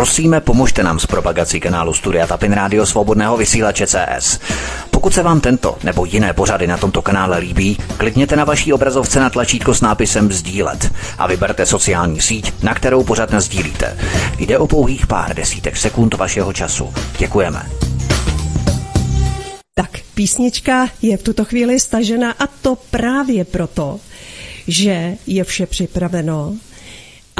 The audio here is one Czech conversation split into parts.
Prosíme, pomožte nám s propagací kanálu Studia Tapin Rádio Svobodného vysílače CS. Pokud se vám tento nebo jiné pořady na tomto kanále líbí, klikněte na vaší obrazovce na tlačítko s nápisem Sdílet a vyberte sociální síť, na kterou pořád sdílíte. Jde o pouhých pár desítek sekund vašeho času. Děkujeme. Tak, písnička je v tuto chvíli stažena a to právě proto, že je vše připraveno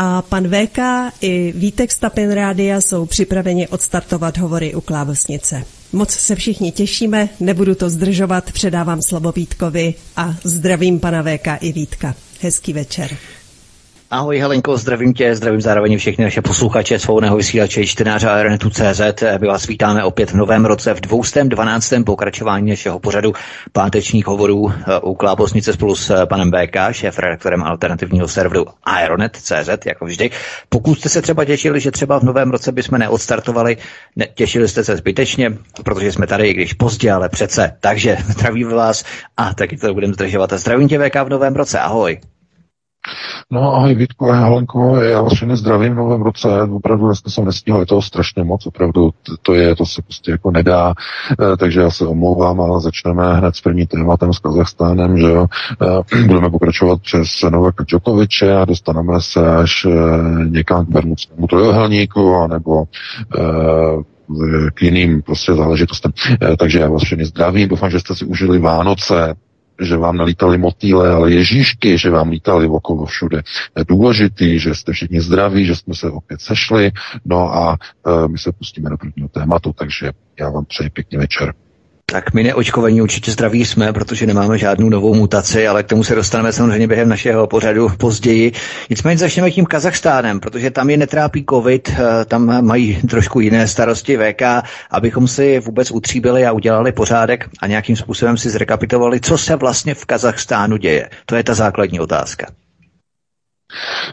a pan VK i Vítek Stapin Rádia jsou připraveni odstartovat hovory u Klávesnice. Moc se všichni těšíme, nebudu to zdržovat, předávám slovo Vítkovi a zdravím pana VK i Vítka. Hezký večer. Ahoj Helenko, zdravím tě, zdravím zároveň všechny naše posluchače svobodného vysílače čtenáře Aeronetu CZ. My vás vítáme opět v novém roce v 212. pokračování našeho pořadu pátečních hovorů eh, u Klábosnice spolu s eh, panem BK, šéf redaktorem alternativního serveru Aeronet CZ, jako vždy. Pokud jste se třeba těšili, že třeba v novém roce bychom neodstartovali, ne, těšili jste se zbytečně, protože jsme tady, i když pozdě, ale přece. Takže zdravím vás a taky to budeme zdržovat. A zdravím tě VK v novém roce, ahoj. No ahoj Vítko a Helenko, já vás všechny zdravím v novém roce, opravdu dneska jsem nestihl, je toho strašně moc, opravdu to je, to se prostě jako nedá, eh, takže já se omlouvám, ale začneme hned s první tématem s Kazachstánem, že jo, eh, budeme pokračovat přes Novaka Djokoviče a dostaneme se až eh, někam k Bermudskému trojuhelníku, anebo k jiným prostě záležitostem. Takže já vás všechny zdravím, doufám, že jste si užili Vánoce, že vám nelítali motýle, ale ježíšky, že vám lítali okolo všude. Je důležitý, že jste všichni zdraví, že jsme se opět sešli, no a e, my se pustíme do prvního tématu, takže já vám přeji pěkný večer. Tak my neočkovaní určitě zdraví jsme, protože nemáme žádnou novou mutaci, ale k tomu se dostaneme samozřejmě během našeho pořadu později. Nicméně začneme tím Kazachstánem, protože tam je netrápí covid, eh, tam mají trošku jiné starosti VK, abychom si vůbec utříbili a udělali pořádek a nějakým způsobem si zrekapitovali, co se vlastně v Kazachstánu děje. To je ta základní otázka.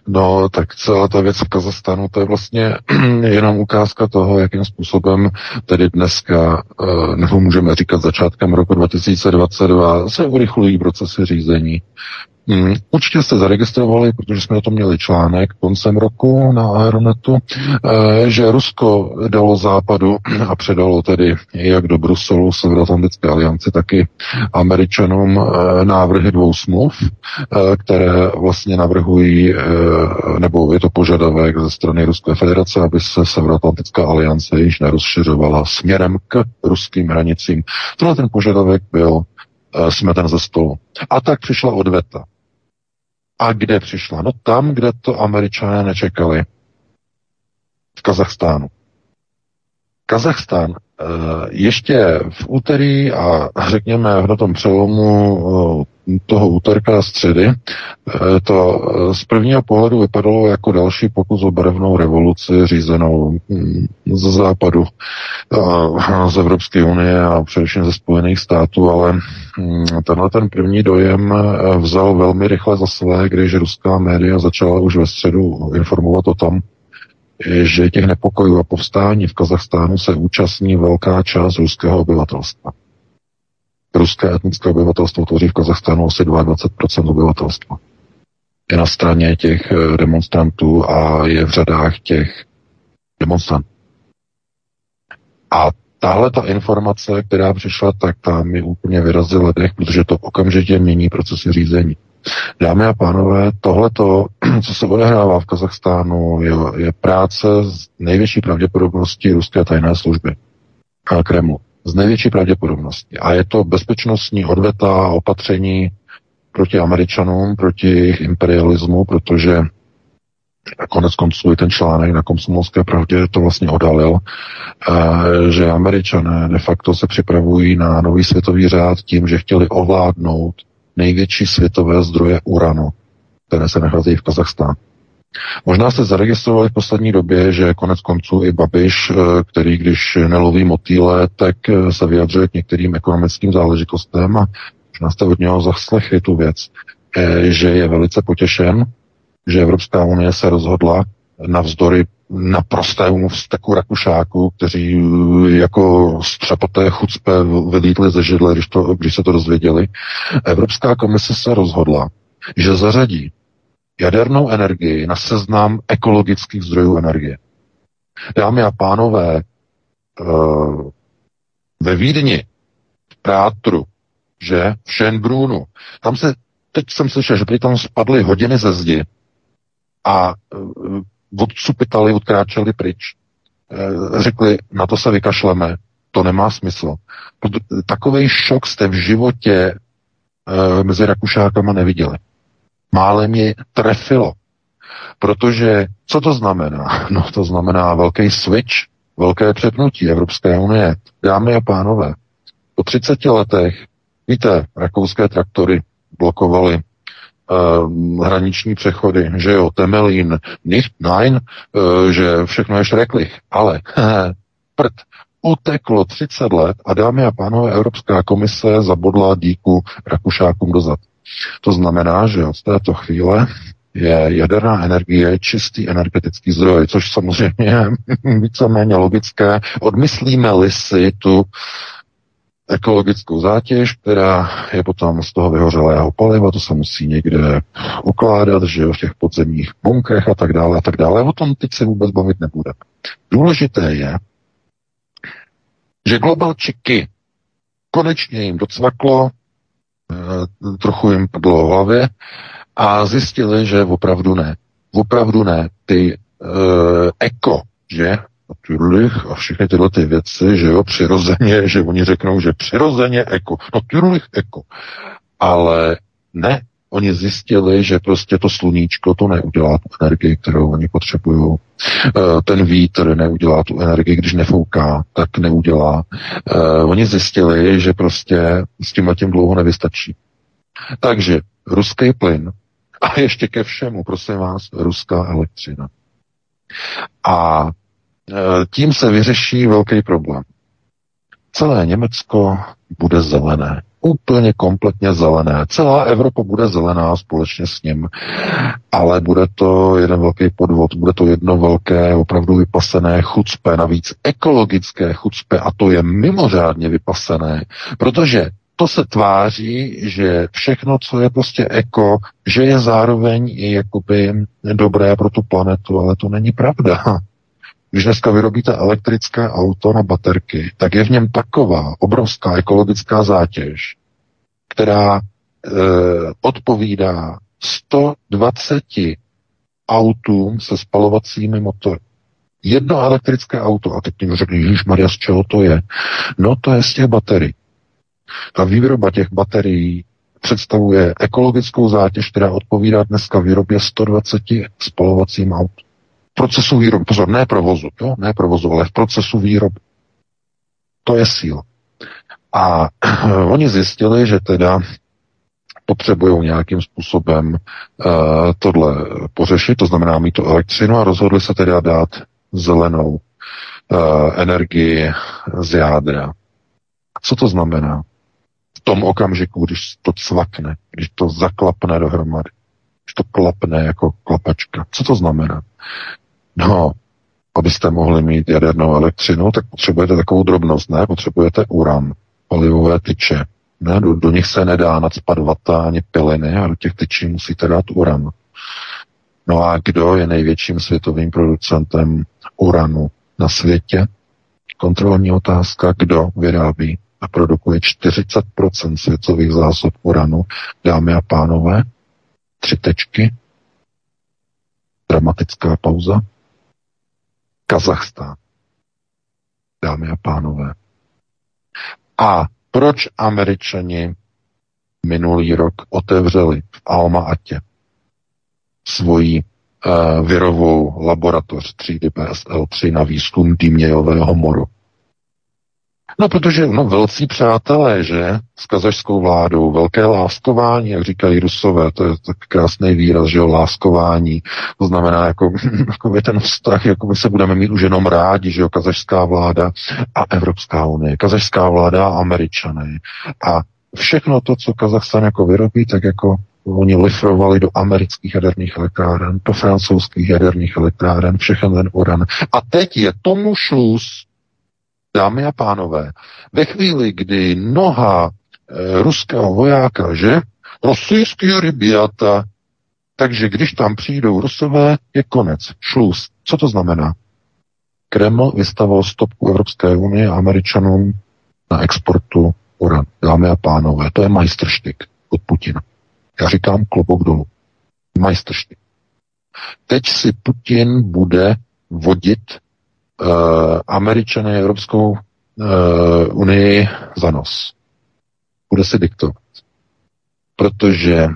No, tak celá ta věc v Kazachstánu, to je vlastně jenom ukázka toho, jakým způsobem tedy dneska, eh, nebo můžeme říkat začátkem roku 2022, se urychlují procesy řízení. Hmm, určitě jste zaregistrovali, protože jsme o tom měli článek koncem roku na Aeronetu, eh, že Rusko dalo západu a předalo tedy jak do Bruselu, Severoatlantické alianci, taky Američanům eh, návrhy dvou smluv, eh, které vlastně navrhují, nebo je to požadavek ze strany Ruské federace, aby se Severoatlantická aliance již nerozšiřovala směrem k ruským hranicím. Tohle ten požadavek byl smeten ze stolu. A tak přišla odveta. A kde přišla? No tam, kde to američané nečekali. V Kazachstánu. Kazachstán ještě v úterý a řekněme na tom přelomu eh, toho úterka a středy, eh, to z prvního pohledu vypadalo jako další pokus o barevnou revoluci řízenou hm, ze západu, z Evropské unie a především ze Spojených států, ale hm, tenhle ten první dojem vzal velmi rychle za své, když ruská média začala už ve středu informovat o tom, že těch nepokojů a povstání v Kazachstánu se účastní velká část ruského obyvatelstva. Ruské etnické obyvatelstvo tvoří v Kazachstánu asi 22% obyvatelstva. Je na straně těch eh, demonstrantů a je v řadách těch demonstrantů. A tahle ta informace, která přišla, tak ta mi úplně vyrazila dech, protože to okamžitě mění procesy řízení. Dámy a pánové, tohleto, co se odehrává v Kazachstánu, je, je práce z největší pravděpodobností ruské tajné služby a Kremlu. Z největší pravděpodobností. A je to bezpečnostní odveta opatření proti Američanům, proti jejich imperialismu, protože a konec konců i ten článek na komsomolské pravdě to vlastně odhalil, eh, že američané de facto se připravují na nový světový řád tím, že chtěli ovládnout největší světové zdroje uranu, které se nacházejí v Kazachstánu. Možná jste zaregistrovali v poslední době, že konec konců i Babiš, eh, který když neloví motýle, tak eh, se vyjadřuje k některým ekonomickým záležitostem a možná jste od něho zaslechli tu věc, eh, že je velice potěšen, že Evropská unie se rozhodla navzdory naprostému vzteku Rakušáku, kteří jako střepoté chucpe vylítli ze židle, když, to, když se to dozvěděli. Evropská komise se rozhodla, že zařadí jadernou energii na seznam ekologických zdrojů energie. Dámy a pánové, uh, ve Vídni, v Prátru, že v Schönbrunu, tam se, teď jsem slyšel, že by tam spadly hodiny ze zdi a odsupitali, odkráčeli pryč. Uh, řekli, na to se vykašleme, to nemá smysl. Takový šok jste v životě uh, mezi Rakušákama neviděli. Málem je trefilo. Protože co to znamená? No to znamená velký switch, velké přepnutí Evropské unie. Dámy a pánové, po 30 letech, víte, rakouské traktory blokovaly uh, hraniční přechody, že jo, Temelín, nicht, nein, uh, že všechno je šreklich, ale prd, uteklo 30 let a dámy a pánové, Evropská komise zabodla díku Rakušákům dozad. To znamená, že od této chvíle je jaderná energie čistý energetický zdroj, což samozřejmě je víceméně logické. Odmyslíme-li si tu ekologickou zátěž, která je potom z toho vyhořelého paliva, to se musí někde ukládat, že jo, v těch podzemních bunkrech a tak dále a tak dále. O tom teď se vůbec bavit nebude. Důležité je, že globalčiky konečně jim docvaklo, e, trochu jim padlo hlavě a zjistili, že opravdu ne. Opravdu ne. Ty e, eko, že? Tyrlich a všechny tyhle ty věci, že jo, přirozeně, že oni řeknou, že přirozeně eko. No Tyrlich eko. Ale ne, Oni zjistili, že prostě to sluníčko to neudělá tu energii, kterou oni potřebují. Eh, ten vítr neudělá tu energii, když nefouká, tak neudělá. Eh, oni zjistili, že prostě s tím tím dlouho nevystačí. Takže ruský plyn a ještě ke všemu, prosím vás, ruská elektřina. A tím se vyřeší velký problém. Celé Německo bude zelené úplně kompletně zelené. Celá Evropa bude zelená společně s ním, ale bude to jeden velký podvod, bude to jedno velké, opravdu vypasené chucpe, navíc ekologické chucpe a to je mimořádně vypasené, protože to se tváří, že všechno, co je prostě eko, že je zároveň i jakoby dobré pro tu planetu, ale to není pravda. Když dneska vyrobíte elektrické auto na baterky, tak je v něm taková obrovská ekologická zátěž, která e, odpovídá 120 autům se spalovacími motory. Jedno elektrické auto, a teď mi řekli, Ježíš Maria, z čeho to je? No to je z těch baterií. Ta výroba těch baterií představuje ekologickou zátěž, která odpovídá dneska výrobě 120 spalovacím autům procesu výroby. Pozor, ne provozu, jo? ne provozu, ale v procesu výroby. To je síla. A oni zjistili, že teda potřebují nějakým způsobem uh, tohle pořešit, to znamená mít tu elektřinu a rozhodli se teda dát zelenou uh, energii z jádra. Co to znamená? V tom okamžiku, když to cvakne, když to zaklapne dohromady, když to klapne jako klapačka. Co to znamená? No, abyste mohli mít jadernou elektřinu, tak potřebujete takovou drobnost, ne? Potřebujete uran, olivové tyče. Ne? Do, do nich se nedá nadspat vata ani piliny a do těch tyčí musíte dát uran. No a kdo je největším světovým producentem uranu na světě? Kontrolní otázka, kdo vyrábí a produkuje 40% světových zásob uranu. Dámy a pánové, tři tečky, dramatická pauza. Kazachstán. Dámy a pánové. A proč američani minulý rok otevřeli v Alma-Atě svoji uh, virovou laboratoř 3D PSL3 na výzkum dýmějového moru? No, protože no, velcí přátelé, že, s kazašskou vládou, velké láskování, jak říkají rusové, to je tak krásný výraz, že jo, láskování, to znamená, jako, jako ten vztah, jako my se budeme mít už jenom rádi, že jo, kazašská vláda a Evropská unie, kazašská vláda a američané. A všechno to, co Kazachstan jako vyrobí, tak jako oni lifrovali do amerických jaderných elektráren, do francouzských jaderných elektráren, všechen ten uran. A teď je tomu šluz, dámy a pánové, ve chvíli, kdy noha e, ruského vojáka, že? Rosijský rybiata, takže když tam přijdou rusové, je konec, šluz. Co to znamená? Kreml vystavil stopku Evropské unie a Američanům na exportu uran. Dámy a pánové, to je majstrštyk od Putina. Já říkám klobok dolů. Majstrštyk. Teď si Putin bude vodit Američany Evropskou uh, unii za nos. Bude si diktovat. Protože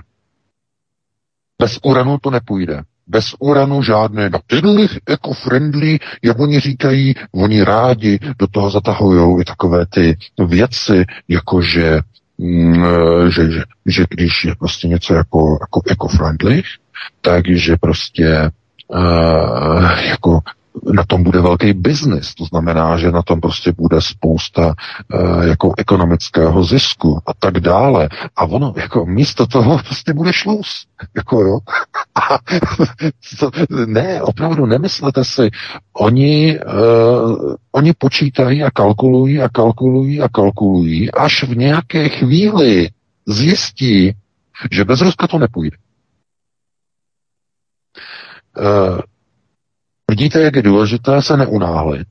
bez uranu to nepůjde. Bez uranu žádné na tyhle eco-friendly, jak oni říkají, oni rádi do toho zatahují i takové ty věci, jako že, mm, že, že, že když je prostě něco jako, jako eco-friendly, takže prostě uh, jako na tom bude velký biznis, to znamená, že na tom prostě bude spousta uh, jako ekonomického zisku a tak dále. A ono jako místo toho prostě bude šluz. Jako jo. A, to, ne, opravdu nemyslete si. Oni, uh, oni počítají a kalkulují a kalkulují a kalkulují, až v nějaké chvíli zjistí, že bez Ruska to nepůjde. Uh, Vidíte, jak je důležité se neunáhlit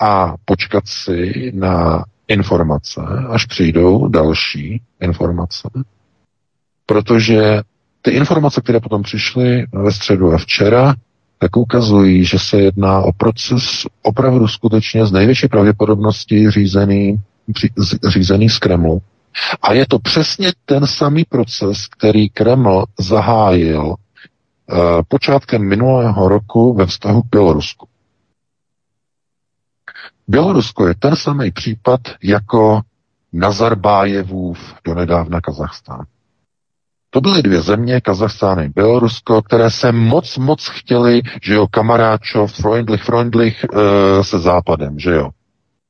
a počkat si na informace, až přijdou další informace. Protože ty informace, které potom přišly ve středu a včera, tak ukazují, že se jedná o proces opravdu skutečně z největší pravděpodobnosti řízený, řízený z Kremlu. A je to přesně ten samý proces, který Kreml zahájil počátkem minulého roku ve vztahu k Bělorusku. Bělorusko je ten samý případ jako Nazarbájevův donedávna Kazachstán. To byly dvě země, Kazachstán a Bělorusko, které se moc, moc chtěli, že jo, kamaráčov, freundlich, freundlich e, se západem, že jo.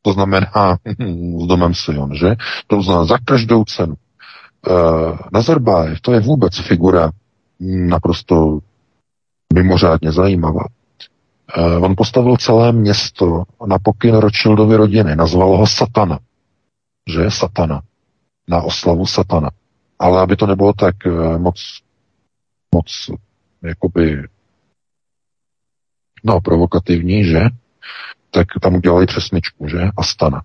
To znamená s domem Sion, že? To znamená za každou cenu. E, Nazarbájev, to je vůbec figura naprosto mimořádně zajímavá. Uh, on postavil celé město na pokyn Rothschildovy rodiny, nazval ho Satana, že je Satana, na oslavu Satana. Ale aby to nebylo tak uh, moc, moc, jakoby, no, provokativní, že? Tak tam udělali přesničku, že? Astana.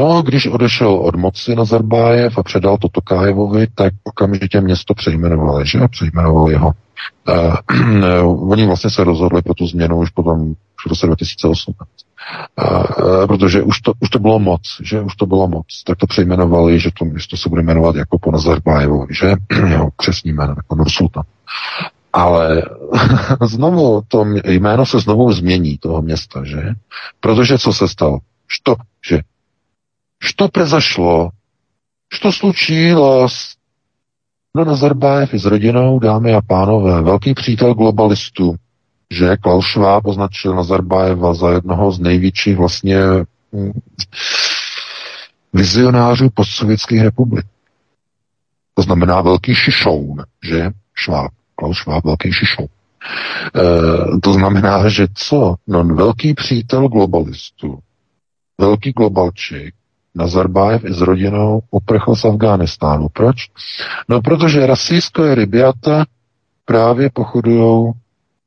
No, když odešel od moci Nazarbájev a předal to Tokájevovi, tak okamžitě město přejmenovali, že? Přejmenovali ho. Uh, oni vlastně se rozhodli pro tu změnu už potom v roce 2018. Uh, protože už to, už to bylo moc, že už to bylo moc, tak to přejmenovali, že to město se bude jmenovat jako po Nazarbájevovi, že jeho křesní jméno, jako Nursultan. Ale znovu to jméno se znovu změní toho města, že? Protože co se stalo? Što, že Что произошло? Что случилось? No Nazarbájev i s rodinou, dámy a pánové, velký přítel globalistů, že Klaus Schwab označil Nazarbájeva za jednoho z největších vlastně hm, vizionářů postsovětských republik. To znamená velký šišoun, že? Schwab, Klaus Schwab, velký šišoun. E, to znamená, že co? No, velký přítel globalistů, velký globalčik, Nazarbájev i s rodinou uprchl z Afghánistánu. Proč? No, protože rasijské rybiata právě pochodují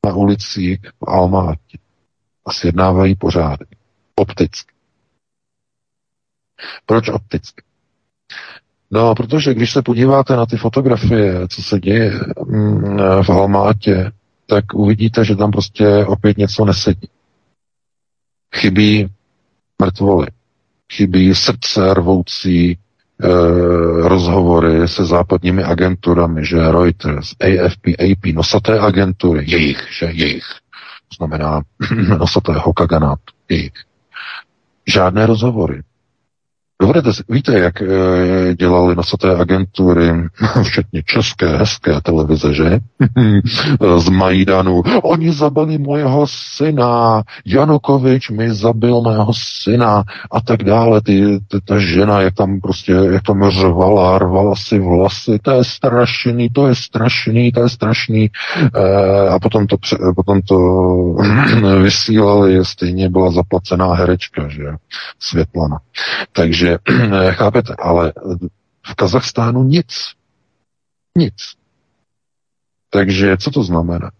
na ulicích v Almátě a sjednávají pořádek. Opticky. Proč opticky? No, protože když se podíváte na ty fotografie, co se děje mm, v Almátě, tak uvidíte, že tam prostě opět něco nesedí. Chybí mrtvoly chybí srdce rvoucí e, rozhovory se západními agenturami, že Reuters, AFP, AP, nosaté agentury, jejich, že jejich, to znamená nosatého kaganátu, jejich. Žádné rozhovory. Dovedete, víte, jak e, dělali nosaté agentury, včetně české, hezké televize, že? Z Majdanu. Oni zabili mojeho syna, Janukovič mi zabil mého syna a tak dále. Ty, ty, ta žena, jak tam prostě, jak tam řvala, rvala si vlasy, to je strašný, to je strašný, to je strašný. E, a potom to, potom to vysílali, stejně byla zaplacená herečka, že? Světlana. Takže takže, chápete, ale v Kazachstánu nic. Nic. Takže co to znamená?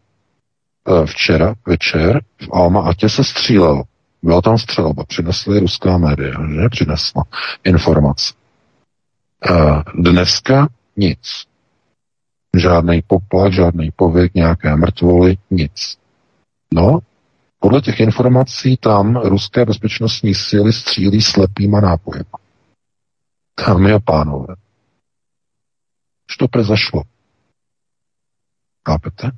včera večer v Alma Atě se střílelo. Byla tam střelba, přinesly ruská média, že? Přinesla informace. Dneska nic. Žádný poplach, žádný pověk, nějaké mrtvoly, nic. No, podle těch informací tam ruské bezpečnostní síly střílí slepýma nápojem. Dámy a pánové, to prezašlo. Chápete?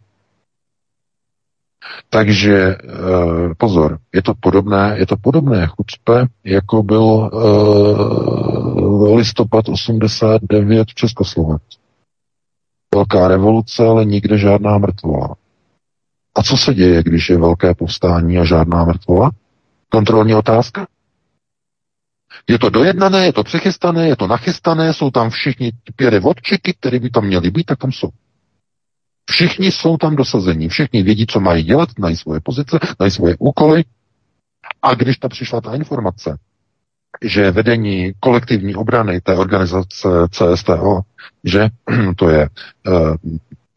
Takže e, pozor, je to podobné, je to podobné chucpe, jako byl e, listopad 89 v Československu. Velká revoluce, ale nikde žádná mrtvola. A co se děje, když je velké povstání a žádná mrtvola? Kontrolní otázka? Je to dojednané, je to přechystané, je to nachystané, jsou tam všichni pěry vodčiky, které by tam měly být, tak tam jsou. Všichni jsou tam dosazení, všichni vědí, co mají dělat, mají svoje pozice, mají svoje úkoly. A když ta přišla ta informace, že vedení kolektivní obrany té organizace CSTO, že to je uh,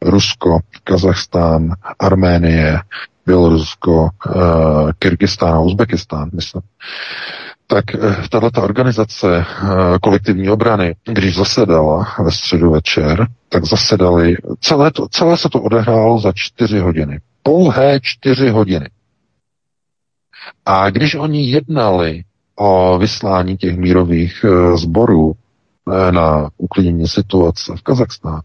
Rusko, Kazachstán, Arménie, Bělorusko, uh, Kyrgyzstán a Uzbekistán, myslím, tak uh, tato organizace uh, kolektivní obrany, když zasedala ve středu večer, tak zasedali, celé, to, celé se to odehrálo za čtyři hodiny. Pouhé čtyři hodiny. A když oni jednali o vyslání těch mírových sborů na uklidnění situace v Kazachstánu,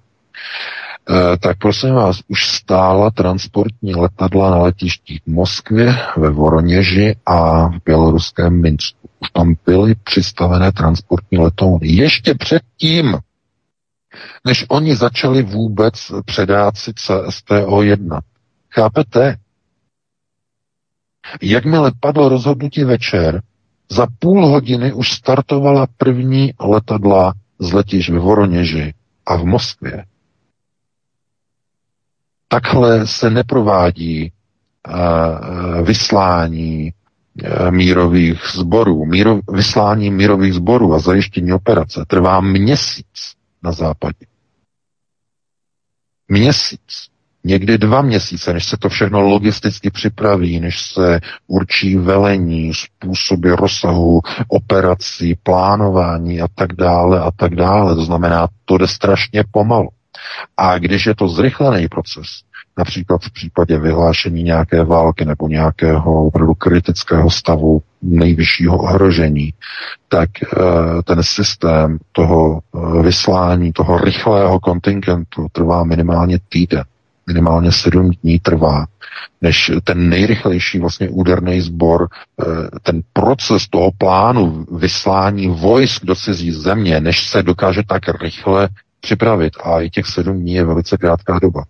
tak prosím vás, už stála transportní letadla na letištích v Moskvě, ve Voroněži a v běloruském Minsku. Už tam byly přistavené transportní letouny. Ještě předtím, než oni začali vůbec předáci CSTO-1. Chápete? Jakmile padlo rozhodnutí večer, za půl hodiny už startovala první letadla z letišť ve Voroněži a v Moskvě. Takhle se neprovádí uh, vyslání uh, mírových sborů. Míro, vyslání mírových sborů a zajištění operace trvá měsíc na západě. Měsíc, někdy dva měsíce, než se to všechno logisticky připraví, než se určí velení, způsoby rozsahu operací, plánování a tak dále a tak dále. To znamená, to jde strašně pomalu. A když je to zrychlený proces, například v případě vyhlášení nějaké války nebo nějakého opravdu kritického stavu nejvyššího ohrožení, tak eh, ten systém toho eh, vyslání, toho rychlého kontingentu trvá minimálně týden. Minimálně sedm dní trvá, než ten nejrychlejší vlastně úderný sbor, eh, ten proces toho plánu vyslání vojsk do cizí země, než se dokáže tak rychle připravit a i těch sedm dní je velice krátká doba.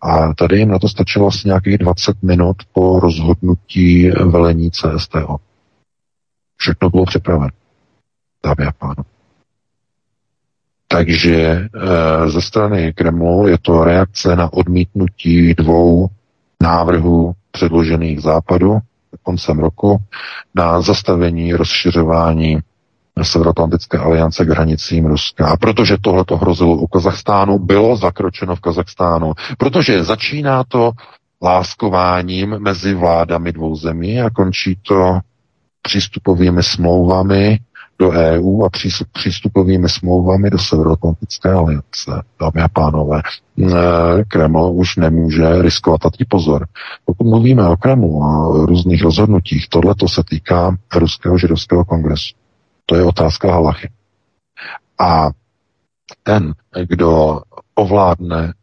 A tady jim na to stačilo asi nějakých 20 minut po rozhodnutí velení CSTO. Všechno bylo připraveno. Dámy a pánové. Takže e, ze strany Kremlu je to reakce na odmítnutí dvou návrhů předložených západu koncem roku na zastavení rozšiřování Severoatlantické aliance k hranicím Ruska. A protože tohle to hrozilo u Kazachstánu, bylo zakročeno v Kazachstánu. Protože začíná to láskováním mezi vládami dvou zemí a končí to přístupovými smlouvami do EU a přístupovými smlouvami do Severoatlantické aliance. Dámy a pánové, Kreml už nemůže riskovat a pozor. Pokud mluvíme o Kremlu a různých rozhodnutích, tohle to se týká Ruského židovského kongresu. To je otázka halachy. A ten, kdo ovládne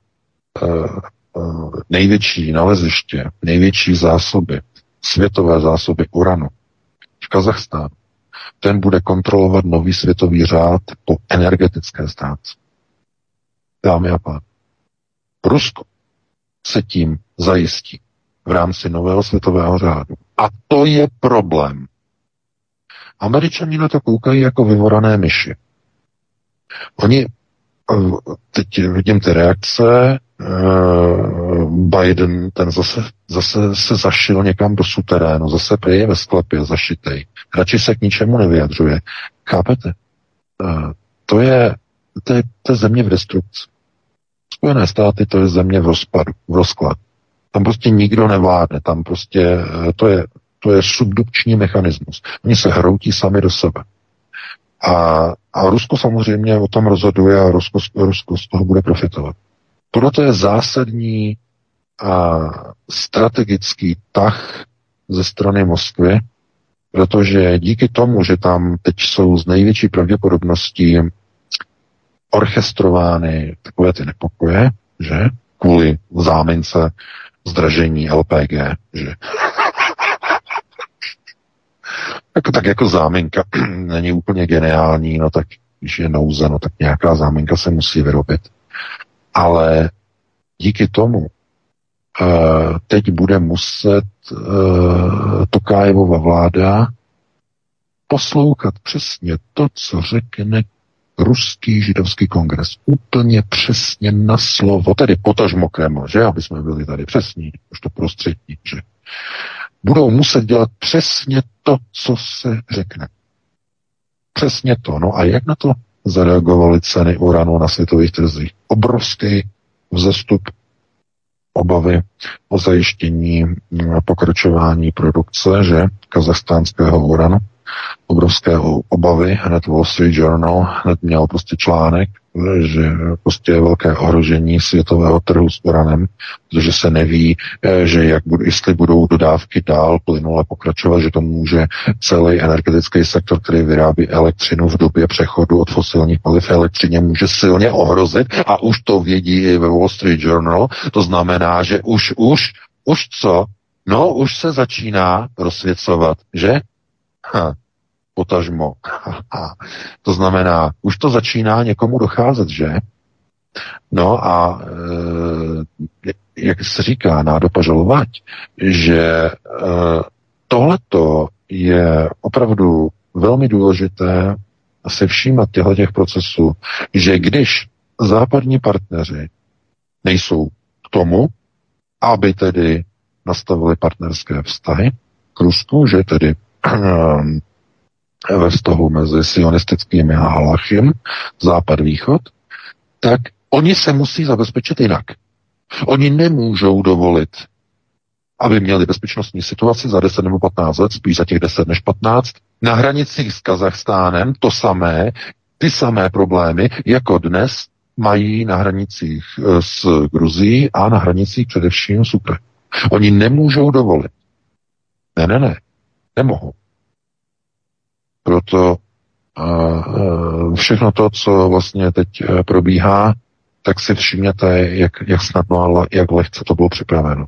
uh, uh, největší naleziště, největší zásoby, světové zásoby uranu v Kazachstánu, ten bude kontrolovat nový světový řád po energetické stránce. Dámy a pán, Rusko se tím zajistí v rámci nového světového řádu. A to je problém. Američani na to koukají jako vyvorané myši. Oni, eh, teď vidím ty reakce, eh, Biden, ten zase, zase se zašil někam do suterénu, zase prý ve sklepě zašitej. Radši se k ničemu nevyjadřuje. Chápete? Eh, to je, to je, to je země v destrukci. Spojené státy to je země v rozpadu, v rozkladu. Tam prostě nikdo nevládne, tam prostě to je, to je subdukční mechanismus. Oni se hroutí sami do sebe. A, a Rusko samozřejmě o tom rozhoduje a Rusko, Rusko z toho bude profitovat. Tohle je zásadní a strategický tah ze strany Moskvy, protože díky tomu, že tam teď jsou z největší pravděpodobností orchestrovány takové ty nepokoje, že kvůli zámince zdražení LPG, že jako, tak jako záminka není úplně geniální, no tak když je nouze, no tak nějaká záminka se musí vyrobit. Ale díky tomu uh, teď bude muset uh, Tokájevova vláda poslouchat přesně to, co řekne ruský židovský kongres. Úplně přesně na slovo, tedy potažmo Kreml, že, aby jsme byli tady přesní, už to prostřední, že. Budou muset dělat přesně to, co se řekne. Přesně to. No a jak na to zareagovaly ceny uranu na světových trzích? Obrovský vzestup obavy o zajištění pokračování produkce, že kazachstánského uranu obrovské obavy, hned Wall Street Journal hned měl prostě článek, že prostě je velké ohrožení světového trhu s uranem, protože se neví, eh, že jak jestli budou dodávky dál plynule pokračovat, že to může celý energetický sektor, který vyrábí elektřinu v době přechodu od fosilních paliv elektřině, může silně ohrozit a už to vědí i ve Wall Street Journal. To znamená, že už, už, už co? No, už se začíná rozsvěcovat, že? Ha, potažmo. to znamená, už to začíná někomu docházet, že? No a e, jak se říká, nádopa žalovať, že e, tohleto je opravdu velmi důležité se všímat těchto těch procesů, že když západní partneři nejsou k tomu, aby tedy nastavili partnerské vztahy k Rusku, že tedy ve vztahu mezi sionistickými a Halachim, západ-východ, tak oni se musí zabezpečit jinak. Oni nemůžou dovolit, aby měli bezpečnostní situaci za 10 nebo 15 let, spíš za těch 10 než 15, na hranicích s Kazachstánem to samé, ty samé problémy, jako dnes mají na hranicích e, s Gruzií a na hranicích především s Ukrajinou. Oni nemůžou dovolit. Ne, ne, ne. Nemohou. Proto všechno to, co vlastně teď e, probíhá, tak si všimněte, jak, jak snadno a jak lehce to bylo připraveno.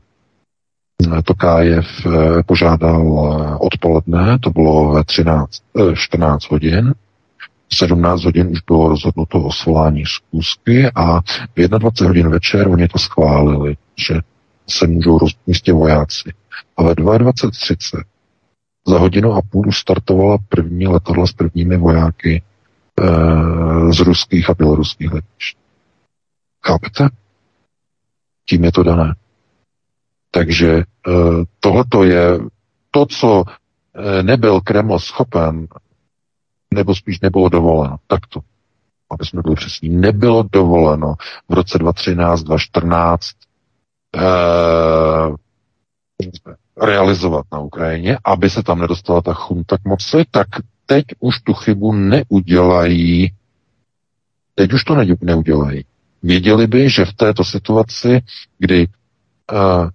Tokájev e, požádal e, odpoledne, to bylo ve 13, 14 hodin, 17 hodin už bylo rozhodnuto o svolání zkusky a v 21 hodin večer oni to schválili, že se můžou rozmístit vojáci. A ve 22.30 za hodinu a půl startovala první letadla s prvními vojáky e, z ruských a běloruských letišť. Chápete? Tím je to dané. Takže e, tohleto je to, co e, nebyl Kreml schopen, nebo spíš nebylo dovoleno. Takto, aby jsme byli přesní. Nebylo dovoleno v roce 2013, 2014 e, realizovat na Ukrajině, aby se tam nedostala ta chunta k moci, tak teď už tu chybu neudělají. Teď už to ne, neudělají. Věděli by, že v této situaci, kdy uh,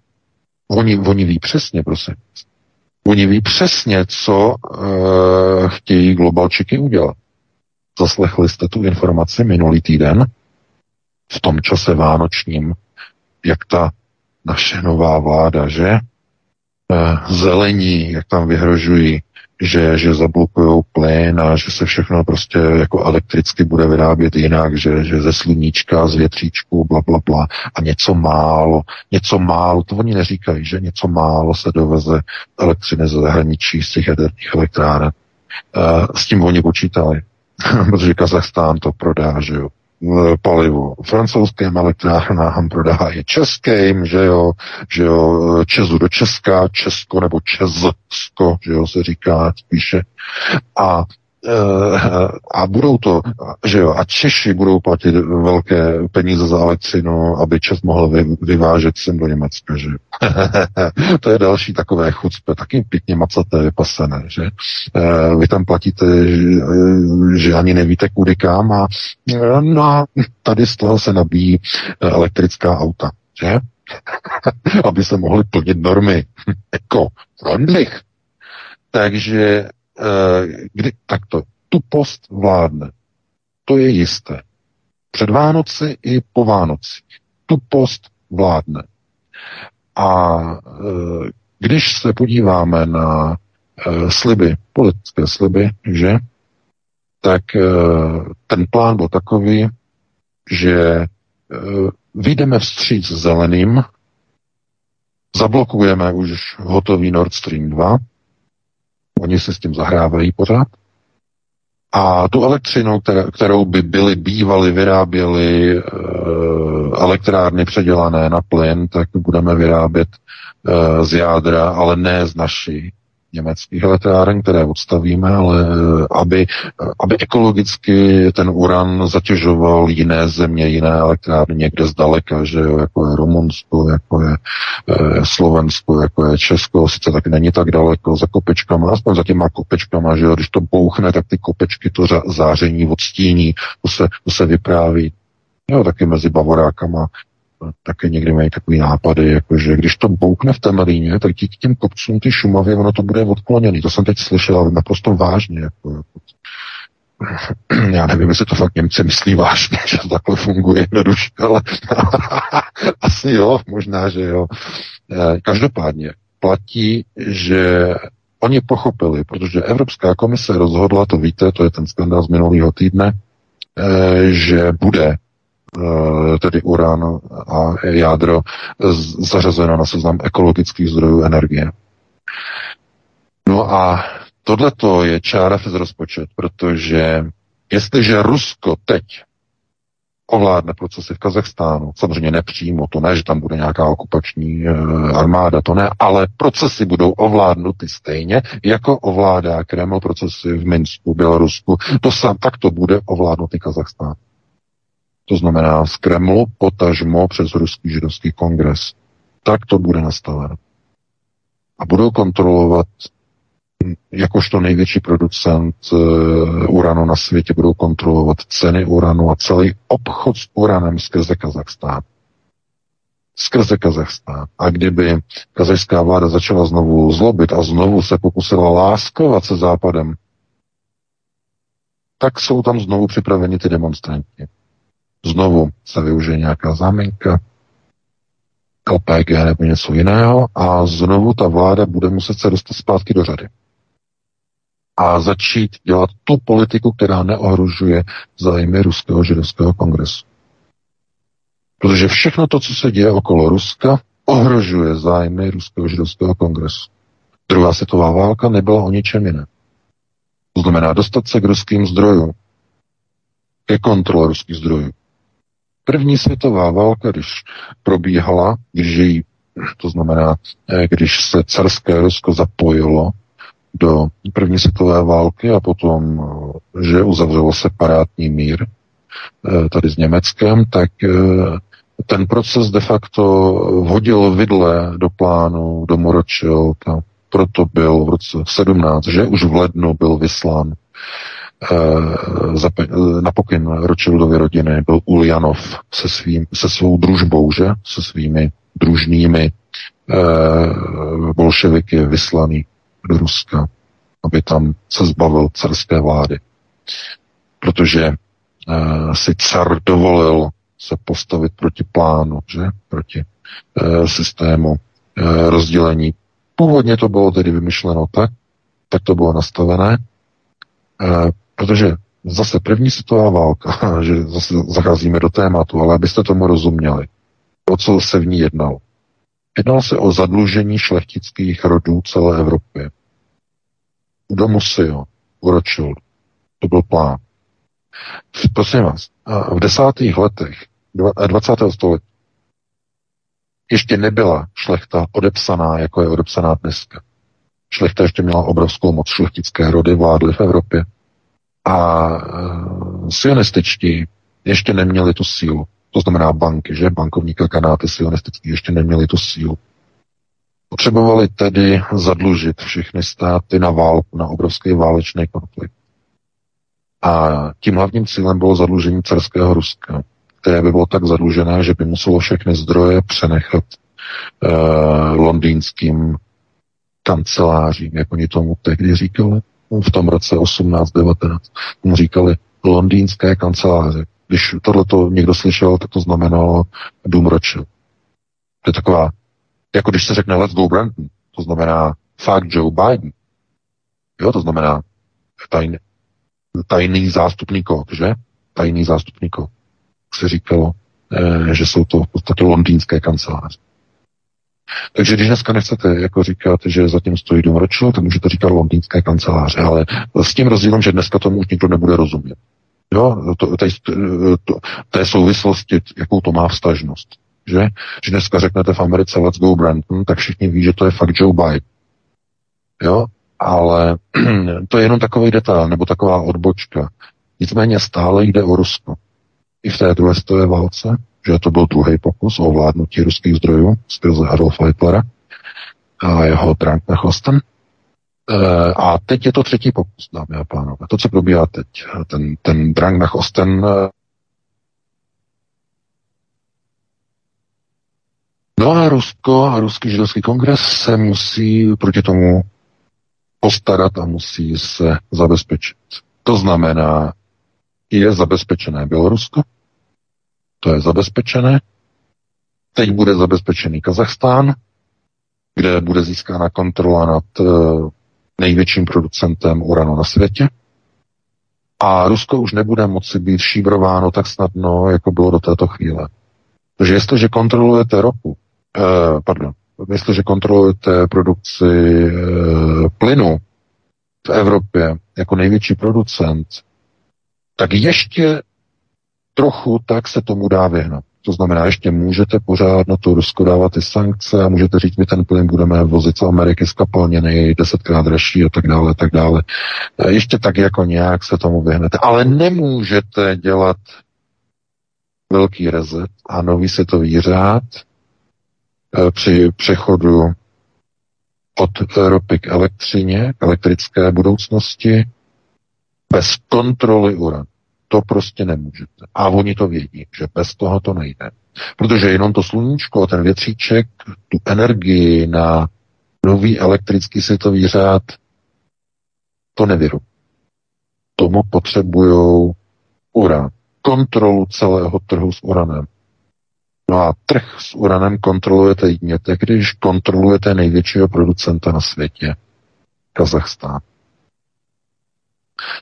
oni, oni ví přesně, prosím, oni ví přesně, co uh, chtějí globalčiky udělat. Zaslechli jste tu informaci minulý týden, v tom čase vánočním, jak ta naše nová vláda, že zelení, jak tam vyhrožují, že, že zablokují plyn a že se všechno prostě jako elektricky bude vyrábět jinak, že, že ze sluníčka, z větříčku, bla, bla, bla. A něco málo, něco málo, to oni neříkají, že? Něco málo se doveze elektřiny ze zahraničí z těch jaderných elektráren. Eh, s tím oni počítali, protože Kazachstán to prodá, že jo palivo francouzským elektrárnám, prodá je českým, že jo, že jo, Česu do Česka, Česko nebo Česko, že jo, se říká spíše. A a budou to, že jo, a Češi budou platit velké peníze za elektřinu, aby Čes mohl vy, vyvážet sem do Německa, že to je další takové chucpe, taky pěkně macaté, vypasené, že vy tam platíte, že, že ani nevíte kudy kam a no a tady z toho se nabíjí elektrická auta, že? aby se mohly plnit normy. Eko, freundlich. Takže Eh, kdy takto post vládne. To je jisté. Před Vánoci i po Vánocích. post vládne. A eh, když se podíváme na eh, sliby, politické sliby, že, tak ten plán byl takový, že vyjdeme vstříc zeleným, zablokujeme už hotový Nord Stream 2, Oni se s tím zahrávají pořád. A tu elektřinu, kterou by byly bývaly, vyráběly e, elektrárny předělané na plyn, tak budeme vyrábět e, z jádra, ale ne z naší německých elektráren, které odstavíme, ale eh, aby, aby ekologicky ten uran zatěžoval jiné země, jiné elektrárny někde zdaleka, že jo, jako je Rumunsko, jako je e, Slovensko, jako je Česko, sice taky není tak daleko za kopečkama, aspoň za těma kopečkama, že jo, když to bouchne, tak ty kopečky to záření odstíní, to se, to se vypráví. Jo, taky mezi Bavorákama také někdy mají takový nápady, jako že když to boukne v Temelíně, tak díky těm kopcům ty šumavě, ono to bude odkloněný. To jsem teď slyšel, naprosto vážně. Jako, jako. Já nevím, jestli to fakt Němci myslí vážně, že to takhle funguje jednoduše, ale asi jo, možná, že jo. Eh, každopádně platí, že oni pochopili, protože Evropská komise rozhodla, to víte, to je ten skandál z minulého týdne, eh, že bude tedy uran a jádro, zařazeno na seznam ekologických zdrojů energie. No a tohleto je čára z rozpočet, protože jestliže Rusko teď ovládne procesy v Kazachstánu, samozřejmě nepřímo, to ne, že tam bude nějaká okupační e, armáda, to ne, ale procesy budou ovládnuty stejně, jako ovládá Kreml procesy v Minsku, Bělorusku, to sam, tak to bude ovládnutý Kazachstán to znamená z Kremlu potažmo přes Ruský židovský kongres. Tak to bude nastaveno. A budou kontrolovat jakožto největší producent uh, uranu na světě budou kontrolovat ceny uranu a celý obchod s uranem skrze Kazachstán. Skrze Kazachstán. A kdyby kazachská vláda začala znovu zlobit a znovu se pokusila láskovat se západem, tak jsou tam znovu připraveni ty demonstranti znovu se využije nějaká záminka, LPG nebo něco jiného a znovu ta vláda bude muset se dostat zpátky do řady. A začít dělat tu politiku, která neohrožuje zájmy Ruského židovského kongresu. Protože všechno to, co se děje okolo Ruska, ohrožuje zájmy Ruského židovského kongresu. Druhá světová válka nebyla o ničem jiném. To znamená dostat se k ruským zdrojům, ke kontrole ruských zdrojů. První světová válka, když probíhala, když její, to znamená, eh, když se carské Rusko zapojilo do první světové války a potom, eh, že uzavřelo separátní mír eh, tady s Německem, tak ten proces de facto vhodil vidle do plánu, do Moročilka. Proto byl v roce 17, že už v lednu byl vyslán na pokyn Rothschildovy rodiny byl Uljanov se, svým, se svou družbou, že? Se svými družnými uh, bolševiky vyslaný do Ruska, aby tam se zbavil carské vlády. Protože si car dovolil se postavit proti plánu, že? Proti systému rozdělení. Původně to bylo tedy vymyšleno tak, tak to bylo nastavené, Protože zase první světová válka, že zase zacházíme do tématu, ale abyste tomu rozuměli, o co se v ní jednalo. Jednalo se o zadlužení šlechtických rodů celé Evropy. U domu Sio, u. To byl plán. Prosím vás, v desátých letech 20. století ještě nebyla šlechta odepsaná, jako je odepsaná dneska. Šlechta ještě měla obrovskou moc, šlechtické rody vládly v Evropě. A e, sionističtí ještě neměli tu sílu. To znamená banky, že? Bankovní kanáty sionistický ještě neměli tu sílu. Potřebovali tedy zadlužit všechny státy na válku, na obrovský válečný konflikt. A tím hlavním cílem bylo zadlužení carského Ruska, které by bylo tak zadlužené, že by muselo všechny zdroje přenechat eh, londýnským kancelářím, jak oni tomu tehdy říkali, v tom roce 18-19. Tomu říkali londýnské kanceláře. Když tohleto někdo slyšel, tak to znamenalo dům Rothschild. To je taková, jako když se řekne let's go Brandon, to znamená fuck Joe Biden. Jo, to znamená tajný, tajný zástupný kód, že? Tajný zástupný kód. Se říkalo, eh, že jsou to v podstatě londýnské kanceláře. Takže když dneska nechcete jako říkat, že zatím stojí dům Rothschild, tak můžete říkat londýnské kanceláře, ale s tím rozdílem, že dneska tomu už nikdo nebude rozumět. Jo, to, té, to, té souvislosti, jakou to má vztažnost. Že? Že dneska řeknete v Americe let's go Brandon, tak všichni ví, že to je fakt Joe Biden. Jo, ale to je jenom takový detail, nebo taková odbočka. Nicméně stále jde o Rusko. I v té druhé stojové válce, že to byl druhý pokus o ovládnutí ruských zdrojů skrze Adolfa Hitlera a jeho Drang nach Osten. E, a teď je to třetí pokus, dámy a pánové. To, co probíhá teď, ten, ten Drang nach Osten e, No a Rusko a Ruský židovský kongres se musí proti tomu postarat a musí se zabezpečit. To znamená, je zabezpečené Bělorusko, to je zabezpečené. Teď bude zabezpečený Kazachstán, kde bude získána kontrola nad uh, největším producentem uranu na světě. A Rusko už nebude moci být šíbrováno tak snadno, jako bylo do této chvíle. Takže jestliže kontrolujete ropu, eh, pardon, jestliže kontrolujete produkci eh, plynu v Evropě jako největší producent, tak ještě trochu tak se tomu dá vyhnat. To znamená, ještě můžete pořád na to Rusko dávat ty sankce a můžete říct, my ten plyn budeme vozit z Ameriky skapalněný, desetkrát dražší a tak dále, tak dále. E, ještě tak jako nějak se tomu vyhnete. Ale nemůžete dělat velký rezet a nový světový řád e, při přechodu od ropy k elektřině, k elektrické budoucnosti bez kontroly uranu. To prostě nemůžete. A oni to vědí, že bez toho to nejde. Protože jenom to sluníčko, ten větříček, tu energii na nový elektrický světový řád, to nevyrobí. Tomu potřebují uran. Kontrolu celého trhu s uranem. No a trh s uranem kontrolujete jedině když kontrolujete největšího producenta na světě, Kazachstán.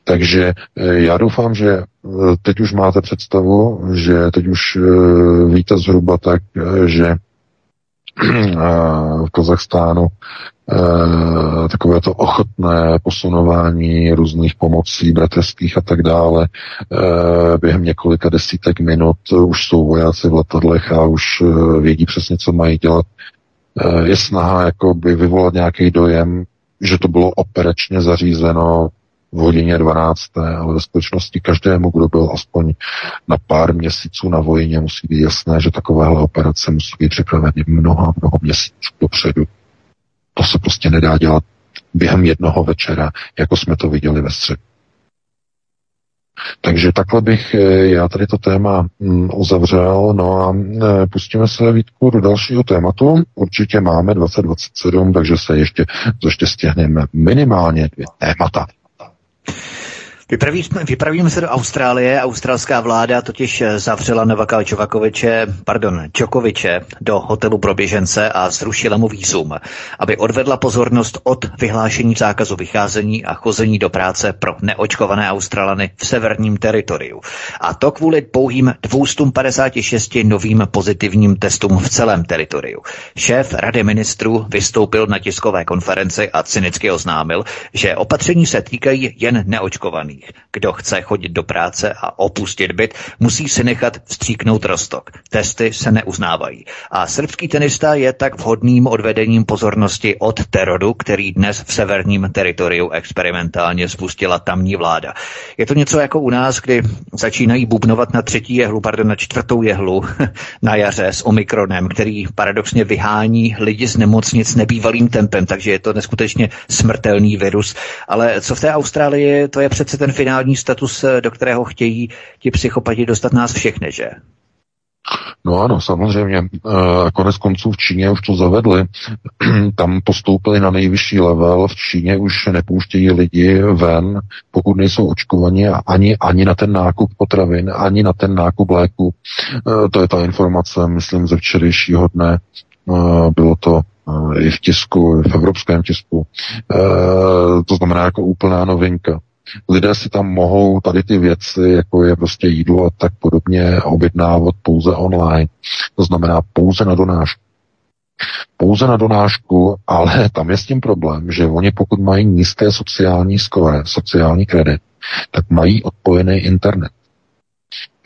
Takže eh, já doufám, že eh, teď už máte představu, že teď už eh, víte zhruba tak, že v Kazachstánu takové to ochotné posunování různých pomocí bratrských a tak dále. Během několika desítek minut už jsou vojáci v letadlech a už vědí přesně, co mají dělat. Je snaha jako by vyvolat nějaký dojem, že to bylo operačně zařízeno v hodině 12. ale ve skutečnosti každému, kdo byl aspoň na pár měsíců na vojně, musí být jasné, že takovéhle operace musí být připraveny mnoho, mnoho měsíců dopředu. To se prostě nedá dělat během jednoho večera, jako jsme to viděli ve středu. Takže takhle bych eh, já tady to téma mm, uzavřel, no a eh, pustíme se Vítku do dalšího tématu. Určitě máme 2027, takže se ještě, ještě stihneme minimálně dvě témata. Vypravíme, vypravíme se do Austrálie. Australská vláda totiž zavřela Novaka Djokoviče, pardon, Djokoviče do hotelu pro běžence a zrušila mu výzum, aby odvedla pozornost od vyhlášení zákazu vycházení a chození do práce pro neočkované Australany v severním teritoriu. A to kvůli pouhým 256 novým pozitivním testům v celém teritoriu. Šéf Rady ministrů vystoupil na tiskové konferenci a cynicky oznámil, že opatření se týkají jen neočkovaných nakažených. Kdo chce chodit do práce a opustit byt, musí si nechat vstříknout rostok. Testy se neuznávají. A srbský tenista je tak vhodným odvedením pozornosti od terodu, který dnes v severním teritoriu experimentálně spustila tamní vláda. Je to něco jako u nás, kdy začínají bubnovat na třetí jehlu, pardon, na čtvrtou jehlu na jaře s Omikronem, který paradoxně vyhání lidi z nemocnic nebývalým tempem, takže je to neskutečně smrtelný virus. Ale co v té Austrálii, to je přece ten finální status, do kterého chtějí ti psychopati dostat nás všechny, že? No ano, samozřejmě. Eh, konec konců v Číně už to zavedli. Tam postoupili na nejvyšší level. V Číně už nepouštějí lidi ven, pokud nejsou očkovaní ani, ani na ten nákup potravin, ani na ten nákup léku. Eh, to je ta informace, myslím, ze včerejšího dne. Eh, bylo to i v tisku, v evropském tisku. To znamená jako úplná novinka lidé si tam mohou tady ty věci, jako je prostě jídlo a tak podobně, objednávat pouze online. To znamená pouze na donášku. Pouze na donášku, ale tam je s tím problém, že oni pokud mají nízké sociální skore, sociální kredit, tak mají odpojený internet.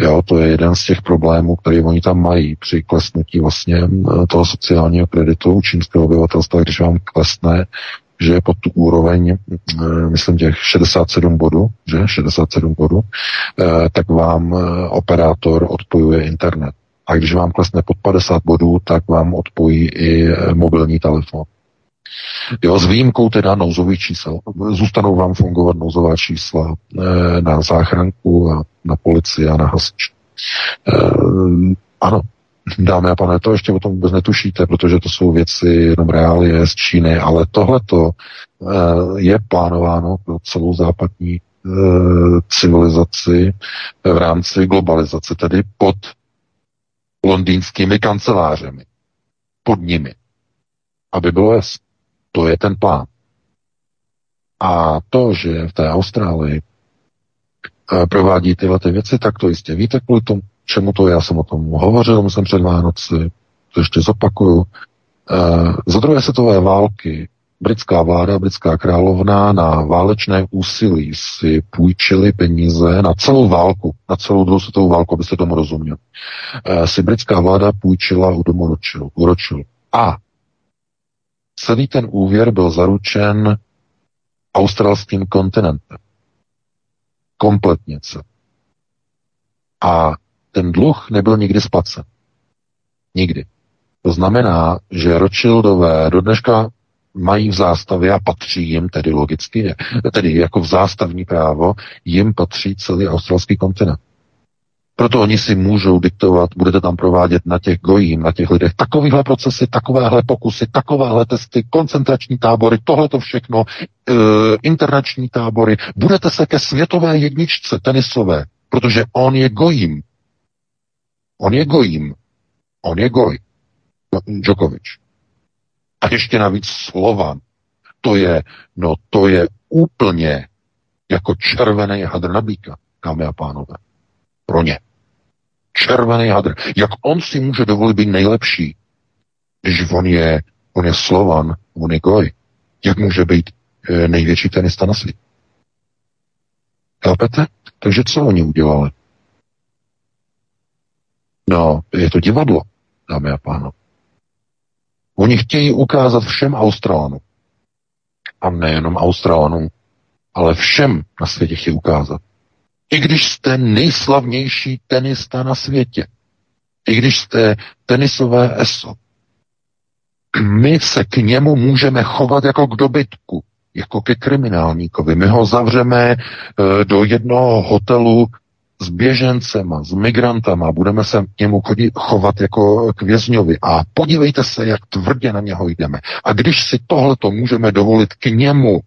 Jo, to je jeden z těch problémů, který oni tam mají při klesnutí vlastně eh, toho sociálního kreditu čínského obyvatelstva, když vám klesne že je pod tu úroveň, eh, myslím těch 67 bodů, že 67 bodů, eh, tak vám eh, operátor odpojuje internet. A když vám klesne pod 50 bodů, tak vám odpojí i mobilní telefon. Jo, s výjimkou teda nouzových čísel. Zůstanou vám fungovat nouzová čísla na záchranku a na policii a na hasič. ano, Dámy a pane, to ještě o tom vůbec netušíte, protože to jsou věci jenom reálie z Číny, ale tohleto eh, je plánováno pro celou západní eh, civilizaci v rámci globalizace, tedy pod londýnskými kancelářemi, pod nimi, aby bylo jasné. To je ten plán. A to, že v té Austrálii eh, provádí tyhle ty věci, tak to jistě víte kvůli tomu, čemu to, já jsem o tom hovořil, myslím před Vánoci, to ještě zopakuju. E, za druhé světové války britská vláda, britská královna na válečné úsilí si půjčili peníze na celou válku, na celou druhou světovou válku, abyste tomu rozuměli. E, si britská vláda půjčila u domu Rothschild. A celý ten úvěr byl zaručen australským kontinentem. Kompletně celý. A ten dluh nebyl nikdy splacen. Nikdy. To znamená, že Rothschildové do dneška mají v zástavě a patří jim tedy logicky, tedy jako v zástavní právo, jim patří celý australský kontinent. Proto oni si můžou diktovat, budete tam provádět na těch gojím, na těch lidech takovéhle procesy, takovéhle pokusy, takovéhle testy, koncentrační tábory, tohle to všechno, e, internační tábory. Budete se ke světové jedničce tenisové, protože on je gojím. On je gojím. On je goj. No, Djokovic. A ještě navíc Slovan. To je, no to je úplně jako červený hadr na býka, dámy a pánové. Pro ně. Červený hadr. Jak on si může dovolit být nejlepší, když on je, on je Slovan, on je goj. Jak může být e, největší tenista na světě? Chápete? Takže co oni udělali? No, je to divadlo, dámy a pánové. Oni chtějí ukázat všem Australanům, a nejenom Australanům, ale všem na světě chtějí ukázat. I když jste nejslavnější tenista na světě, i když jste tenisové ESO, my se k němu můžeme chovat jako k dobytku, jako ke kriminálníkovi. My ho zavřeme e, do jednoho hotelu s běžencema, s migrantama, budeme se k němu chovat jako k vězňovi a podívejte se, jak tvrdě na něho jdeme. A když si tohleto můžeme dovolit k němu,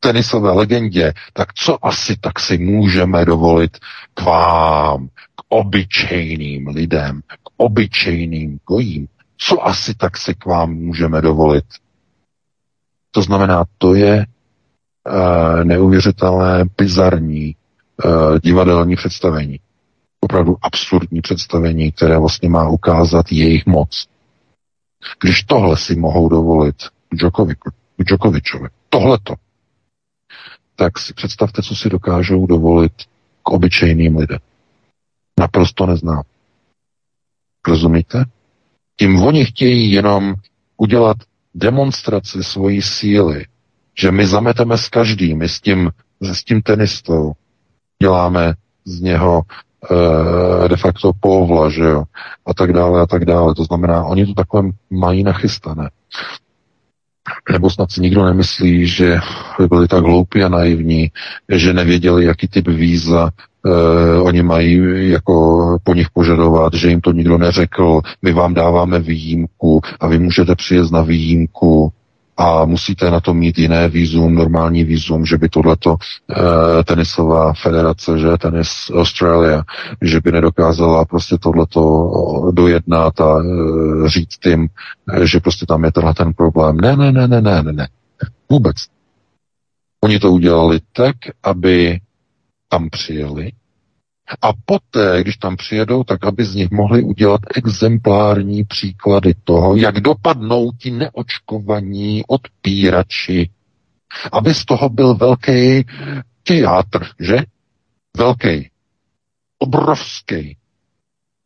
tenisové legendě, tak co asi tak si můžeme dovolit k vám, k obyčejným lidem, k obyčejným gojím? Co asi tak si k vám můžeme dovolit? To znamená, to je uh, neuvěřitelné, bizarní, divadelní představení. Opravdu absurdní představení, které vlastně má ukázat jejich moc. Když tohle si mohou dovolit Djokovičovi, tohleto, tak si představte, co si dokážou dovolit k obyčejným lidem. Naprosto neznám. Rozumíte? Tím oni chtějí jenom udělat demonstraci svojí síly, že my zameteme s každým, s tím, s tím tenistou děláme z něho e, de facto povla, že jo, a tak dále a tak dále. To znamená, oni to takhle mají nachystané. Nebo snad si nikdo nemyslí, že by byli tak hloupí a naivní, že nevěděli, jaký typ víza eh, oni mají jako po nich požadovat, že jim to nikdo neřekl, my vám dáváme výjimku a vy můžete přijet na výjimku a musíte na to mít jiné výzum, normální výzum, že by tohleto e, tenisová federace, že tenis Australia, že by nedokázala prostě tohleto dojednat a e, říct tím, že prostě tam je tenhle ten problém. Ne, ne, ne, ne, ne, ne, ne. Vůbec. Oni to udělali tak, aby tam přijeli, a poté, když tam přijedou, tak aby z nich mohli udělat exemplární příklady toho, jak dopadnou ti neočkovaní odpírači. Aby z toho byl velký teátr, že? Velký. Obrovský.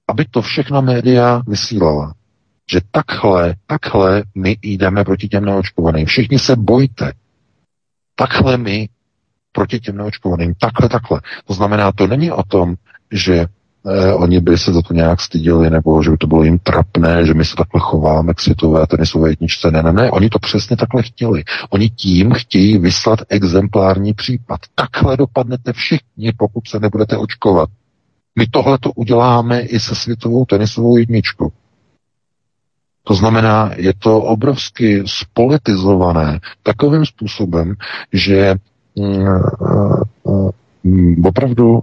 Aby to všechna média vysílala. Že takhle, takhle my jdeme proti těm neočkovaným. Všichni se bojte. Takhle my proti těm neočkovaným. Takhle, takhle. To znamená, to není o tom, že eh, oni by se za to nějak stydili, nebo že by to bylo jim trapné, že my se takhle chováme k světové tenisové jedničce. Ne, ne, ne, oni to přesně takhle chtěli. Oni tím chtějí vyslat exemplární případ. Takhle dopadnete všichni, pokud se nebudete očkovat. My tohle to uděláme i se světovou tenisovou jedničkou. To znamená, je to obrovsky spolitizované takovým způsobem, že opravdu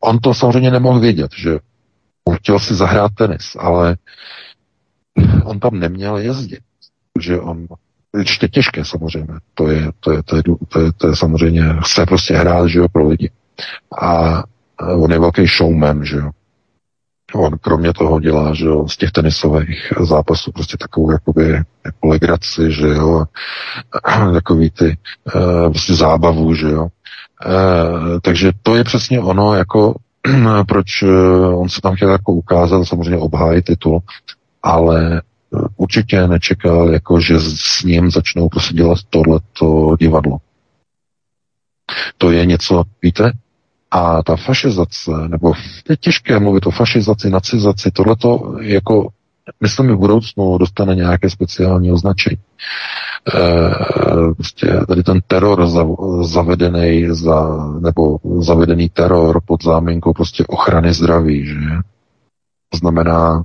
on to samozřejmě nemohl vědět, že on chtěl si zahrát tenis, ale on tam neměl jezdit, že on ještě těžké samozřejmě, to je, to je, to je, to je, to je samozřejmě, chce prostě hrát, že jo, pro lidi. A on je velký showman, že jo. On kromě toho dělá, že jo, z těch tenisových zápasů prostě takovou jakoby jako legraci, že jo, takový ty uh, prostě zábavu, že jo. Uh, takže to je přesně ono, jako proč uh, on se tam chtěl jako ukázat, samozřejmě obhájit titul, ale určitě nečekal, jako že s ním začnou prostě dělat tohleto divadlo. To je něco, víte, a ta fašizace, nebo je těžké mluvit o fašizaci, nacizaci, tohleto jako myslím, v budoucnu dostane nějaké speciální označení. E, prostě tady ten teror za, zavedený za, nebo zavedený teror pod záminkou prostě ochrany zdraví, že? Znamená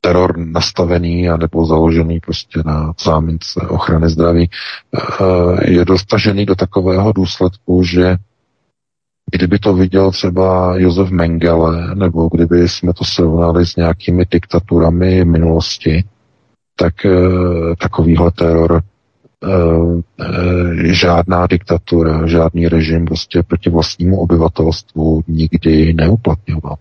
teror nastavený a nebo založený prostě na zámince ochrany zdraví, e, je dostažený do takového důsledku, že Kdyby to viděl třeba Josef Mengele, nebo kdyby jsme to srovnali s nějakými diktaturami minulosti, tak e, takovýhle teror e, e, žádná diktatura, žádný režim prostě proti vlastnímu obyvatelstvu nikdy neuplatňoval.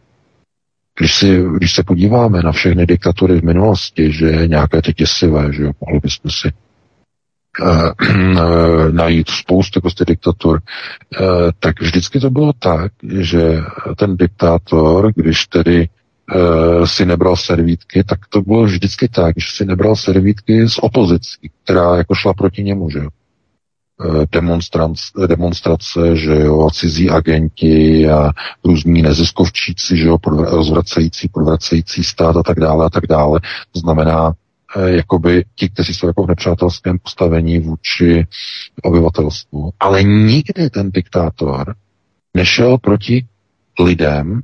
Když, si, když se podíváme na všechny diktatury v minulosti, že nějaké ty děsivé, že jo, mohli bychom si Eh, najít spoustu prostě diktatur, eh, tak vždycky to bylo tak, že ten diktátor, když tedy eh, si nebral servítky, tak to bylo vždycky tak, že si nebral servítky s opozicí, která jako šla proti němu, že jo demonstrace, že jo, cizí agenti a různí neziskovčíci, že jo, rozvracející, podvracející stát a tak dále a tak dále. To znamená, Eh, jakoby ti, kteří jsou jako v nepřátelském postavení vůči obyvatelstvu. Ale nikdy ten diktátor nešel proti lidem,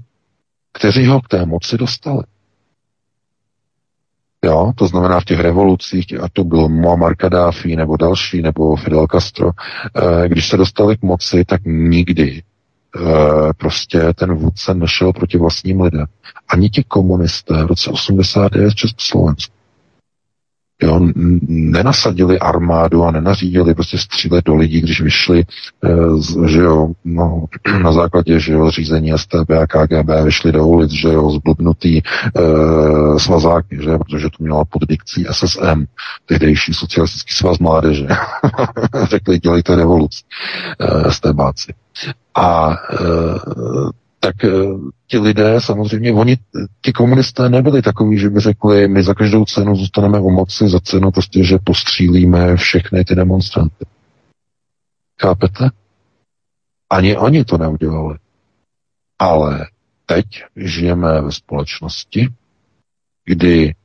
kteří ho k té moci dostali. Jo, to znamená v těch revolucích, a to byl Muammar Gaddafi nebo další, nebo Fidel Castro, eh, když se dostali k moci, tak nikdy eh, prostě ten vůdce nešel proti vlastním lidem. Ani ti komunisté v roce 89 v Československu. Jo, nenasadili armádu a nenařídili prostě střílet do lidí, když vyšli e, že jo, no, na základě že jo, řízení STB a KGB vyšli do ulic, že jo, zblbnutý e, svazáky, že, protože to měla pod dikcí SSM, tehdejší socialistický svaz mládeže. Řekli, dělejte revoluci, e, STBáci. A e, tak eh, ti lidé samozřejmě, oni, ti komunisté nebyli takový, že by řekli, my za každou cenu zůstaneme u moci, za cenu prostě, že postřílíme všechny ty demonstranty. Chápete? Ani oni to neudělali. Ale teď žijeme ve společnosti, kdy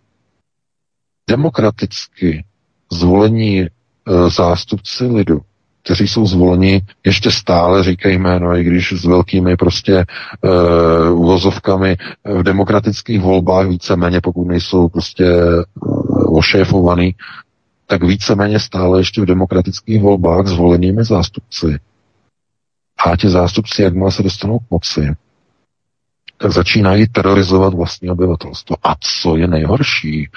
demokraticky zvolení e, zástupci lidu kteří jsou zvoleni, ještě stále říkají jméno, i když s velkými prostě uh, uvozovkami v demokratických volbách víceméně, pokud nejsou prostě uh, ošéfovaný, tak víceméně stále ještě v demokratických volbách zvolenými zástupci. A ti zástupci, jakmile se dostanou k moci, tak začínají terorizovat vlastní obyvatelstvo. A co je nejhorší,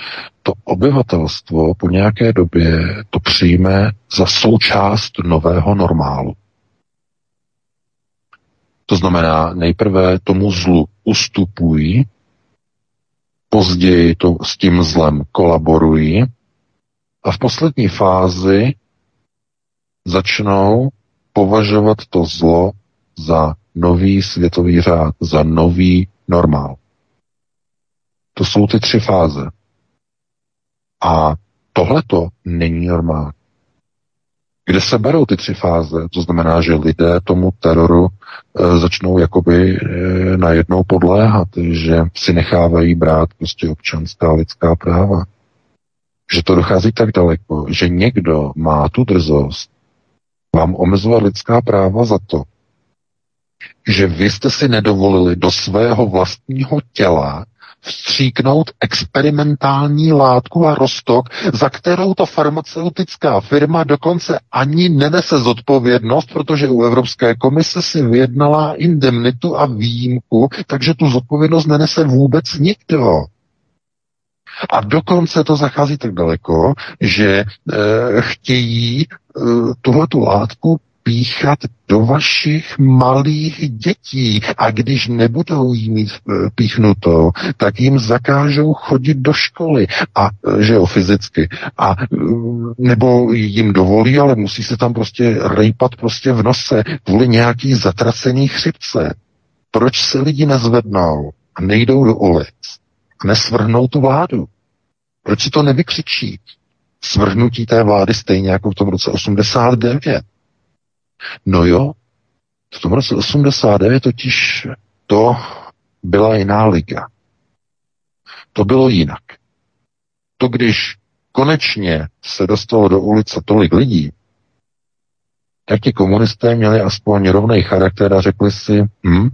to obyvatelstvo po nějaké době to přijme za součást nového normálu. To znamená, nejprve tomu zlu ustupují, později to s tím zlem kolaborují a v poslední fázi začnou považovat to zlo za nový světový řád, za nový normál. To jsou ty tři fáze. A tohleto není normál. Kde se berou ty tři fáze? To znamená, že lidé tomu teroru e, začnou jakoby e, najednou podléhat, že si nechávají brát prostě občanská lidská práva. Že to dochází tak daleko, že někdo má tu drzost vám omezovat lidská práva za to, že vy jste si nedovolili do svého vlastního těla vstříknout experimentální látku a rostok, za kterou ta farmaceutická firma dokonce ani nenese zodpovědnost, protože u Evropské komise si vyjednala indemnitu a výjimku, takže tu zodpovědnost nenese vůbec nikdo. A dokonce to zachází tak daleko, že e, chtějí e, tuhletu látku píchat do vašich malých dětí a když nebudou jí mít eh, píchnuto, tak jim zakážou chodit do školy a, eh, že jo, fyzicky a mm, nebo jim dovolí, ale musí se tam prostě rejpat prostě v nose kvůli nějaký zatracený chřipce. Proč se lidi nezvednou a nejdou do ulic a nesvrhnou tu vládu? Proč si to nevykřičí? Svrhnutí té vlády stejně jako v tom roce 89 No jo, v tom roce 89 totiž to byla jiná liga. To bylo jinak. To, když konečně se dostalo do ulice tolik lidí, tak ti komunisté měli aspoň rovný charakter a řekli si, hm,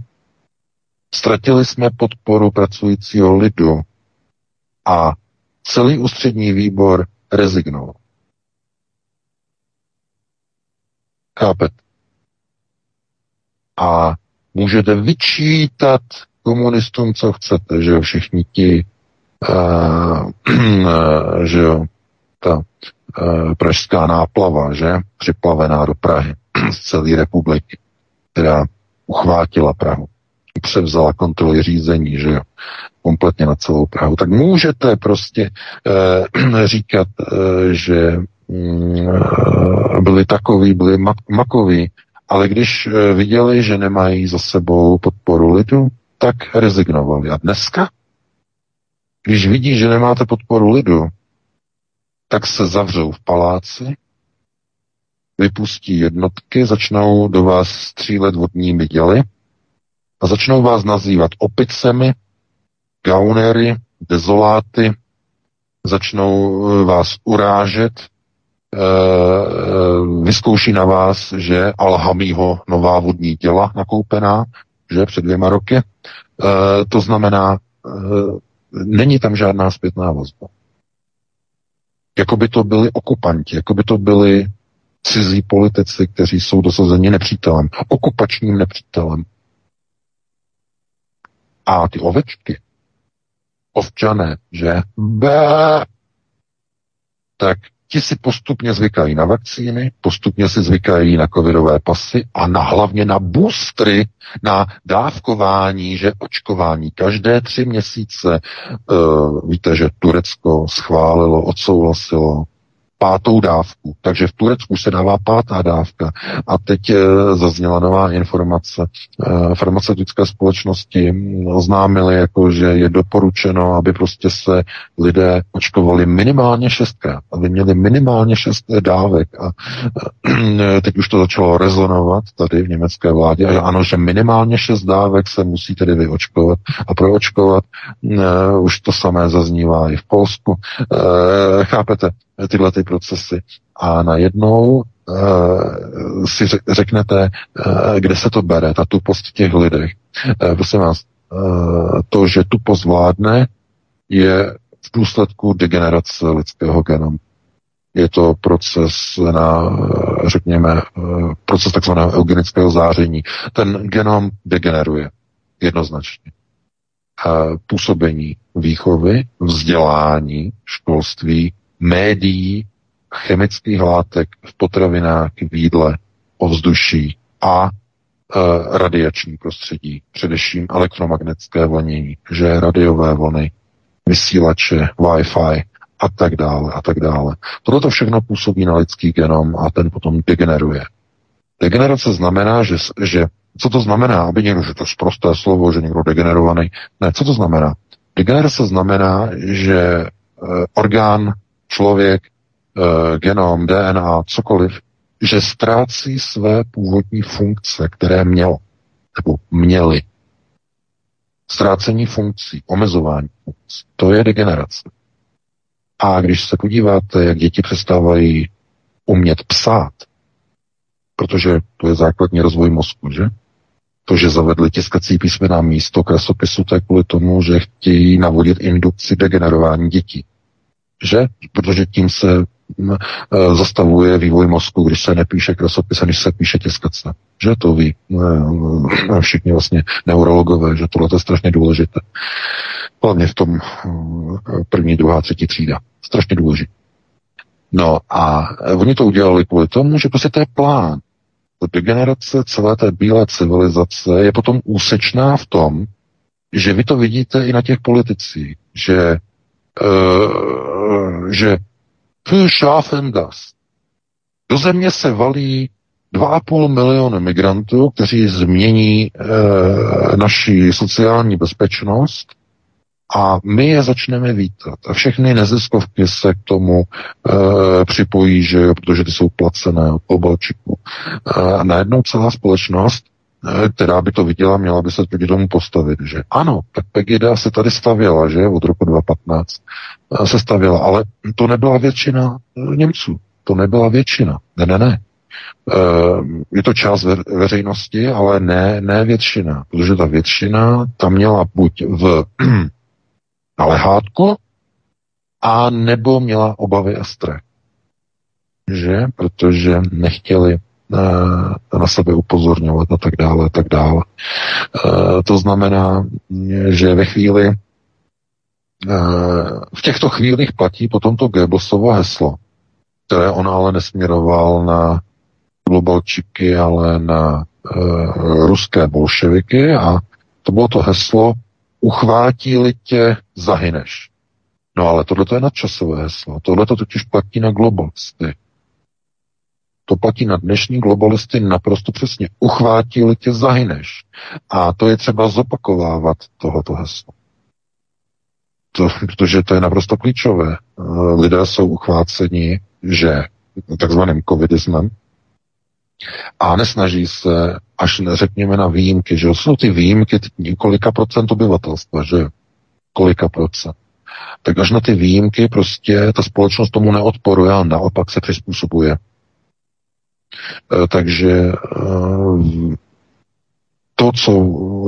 ztratili jsme podporu pracujícího lidu a celý ústřední výbor rezignoval. Chápet? A můžete vyčítat komunistům, co chcete, že jo, všichni ti, uh, že jo, ta uh, pražská náplava, že, připlavená do Prahy z celé republiky, která uchvátila Prahu, převzala kontroly řízení, že jo, kompletně na celou Prahu, tak můžete prostě uh, říkat, uh, že uh, byli takový, byli mak- makoví, ale když eh, viděli, že nemají za sebou podporu lidu, tak rezignovali. A dneska, když vidí, že nemáte podporu lidu, tak se zavřou v paláci, vypustí jednotky, začnou do vás střílet vodními děly a začnou vás nazývat opicemi, gaunery, dezoláty, začnou eh, vás urážet, vyzkouší na vás, že Alhamího nová vodní těla nakoupená, že před dvěma roky. Eh, to znamená, eh, není tam žádná zpětná vazba. Jako by to byli okupanti, jako by to byli cizí politici, kteří jsou dosazeni nepřítelem, okupačním nepřítelem. A ty ovečky, ovčané, že bé, tak ti si postupně zvykají na vakcíny, postupně si zvykají na covidové pasy a na hlavně na boostry, na dávkování, že očkování každé tři měsíce. Uh, víte, že Turecko schválilo, odsouhlasilo pátou dávku. Takže v Turecku se dává pátá dávka. A teď e, zazněla nová informace. E, farmaceutické společnosti oznámily, jako, že je doporučeno, aby prostě se lidé očkovali minimálně šestkrát, aby měli minimálně šest dávek. A e, teď už to začalo rezonovat tady v německé vládě. A ano, že minimálně šest dávek se musí tedy vyočkovat a proočkovat. Už to samé zaznívá i v Polsku. Chápete? Tyhle ty procesy. A najednou uh, si řeknete, uh, kde se to bere, ta tupost v těch lidech. Uh, prosím vás, uh, to, že tupost vládne, je v důsledku degenerace lidského genomu. Je to proces na, řekněme, proces takzvaného eugenického záření. Ten genom degeneruje jednoznačně. Působení výchovy, vzdělání, školství médií, chemických látek v potravinách, v jídle, ovzduší a e, radiační prostředí, především elektromagnetické vlnění, že radiové vlny, vysílače, Wi-Fi a tak dále a tak dále. Tohle to všechno působí na lidský genom a ten potom degeneruje. Degenerace znamená, že, že co to znamená, aby někdo, že to je prosté slovo, že někdo degenerovaný. Ne, co to znamená? Degenerace znamená, že e, orgán člověk, e, genom, DNA, cokoliv, že ztrácí své původní funkce, které mělo, nebo měly. Ztrácení funkcí, omezování funkcí, to je degenerace. A když se podíváte, jak děti přestávají umět psát, protože to je základní rozvoj mozku, že? To, že zavedli tiskací písmena místo krasopisu, to je kvůli tomu, že chtějí navodit indukci degenerování dětí že? Protože tím se mm, e, zastavuje vývoj mozku, když se nepíše krasopis a když se píše tiskace. Že to ví e, e, všichni vlastně neurologové, že tohle je strašně důležité. Hlavně v tom první, druhá, třetí třída. Strašně důležité. No a oni to udělali kvůli tomu, že prostě to je plán. Degenerace celé té bílé civilizace je potom úsečná v tom, že vy to vidíte i na těch politicích, že uh, že für schaffen das. Do země se valí 2,5 milionu migrantů, kteří změní e, naši sociální bezpečnost a my je začneme vítat. A všechny neziskovky se k tomu e, připojí, že jo, protože ty jsou placené od Pobalčiku. E, najednou celá společnost Eh, která by to viděla, měla by se proti tomu postavit, že ano, tak Pegida se tady stavěla, že od roku 2015 eh, se stavěla, ale to nebyla většina eh, Němců, to nebyla většina, ne, ne, ne. Je to část veřejnosti, ale ne, ne většina, protože ta většina tam měla buď v na lehátku, a nebo měla obavy a strach. Že? Protože nechtěli na sebe upozorňovat a tak dále, a tak dále. To znamená, že ve chvíli, v těchto chvílích platí potom to Goebbelsovo heslo, které on ale nesměroval na globalčiky, ale na ruské bolševiky a to bylo to heslo uchvátí-li tě, zahyneš. No ale tohle je nadčasové heslo. Tohle to totiž platí na globalisty. To platí na dnešní globalisty naprosto přesně. Uchvátili tě, zahyneš. A to je třeba zopakovávat tohoto heslo. To, protože to je naprosto klíčové. Lidé jsou uchváceni, že takzvaným covidismem a nesnaží se, až neřekněme na výjimky, že jsou ty výjimky kolika procent obyvatelstva, že kolika procent. Tak až na ty výjimky prostě ta společnost tomu neodporuje a naopak se přizpůsobuje. Eh, takže eh, to, co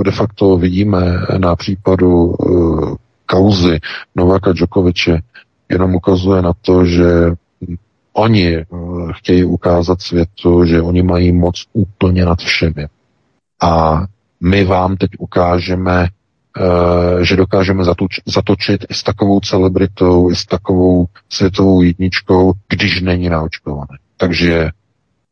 de facto vidíme na případu eh, kauzy Novaka Djokoviče, jenom ukazuje na to, že oni chtějí ukázat světu, že oni mají moc úplně nad všemi. A my vám teď ukážeme, že dokážeme zatoč, zatočit i s takovou celebritou, i s takovou světovou jedničkou, když není naočkovaný. Takže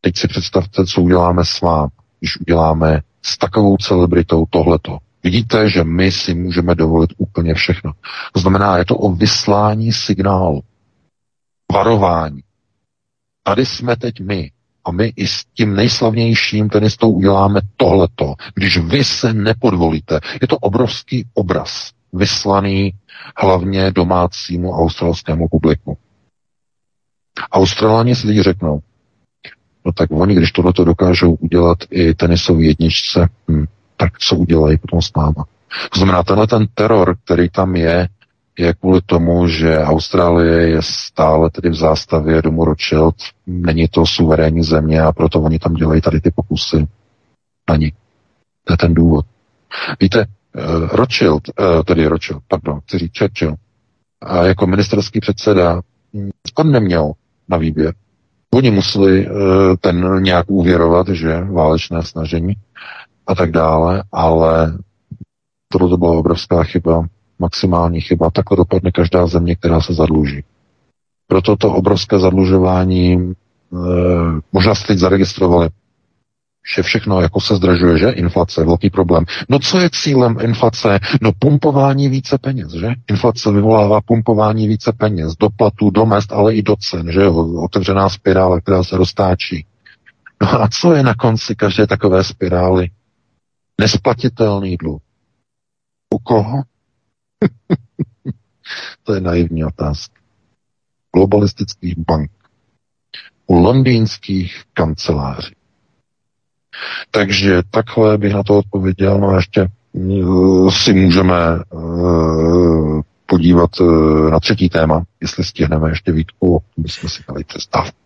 teď si představte, co uděláme s vámi, když uděláme s takovou celebritou tohleto. Vidíte, že my si můžeme dovolit úplně všechno. To znamená, je to o vyslání signálu, varování. Tady jsme teď my, a my i s tím nejslavnějším tenistou uděláme tohleto, když vy se nepodvolíte. Je to obrovský obraz, vyslaný hlavně domácímu australskému publiku. Australáni si teď řeknou, no tak oni, když tohleto dokážou udělat i tenisový jedničce, hm, tak co udělají potom s náma. To znamená, tenhle ten teror, který tam je, je kvůli tomu, že Austrálie je stále tedy v zástavě domu Rothschild, není to suverénní země a proto oni tam dělají tady ty pokusy na ní. To je ten důvod. Víte, uh, Rothschild, uh, tedy Rothschild, pardon, chci říct Churchill, a jako ministerský předseda, hm, on neměl na výběr. Oni museli uh, ten nějak uvěrovat, že válečné snažení a tak dále, ale tohle to byla obrovská chyba maximální chyba. Takhle dopadne každá země, která se zadluží. Proto to obrovské zadlužování, e, možná jste teď zaregistrovali, že všechno jako se zdražuje, že? Inflace, velký problém. No co je cílem inflace? No pumpování více peněz, že? Inflace vyvolává pumpování více peněz, do platů, do mest, ale i do cen, že? Otevřená spirála, která se roztáčí. No a co je na konci každé takové spirály? Nesplatitelný dluh. U koho? to je naivní otázka. Globalistických bank. U londýnských kanceláří. Takže takhle bych na to odpověděl, no a ještě uh, si můžeme uh, podívat uh, na třetí téma, jestli stihneme ještě výtku, bychom si dali přestávku.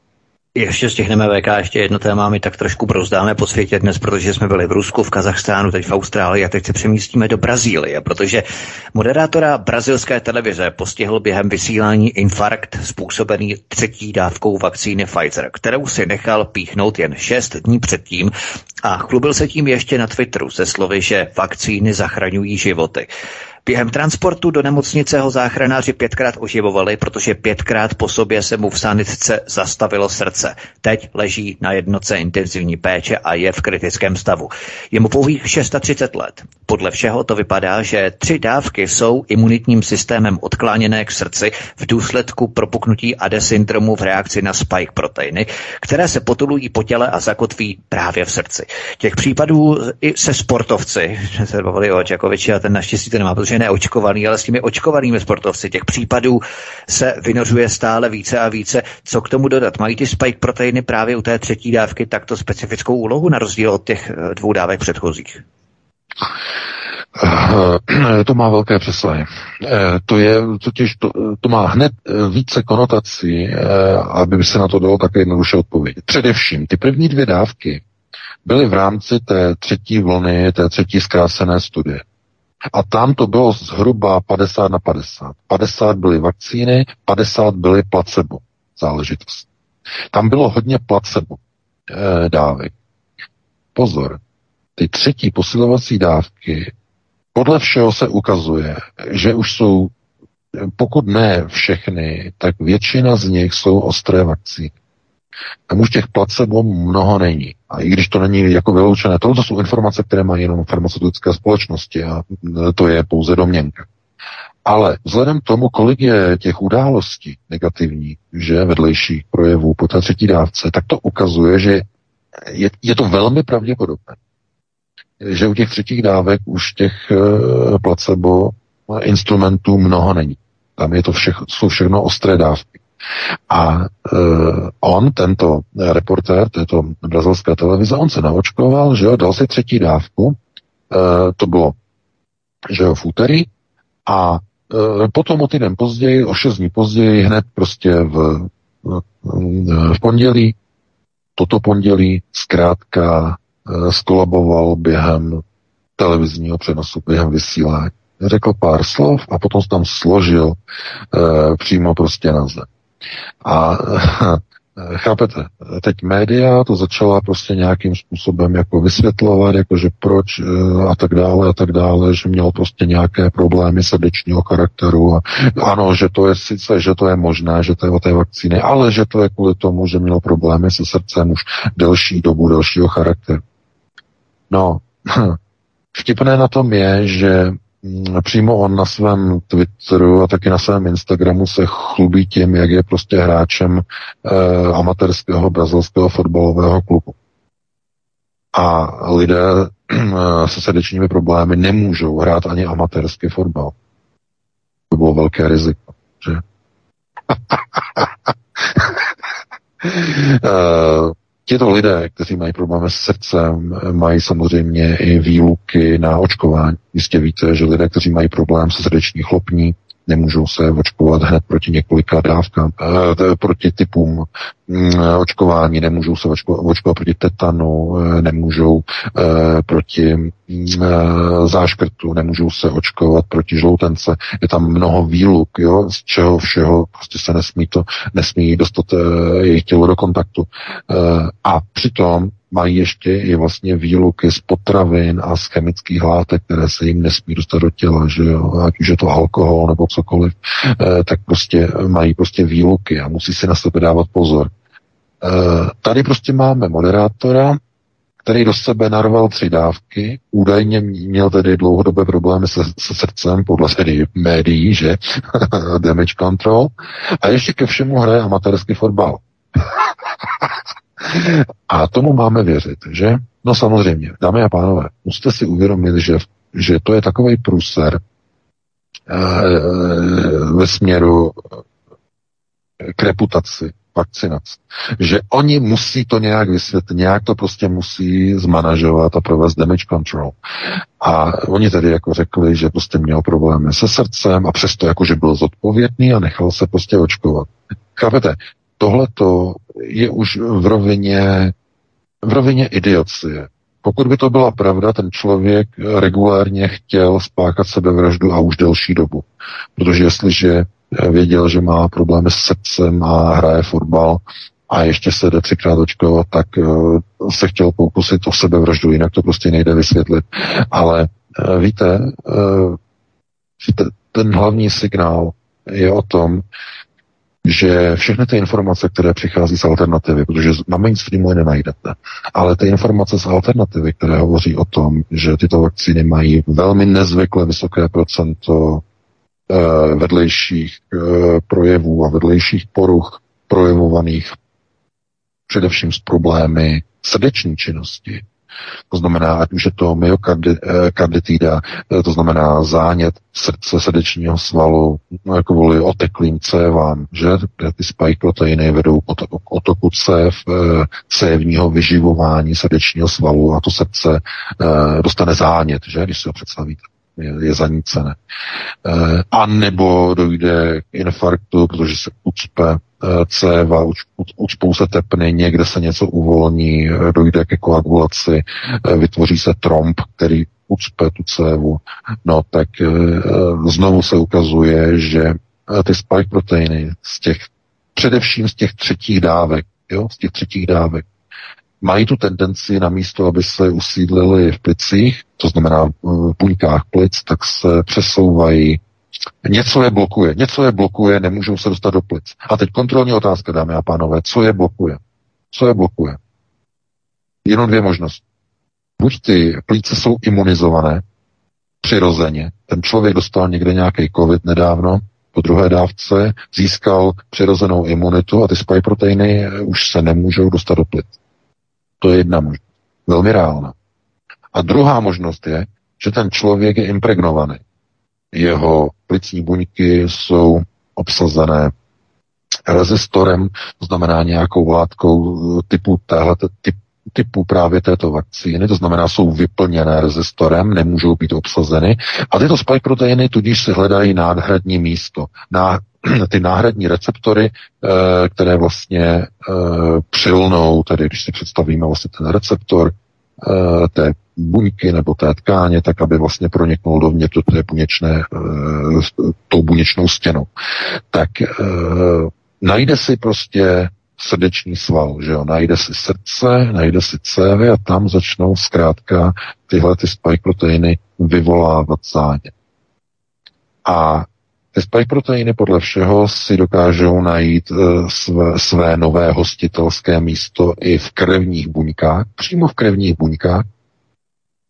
Ještě stihneme VK, ještě jedno téma, my tak trošku brozdáme po světě dnes, protože jsme byli v Rusku, v Kazachstánu, teď v Austrálii a teď se přemístíme do Brazílie, protože moderátora brazilské televize postihl během vysílání infarkt způsobený třetí dávkou vakcíny Pfizer, kterou si nechal píchnout jen šest dní předtím a chlubil se tím ještě na Twitteru se slovy, že vakcíny zachraňují životy. Během transportu do nemocnice ho záchranáři pětkrát oživovali, protože pětkrát po sobě se mu v sanitce zastavilo srdce. Teď leží na jednoce intenzivní péče a je v kritickém stavu. Je mu pouhých 630 let. Podle všeho to vypadá, že tři dávky jsou imunitním systémem odkláněné k srdci v důsledku propuknutí AD syndromu v reakci na spike proteiny, které se potulují po těle a zakotví právě v srdci. Těch případů i se sportovci, se bavili o Čakoviči a ten naštěstí to nemá, protože samozřejmě neočkovaný, ale s těmi očkovanými sportovci. Těch případů se vynořuje stále více a více. Co k tomu dodat? Mají ty spike proteiny právě u té třetí dávky takto specifickou úlohu na rozdíl od těch eh, dvou dávek předchozích? Eh, to má velké přesahy. Eh, to je totiž, to, to má hned více konotací, aby se na to dalo také jednoduše odpovědět. Především ty první dvě dávky byly v rámci té třetí vlny, té třetí zkrácené studie. A tam to bylo zhruba 50 na 50. 50 byly vakcíny, 50 byly placebo záležitost. Tam bylo hodně placebo e, dávek. Pozor, ty třetí posilovací dávky, podle všeho se ukazuje, že už jsou, pokud ne všechny, tak většina z nich jsou ostré vakcíny. Tam už těch placebo mnoho není. A i když to není jako vyloučené, tohle jsou informace, které mají jenom farmaceutické společnosti a to je pouze domněnka. Ale vzhledem k tomu, kolik je těch událostí negativních, že vedlejších projevů po té třetí dávce, tak to ukazuje, že je, je to velmi pravděpodobné, že u těch třetích dávek už těch uh, placebo instrumentů mnoho není. Tam je to všech, jsou všechno ostré dávky. A uh, on, tento reportér této brazilské televize, on se naočkoval, že jo, dal si třetí dávku, uh, to bylo, že jo, v úterý, a uh, potom o týden později, o šest dní později, hned prostě v, v, pondělí, toto pondělí zkrátka uh, skolaboval během televizního přenosu, během vysílání. Řekl pár slov a potom se tam složil uh, přímo prostě na zem. A chápete? Teď média to začala prostě nějakým způsobem jako vysvětlovat, jako že proč eh, a tak dále a tak dále, že měl prostě nějaké problémy srdečního charakteru a ano, že to je sice, že to je možné, že to je o té vakcíny, ale že to je kvůli tomu, že měl problémy se srdcem už delší dobu, delšího charakteru. No, vtipné na tom je, že přímo on na svém Twitteru a taky na svém Instagramu se chlubí tím, jak je prostě hráčem eh, amatérského brazilského fotbalového klubu. A lidé eh, se srdečními problémy nemůžou hrát ani amatérský fotbal. To bylo velké riziko, že? eh, Těto lidé, kteří mají problémy s srdcem, mají samozřejmě i výluky na očkování. Jistě víte, že lidé, kteří mají problém se srdeční chlopní, nemůžou se očkovat hned proti několika dávkám, eh, proti typům mm, očkování, nemůžou se očkovat, očkovat proti tetanu, eh, nemůžou eh, proti mm, záškrtu, nemůžou se očkovat proti žloutence. Je tam mnoho výluk, jo, z čeho všeho prostě se nesmí to, nesmí dostat jejich tělo do kontaktu. A přitom mají ještě i vlastně výluky z potravin a z chemických látek, které se jim nesmí dostat do těla, že jo, ať už je to alkohol nebo cokoliv, eh, tak prostě mají prostě výluky a musí si na sebe dávat pozor. Eh, tady prostě máme moderátora, který do sebe narval tři dávky, údajně měl tedy dlouhodobé problémy se, se srdcem, podle tedy médií, že? Damage control. A ještě ke všemu hraje amatérský fotbal. A tomu máme věřit, že? No samozřejmě, dámy a pánové, musíte si uvědomit, že, že to je takový průser e, ve směru k reputaci vakcinace. Že oni musí to nějak vysvětlit, nějak to prostě musí zmanažovat a provést damage control. A oni tedy jako řekli, že prostě měl problémy se srdcem a přesto jakože byl zodpovědný a nechal se prostě očkovat. Chápete? Tohle to je už v rovině, v rovině idiocie. Pokud by to byla pravda, ten člověk regulárně chtěl spákat sebevraždu a už delší dobu. Protože jestliže věděl, že má problémy s srdcem a hraje fotbal a ještě se jde třikrát očkovat, tak uh, se chtěl pokusit o sebevraždu, jinak to prostě nejde vysvětlit. Ale uh, víte, uh, ten hlavní signál je o tom, že všechny ty informace, které přichází z alternativy, protože na mainstreamu je nenajdete, ale ty informace z alternativy, které hovoří o tom, že tyto vakcíny mají velmi nezvykle vysoké procento eh, vedlejších eh, projevů a vedlejších poruch projevovaných především s problémy srdeční činnosti, to znamená, ať už je to myokarditida, eh, to znamená zánět srdce, srdečního svalu, no, kvůli oteklým cévám, že? Ty spike proteiny vedou k otoku cév, eh, cévního vyživování srdečního svalu a to srdce eh, dostane zánět, že, když si ho představíte. Je, je zanícené. E, a nebo dojde k infarktu, protože se ucpe céva, ucpou se tepny, někde se něco uvolní, dojde ke koagulaci, vytvoří se tromb, který ucpe tu cévu. No tak eh, znovu se ukazuje, že eh, ty spike proteiny z těch, především z těch třetích dávek, jo, z těch třetích dávek, mají tu tendenci na místo, aby se usídlili v plicích, to znamená v buňkách plic, tak se přesouvají Něco je blokuje, něco je blokuje, nemůžou se dostat do plic. A teď kontrolní otázka, dámy a pánové, co je blokuje? Co je blokuje? Jenom dvě možnosti. Buď ty plíce jsou imunizované, přirozeně, ten člověk dostal někde nějaký covid nedávno, po druhé dávce získal přirozenou imunitu a ty spike proteiny už se nemůžou dostat do plic. To je jedna možnost. Velmi reálná. A druhá možnost je, že ten člověk je impregnovaný jeho plicní buňky jsou obsazené rezistorem, to znamená nějakou látkou typu téhle, typ, typu právě této vakcíny, to znamená, jsou vyplněné rezistorem, nemůžou být obsazeny a tyto spike proteiny tudíž si hledají náhradní místo. Na, ty náhradní receptory, eh, které vlastně eh, přilnou, tedy když si představíme vlastně ten receptor eh, té buňky nebo té tkáně, tak aby vlastně proniknul dovnitř do té buněčné, uh, tou buněčnou stěnou. Tak uh, najde si prostě srdeční sval, že jo, najde si srdce, najde si cévy a tam začnou zkrátka tyhle ty spike proteiny vyvolávat zánět. A ty spike proteiny podle všeho si dokážou najít uh, své, své nové hostitelské místo i v krevních buňkách, přímo v krevních buňkách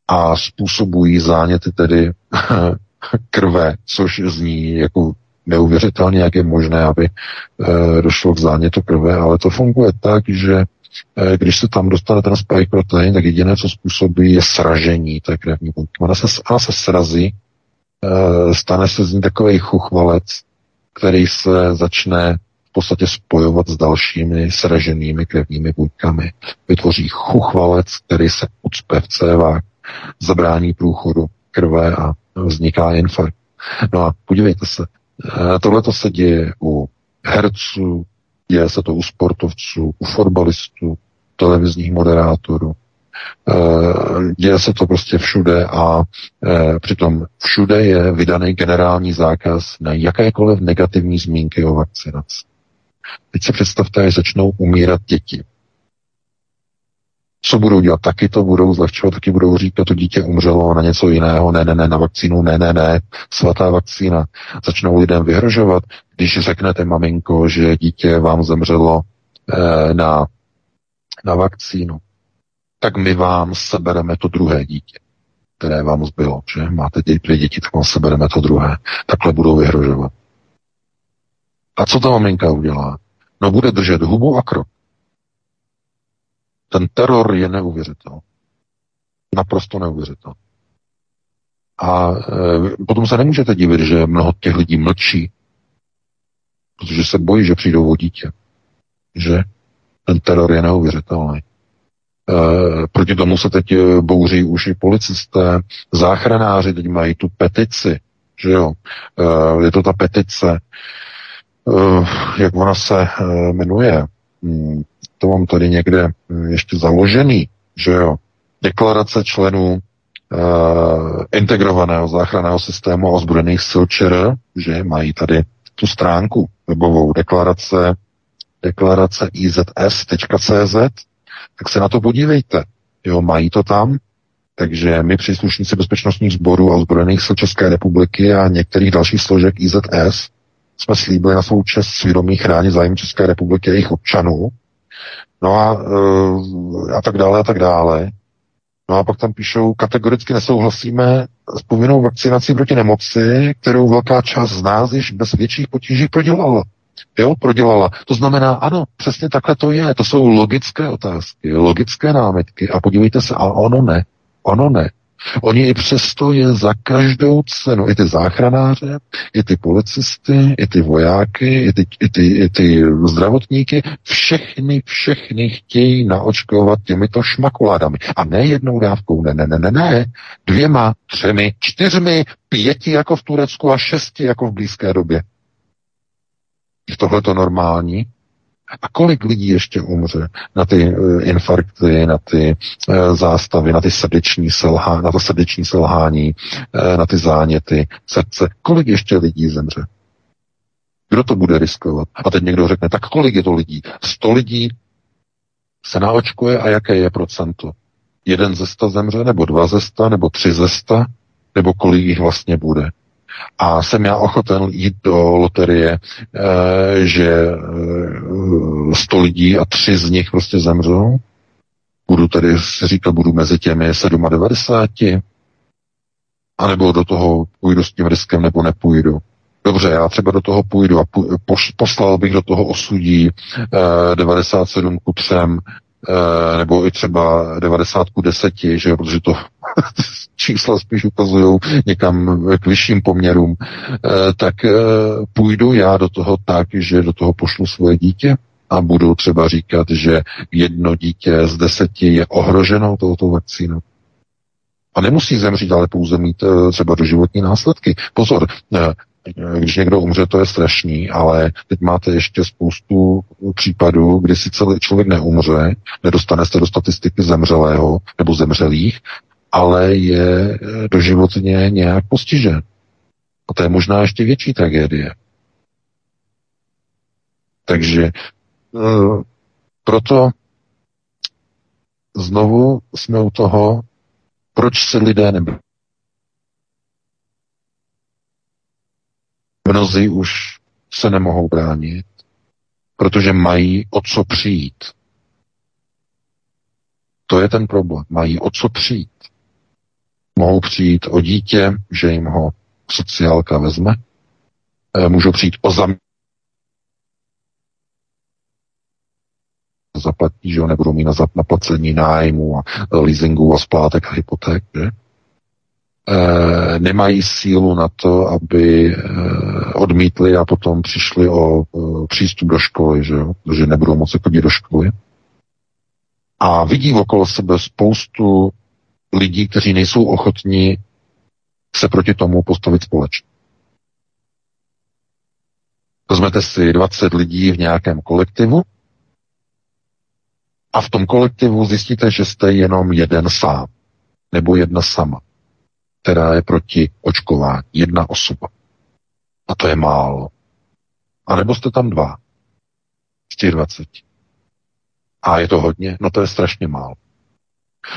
a způsobují záněty tedy krve, což zní jako neuvěřitelně, jak je možné, aby e, došlo k zánětu krve, ale to funguje tak, že e, když se tam dostane ten spike protein, tak jediné, co způsobí, je sražení té krevní buňky. Ona se, ona se srazí, stane se z ní takový chuchvalec, který se začne v podstatě spojovat s dalšími sraženými krevními buňkami. Vytvoří chuchvalec, který se ucpe v cévách, zabrání průchodu krve a vzniká infarkt. No a podívejte se, eh, tohle to se děje u herců, děje se to u sportovců, u fotbalistů, televizních moderátorů. Eh, děje se to prostě všude a eh, přitom všude je vydaný generální zákaz na jakékoliv negativní zmínky o vakcinaci. Teď se představte, že začnou umírat děti co budou dělat? Taky to budou zlehčovat, taky budou říkat, to dítě umřelo na něco jiného, ne, ne, ne, na vakcínu, ne, ne, ne, svatá vakcína. Začnou lidem vyhrožovat, když řeknete maminko, že dítě vám zemřelo eh, na, na vakcínu, tak my vám sebereme to druhé dítě, které vám zbylo, že máte dvě děti, tak vám sebereme to druhé. Takhle budou vyhrožovat. A co ta maminka udělá? No bude držet hubu a krok. Ten teror je neuvěřitelný. Naprosto neuvěřitelný. A e, potom se nemůžete divit, že mnoho těch lidí mlčí, protože se bojí, že přijdou o dítě. Že ten teror je neuvěřitelný. E, proti tomu se teď bouří už i policisté, záchranáři teď mají tu petici, že jo. E, je to ta petice, jak ona se jmenuje, hmm, to mám tady někde hm, ještě založený, že jo, deklarace členů integrovaného záchranného systému a ozbrojených sil ČR, že mají tady tu stránku webovou. Deklarace, deklarace izs.cz, tak se na to podívejte. Jo, mají to tam, takže my příslušníci bezpečnostních sborů a ozbrojených sil České republiky a některých dalších složek IZS jsme slíbili na svou čest svědomí chránit zájem České republiky a jejich občanů No a, eh, a tak dále, a tak dále. No a pak tam píšou, kategoricky nesouhlasíme s povinnou vakcinací proti nemoci, kterou velká část z nás již bez větších potíží prodělala. Jo, prodělala. To znamená, ano, přesně takhle to je. To jsou logické otázky, logické námitky. A podívejte se, a ono ne. Ono ne. Oni i přesto je za každou cenu, i ty záchranáře, i ty policisty, i ty vojáky, i ty, i ty, i ty zdravotníky, všechny, všechny chtějí naočkovat těmito šmakuládami. A ne jednou dávkou, ne, ne, ne, ne, ne, dvěma, třemi, čtyřmi, pěti jako v Turecku a šesti jako v blízké době. Je tohle to normální? A kolik lidí ještě umře na ty uh, infarkty, na ty uh, zástavy, na ty srdeční selhání, na to srdeční selhání, uh, na ty záněty srdce? Kolik ještě lidí zemře? Kdo to bude riskovat? A teď někdo řekne, tak kolik je to lidí? Sto lidí se naočkuje a jaké je procento? Jeden ze sta zemře, nebo dva ze sta, nebo tři ze sta, nebo kolik jich vlastně bude? A jsem já ochoten jít do loterie, e, že 100 eh, lidí a tři z nich prostě zemřou. Budu tedy si říkat, budu mezi těmi 97. A nebo do toho půjdu s tím riskem, nebo nepůjdu. Dobře, já třeba do toho půjdu a poslal bych do toho osudí e, 97 ku 3 Eh, nebo i třeba 90 ku 10, že jo, protože to čísla spíš ukazují někam k vyšším poměrům, eh, tak eh, půjdu já do toho tak, že do toho pošlu svoje dítě a budu třeba říkat, že jedno dítě z deseti je ohroženo touto vakcínou. A nemusí zemřít, ale pouze mít třeba doživotní následky. Pozor, když někdo umře, to je strašný, ale teď máte ještě spoustu případů, kdy si celý člověk neumře, nedostane se do statistiky zemřelého nebo zemřelých, ale je doživotně nějak postižen. A to je možná ještě větší tragédie. Takže eh, proto znovu jsme u toho, proč se lidé nebyli. Mnozí už se nemohou bránit, protože mají o co přijít. To je ten problém. Mají o co přijít. Mohou přijít o dítě, že jim ho sociálka vezme. Eh, můžou přijít o zam zaplatí, že jo, nebudou mít na placení nájmu a leasingu a splátek a hypoték, že? E, nemají sílu na to, aby e, odmítli a potom přišli o e, přístup do školy, že jo, protože nebudou moci chodit do školy. A vidí okolo sebe spoustu lidí, kteří nejsou ochotní se proti tomu postavit společně. Vezmete si 20 lidí v nějakém kolektivu a v tom kolektivu zjistíte, že jste jenom jeden sám nebo jedna sama, která je proti očkování. Jedna osoba. A to je málo. A nebo jste tam dva z těch 20. A je to hodně? No to je strašně málo.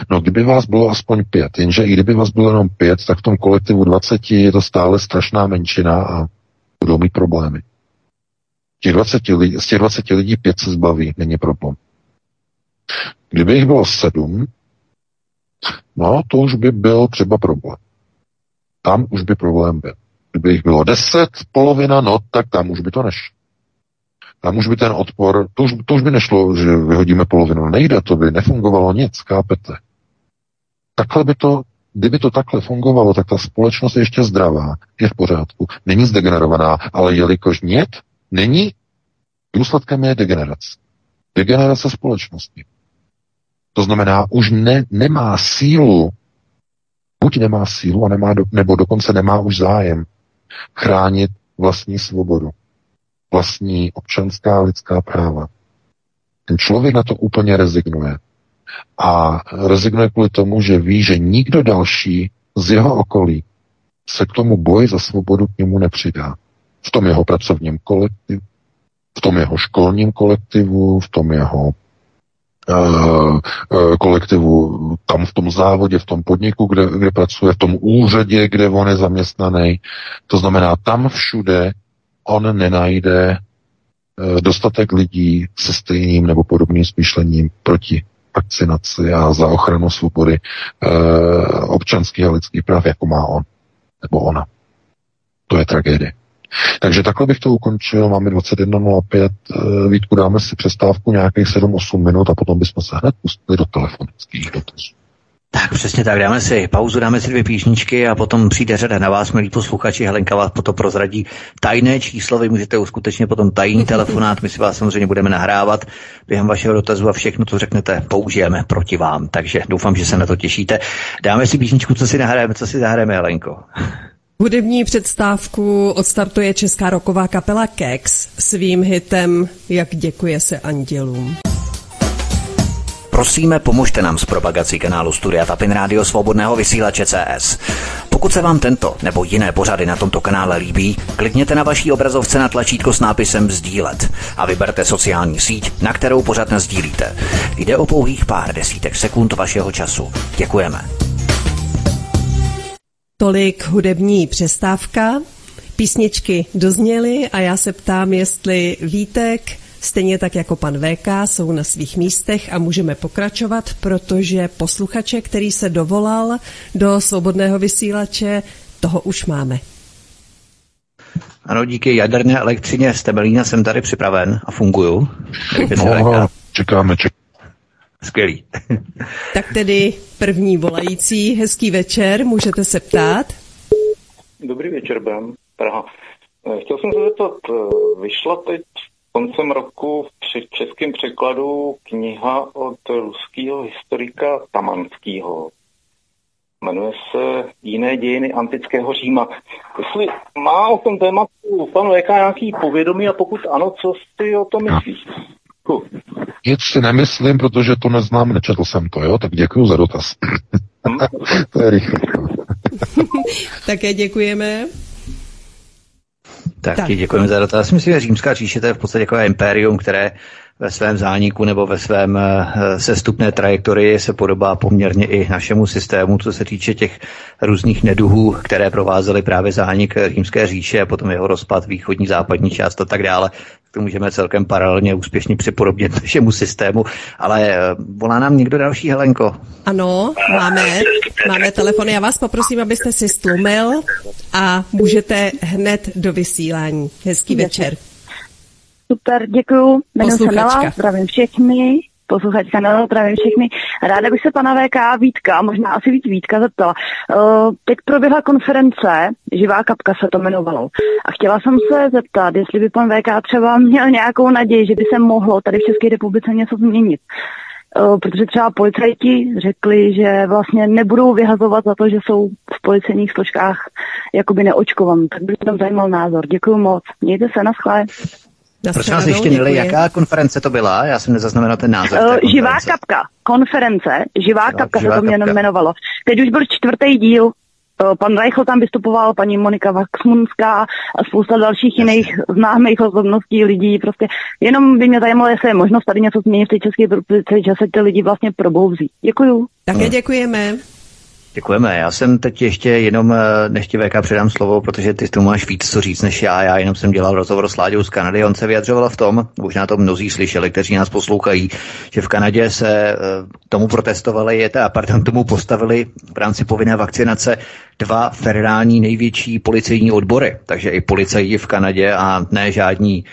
No kdyby vás bylo aspoň pět, jenže i kdyby vás bylo jenom pět, tak v tom kolektivu 20 je to stále strašná menšina a budou mít problémy. Těch 20 lidí, z těch 20 lidí pět se zbaví, není problém. Kdyby jich bylo sedm, no to už by byl třeba problém. Tam už by problém byl. Kdyby jich bylo deset, polovina, no tak tam už by to nešlo. Tam už by ten odpor, to už, to už by nešlo, že vyhodíme polovinu. Nejde, to by nefungovalo nic, kápete. Takhle by to, kdyby to takhle fungovalo, tak ta společnost je ještě zdravá, je v pořádku, není zdegenerovaná, ale jelikož nět není, důsledkem je degenerace. Degenerace společnosti. To znamená, už ne, nemá sílu, buď nemá sílu, a nemá do, nebo dokonce nemá už zájem chránit vlastní svobodu vlastní občanská lidská práva. Ten člověk na to úplně rezignuje. A rezignuje kvůli tomu, že ví, že nikdo další z jeho okolí se k tomu boji za svobodu k němu nepřidá. V tom jeho pracovním kolektivu, v tom jeho školním kolektivu, v tom jeho kolektivu, tam v tom závodě, v tom podniku, kde, kde pracuje, v tom úřadě, kde on je zaměstnaný. To znamená, tam všude on nenajde eh, dostatek lidí se stejným nebo podobným smýšlením proti vakcinaci a za ochranu svobody občanských a lidských práv, jako má on nebo ona. To je tragédie. Takže takhle bych to ukončil. Máme 21.05. E, Vítku, dáme si přestávku nějakých 7-8 minut a potom bychom se hned pustili do telefonických dotazů. Tak přesně tak, dáme si pauzu, dáme si dvě píšničky a potom přijde řada na vás, milí posluchači. Helenka vás potom prozradí tajné číslo, vy můžete uskutečnit potom tajný telefonát, my si vás samozřejmě budeme nahrávat během vašeho dotazu a všechno, co řeknete, použijeme proti vám. Takže doufám, že se na to těšíte. Dáme si píšničku, co si nahrajeme, co si zahrajeme, Helenko. Hudební předstávku odstartuje česká roková kapela Kex svým hitem Jak děkuje se andělům. Prosíme, pomožte nám s propagací kanálu Studia Tapin Rádio Svobodného vysílače CS. Pokud se vám tento nebo jiné pořady na tomto kanále líbí, klikněte na vaší obrazovce na tlačítko s nápisem Sdílet a vyberte sociální síť, na kterou pořád sdílíte. Jde o pouhých pár desítek sekund vašeho času. Děkujeme. Tolik hudební přestávka. Písničky dozněly a já se ptám, jestli Vítek Stejně tak jako pan VK jsou na svých místech a můžeme pokračovat, protože posluchače, který se dovolal do svobodného vysílače, toho už máme. Ano, díky jaderné elektřině z Temelína jsem tady připraven a funguju. No, čekáme, čekáme. Skvělý. tak tedy první volající, hezký večer, můžete se ptát? Dobrý večer, Ben, Praha. Eh, chtěl jsem se zeptat, eh, vyšla teď koncem roku v českém překladu kniha od ruského historika Tamanského. Jmenuje se Jiné dějiny antického Říma. Jestli má o tom tématu pan VK nějaký povědomí a pokud ano, co si o tom myslíš? Nic si nemyslím, protože to neznám, nečetl jsem to, jo? Tak děkuji za dotaz. To je rychle. Také děkujeme. Tak, tak. děkujeme za dotaz. Myslím, že římská říše to je v podstatě jako impérium, které ve svém zániku nebo ve svém eh, sestupné trajektorii se podobá poměrně i našemu systému, co se týče těch různých neduhů, které provázely právě zánik Římské říše a potom jeho rozpad, východní, západní část a tak dále. To můžeme celkem paralelně úspěšně připodobnit našemu systému, ale eh, volá nám někdo další, Helenko? Ano, máme, máme telefony. Já vás poprosím, abyste si stlumil a můžete hned do vysílání. Hezký večer. Super, děkuju. Jmenuji se Nela, zdravím všechny. Posluchačka Nela, zdravím všechny. Ráda bych se pana VK Vítka, možná asi víc Vítka zeptala. Uh, teď proběhla konference, Živá kapka se to jmenovalo. A chtěla jsem se zeptat, jestli by pan VK třeba měl nějakou naději, že by se mohlo tady v České republice něco změnit. Uh, protože třeba policajti řekli, že vlastně nebudou vyhazovat za to, že jsou v policejních složkách jakoby neočkovaní. Tak by mě tam zajímal názor. Děkuji moc. Mějte se, na schlé. Prosím vás ještě, Nili, jaká konference to byla? Já jsem nezaznamenal ten název. Uh, živá kapka, konference, Živá jo, kapka živá se to mě jmenovalo. Teď už byl čtvrtý díl, uh, pan Reichl tam vystupoval, paní Monika Vaxmunská a spousta dalších Jasně. jiných známých osobností lidí. Prostě jenom by mě zajímalo, jestli je možnost tady něco změnit v té české republice, že se ty lidi vlastně probouzí. Děkuju. Také děkujeme. Děkujeme. Já jsem teď ještě jenom, než ti VK předám slovo, protože ty tu máš víc co říct než já. Já jenom jsem dělal rozhovor s Láďou z Kanady. On se vyjadřoval v tom, možná to mnozí slyšeli, kteří nás poslouchají, že v Kanadě se eh, tomu protestovali, je a pardon, tomu postavili v rámci povinné vakcinace dva federální největší policejní odbory. Takže i policajti v Kanadě a ne žádní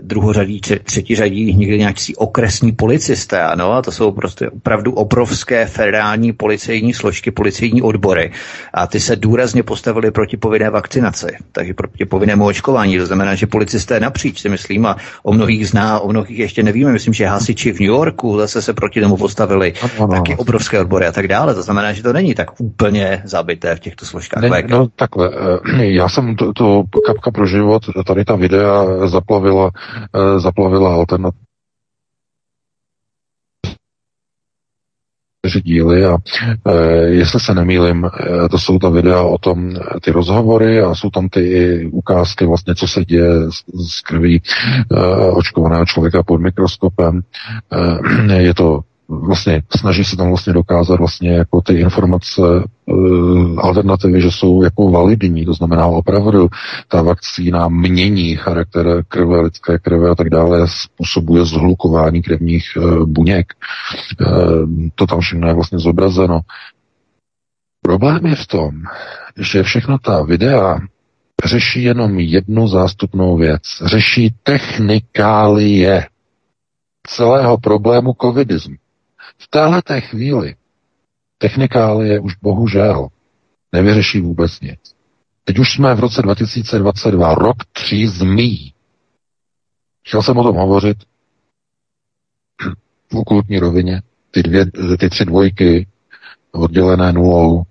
druhořadí, třetí řadí někdy nějaký okresní policisté, ano, a to jsou prostě opravdu obrovské federální policejní složky, policejní odbory. A ty se důrazně postavili proti povinné vakcinaci, takže proti povinnému očkování, to znamená, že policisté napříč, si myslím, a o mnohých zná, o mnohých ještě nevíme, myslím, že hasiči v New Yorku zase se proti tomu postavili, ano. taky obrovské odbory a tak dále, to znamená, že to není tak úplně zabité v těchto složkách. Ne, no takhle, eh, já jsem to, to kapka pro život, tady ta videa zaplavila zaplavila, zaplavila alternativa díly a e, jestli se nemýlim, e, to jsou ta videa o tom, ty rozhovory a jsou tam ty ukázky vlastně, co se děje z, z krví e, očkovaného člověka pod mikroskopem. E, je to vlastně snaží se tam vlastně dokázat vlastně jako ty informace uh, alternativy, že jsou jako validní, to znamená opravdu ta vakcína mění charakter krve, lidské krve a tak dále, způsobuje zhlukování krevních uh, buněk. Uh, to tam všechno je vlastně zobrazeno. Problém je v tom, že všechno ta videa řeší jenom jednu zástupnou věc. Řeší technikálie celého problému covidismu. V téhle té chvíli technikálie už bohužel nevyřeší vůbec nic. Teď už jsme v roce 2022, rok tří zmí. Chtěl jsem o tom hovořit v okultní rovině. Ty, dvě, ty tři dvojky oddělené nulou,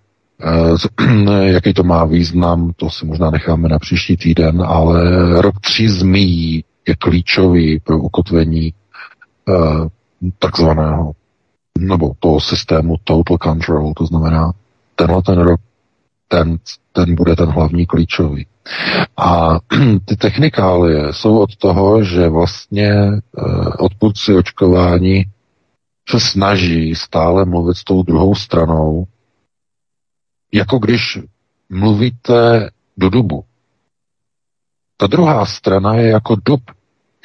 eh, jaký to má význam, to si možná necháme na příští týden, ale rok tří zmí je klíčový pro ukotvení eh, takzvaného nebo toho systému total control, to znamená, tenhle ten rok, ten, ten bude ten hlavní klíčový. A ty technikálie jsou od toho, že vlastně eh, odpůrci očkování se snaží stále mluvit s tou druhou stranou, jako když mluvíte do dubu. Ta druhá strana je jako dub.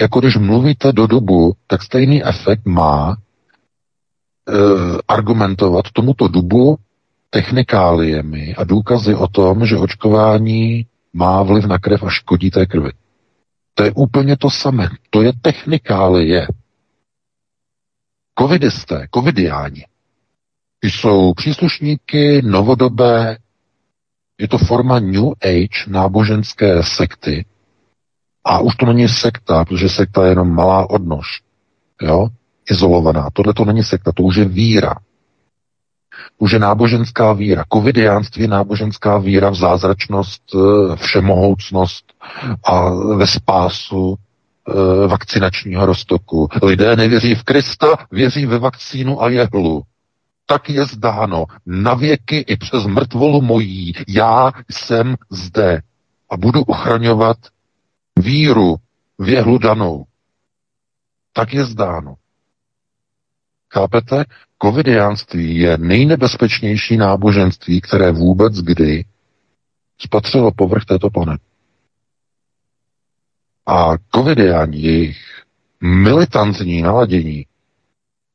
Jako když mluvíte do dubu, tak stejný efekt má argumentovat tomuto dubu technikáliemi a důkazy o tom, že očkování má vliv na krev a škodí té krvi. To je úplně to samé. To je technikálie. Covidisté, covidiáni, jsou příslušníky novodobé, je to forma New Age náboženské sekty, a už to není sekta, protože sekta je jenom malá odnož. Jo? Izolovaná. Tohle to není sekta, to už je víra. Už je náboženská víra. Covidiánství je náboženská víra v zázračnost, eh, všemohoucnost a ve spásu eh, vakcinačního roztoku. Lidé nevěří v Krista, věří ve vakcínu a jehlu. Tak je zdáno, na věky i přes mrtvolu mojí, já jsem zde a budu ochraňovat víru v jehlu danou. Tak je zdáno. Chápete? Covidiánství je nejnebezpečnější náboženství, které vůbec kdy spatřilo povrch této planety. A covidiáni, jejich militantní naladění,